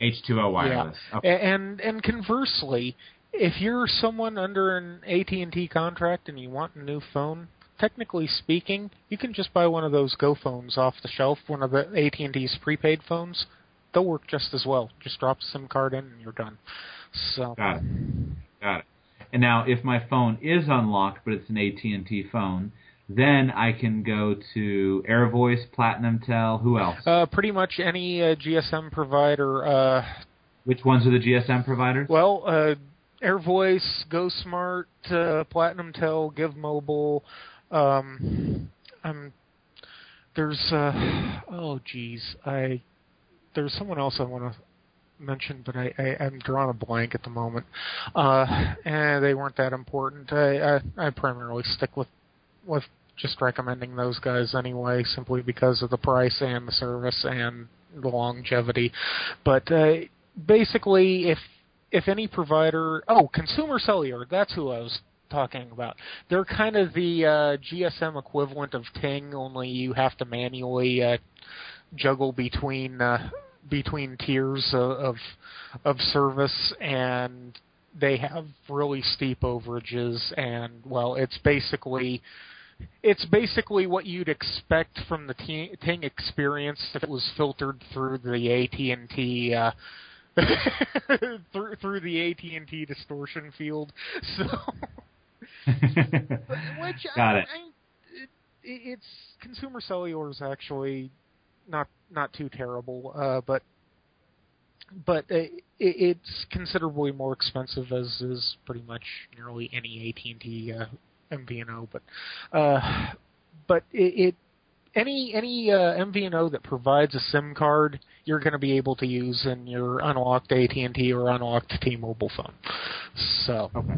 A: H2O wireless. Okay.
B: And and conversely, if you're someone under an AT&T contract and you want a new phone, technically speaking, you can just buy one of those Go phones off the shelf, one of the AT&T's prepaid phones. They'll work just as well. Just drop a SIM card in and you're done. So
A: Got it. Got it. And now, if my phone is unlocked, but it's an AT&T phone, then I can go to AirVoice, PlatinumTel. Who else?
B: uh, pretty much any uh, GSM provider. Uh,
A: Which ones are the GSM providers?
B: well, uh, AirVoice, GoSmart, uh, PlatinumTel, GIV Mobile. Um, I'm there's uh, oh geez, I there's someone else I want to mention, but I, I I'm drawing a blank at the moment. Uh, and they weren't that important. I, I I primarily stick with with just recommending those guys anyway, simply because of the price and the service and the longevity. But uh, basically, if if any provider, oh, Consumer Cellular, that's who I was talking about. They're kind of the uh, GSM equivalent of Ting, only you have to manually uh, juggle between uh, between tiers of, of service, and they have really steep overages. And well, it's basically it's basically what you'd expect from the Ting experience if it was filtered through the AT and T. Uh, through through the AT and T distortion field, so which
A: Got
B: I,
A: it.
B: I, it, it's consumer cellular is actually not not too terrible, uh, but but it, it's considerably more expensive as is pretty much nearly any AT and T uh, MVNO. But uh, but it, it any any uh, MVNO that provides a SIM card, you're going to be able to use in your unlocked AT and T or unlocked T-Mobile phone. So.
A: okay.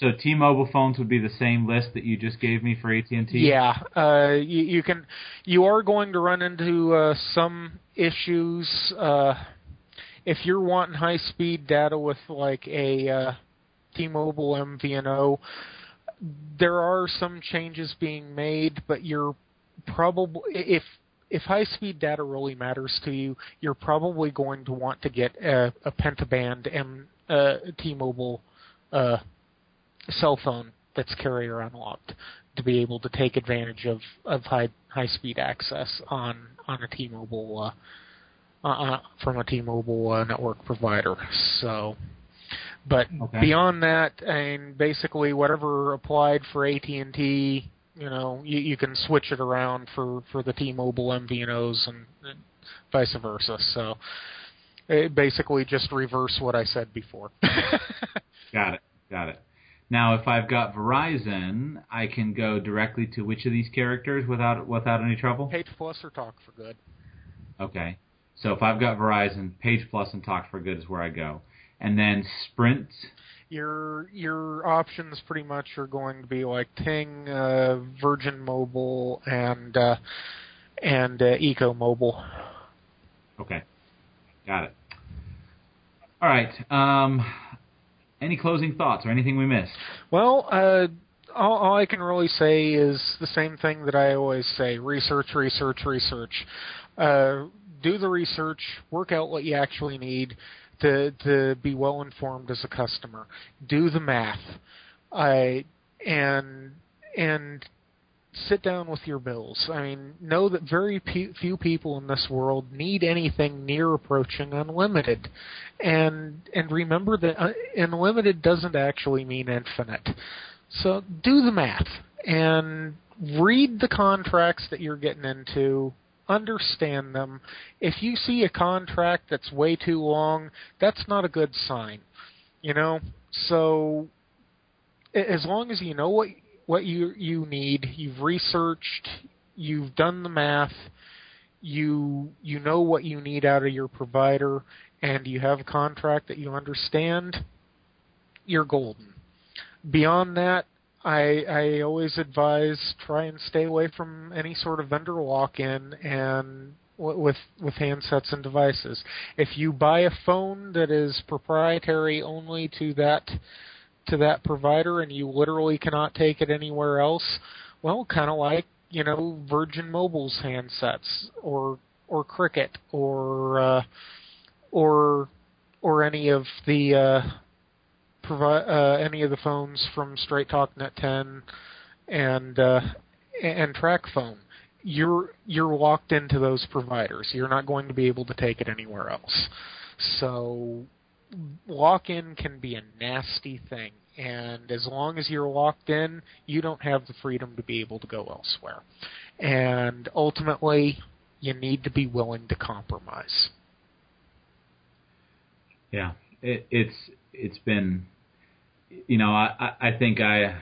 A: So T-Mobile phones would be the same list that you just gave me for AT&T.
B: Yeah, uh, you, you can. You are going to run into uh, some issues uh, if you're wanting high-speed data with like a uh, T-Mobile MVNO. There are some changes being made, but you're probably if if high-speed data really matters to you, you're probably going to want to get a, a pentaband M uh, T-Mobile. Uh, cell phone that's carrier unlocked to be able to take advantage of, of high high speed access on on a T-Mobile uh, uh, from a T-Mobile uh, network provider. So, But
A: Okay.
B: beyond that, and basically whatever applied for AT and T, you know, you, you can switch it around for for the T-Mobile MVNOs and, and vice versa. So it basically just reverse what I said before.
A: Got it. Got it. Now, if I've got Verizon, I can go directly to which of these characters without without any trouble.
B: Page Plus or Talk for Good.
A: Okay. So if I've got Verizon, Page Plus and Talk for Good is where I go. And then Sprint.
B: Your your options pretty much are going to be like Ting, uh, Virgin Mobile, and uh, and uh, Eco Mobile.
A: Okay. Got it. All right. Um, any closing thoughts or anything we missed?
B: Well, uh, all, all I can really say is the same thing that I always say: research, research, research. Uh, do the research, work out what you actually need to to be well informed as a customer. Do the math, I and and sit down with your bills. I mean, know that very few people in this world need anything near approaching unlimited, and and remember that uh, unlimited doesn't actually mean infinite. So do the math and read the contracts that you're getting into. Understand them. If you see a contract that's way too long, that's not a good sign. You know, so as long as you know what what you you need, you've researched, you've done the math, you you know what you need out of your provider, and you have a contract that you understand, you're golden. Beyond that, I I always advise try and stay away from any sort of vendor lock-in and with with handsets and devices. If you buy a phone that is proprietary only to that to that provider and you literally cannot take it anywhere else, well, kind of like you know Virgin Mobile's handsets or or Cricket or uh, or or any of the uh, provi- uh, any of the phones from Straight Talk Net 10 and uh, and Track Phone. You're you're locked into those providers. You're not going to be able to take it anywhere else. So lock in can be a nasty thing and as long as you're locked in you don't have the freedom to be able to go elsewhere. And ultimately you need to be willing to compromise.
A: Yeah, it, it's it's been, you know, I I I think I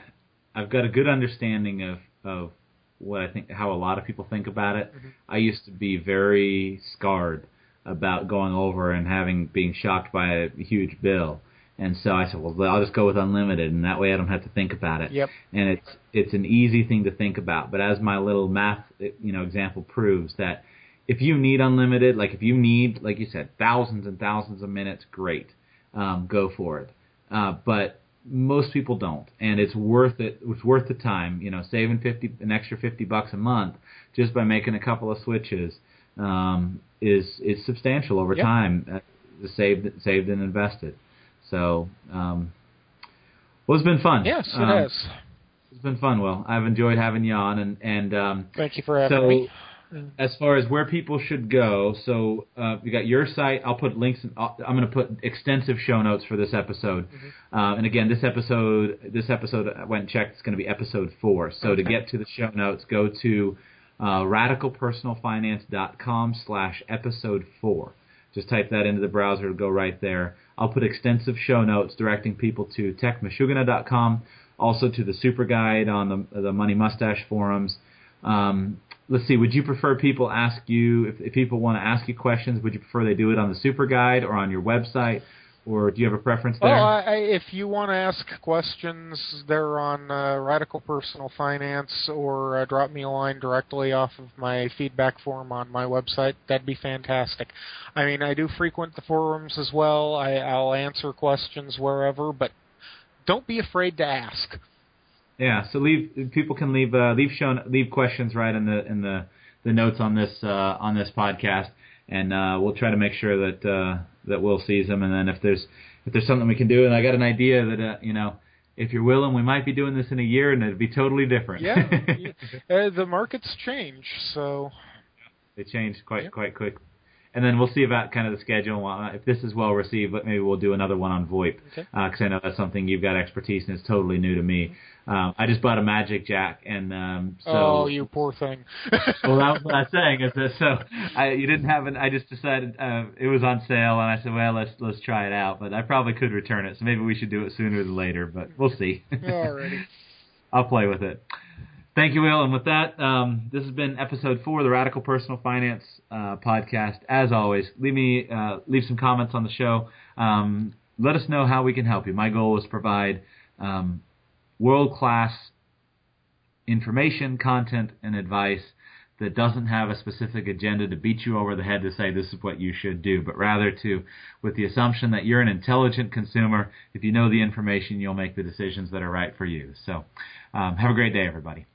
A: I've got a good understanding of of what I think how a lot of people think about it. Mm-hmm. I used to be very scarred about going over and having being shocked by a huge bill. And so I said, well, I'll just go with unlimited, and that way I don't have to think about it.
B: Yep.
A: And it's it's an easy thing to think about. But as my little math, you know, example proves that if you need unlimited, like if you need, like you said, thousands and thousands of minutes, great, um, go for it. Uh, but most people don't, and it's worth it. It's worth the time. You know, saving fifty, an extra fifty bucks a month just by making a couple of switches um, is is substantial over
B: Yep.
A: time. Uh, saved, saved and invested. So, um, well, it's been fun.
B: yes it
A: Um,
B: has
A: It's been fun. Well, I've enjoyed having you on, and and um,
B: thank you for having
A: so,
B: me
A: as far as where people should go, so uh, you got your site. I'll put links. In, I'm going to put extensive show notes for this episode. Uh, and again, this episode, this episode I went and checked. It's going to be episode four. So to get to the show notes, go to uh, radicalpersonalfinance.com slash episode four. Just type that into the browser. It'll go right there. I'll put extensive show notes directing people to techmashugana.com, also to the super guide on the, the Money Mustache forums. Um, let's see, would you prefer people ask you, if, if people want to ask you questions, would you prefer they do it on the super guide or on your website? Or do you have a preference there?
B: Well, I, if you want to ask questions, they're on uh, Radical Personal Finance, or uh, drop me a line directly off of my feedback form on my website. That'd be fantastic. I mean, I do frequent the forums as well. I, I'll answer questions wherever, but don't be afraid to ask.
A: Yeah, so leave people can leave uh, leave show leave questions right in the in the, the notes on this uh, on this podcast, and uh, we'll try to make sure that uh, that Will sees them. And then if there's if there's something we can do, and I got an idea that uh, you know if you're willing, we might be doing this in a year, and it'd be totally different.
B: Yeah, uh, the markets change, so
A: they change quite
B: Yep.
A: quite quick. and then we'll see about kind of the schedule and whatnot. If this is well received, but maybe we'll do another one on VoIP
B: Okay.
A: because I know that's something you've got expertise and It's totally new to me. Um, I just bought a Magic Jack, and um, so
B: oh, you poor thing.
A: well, that was what I was saying. Is that so? I you didn't have an. I just decided uh, it was on sale, and I said, well, let's let's try it out. But I probably could return it, so maybe we should do it sooner than later. But we'll see.
B: Alrighty.
A: I'll play with it. Thank you, Will. And with that, um, this has been episode four of the Radical Personal Finance uh, podcast. As always, leave me uh, leave some comments on the show. Um, let us know how we can help you. My goal is to provide um, world class information, content, and advice that doesn't have a specific agenda to beat you over the head to say this is what you should do, but rather to, with the assumption that you're an intelligent consumer. If you know the information, you'll make the decisions that are right for you. So, um, have a great day, everybody.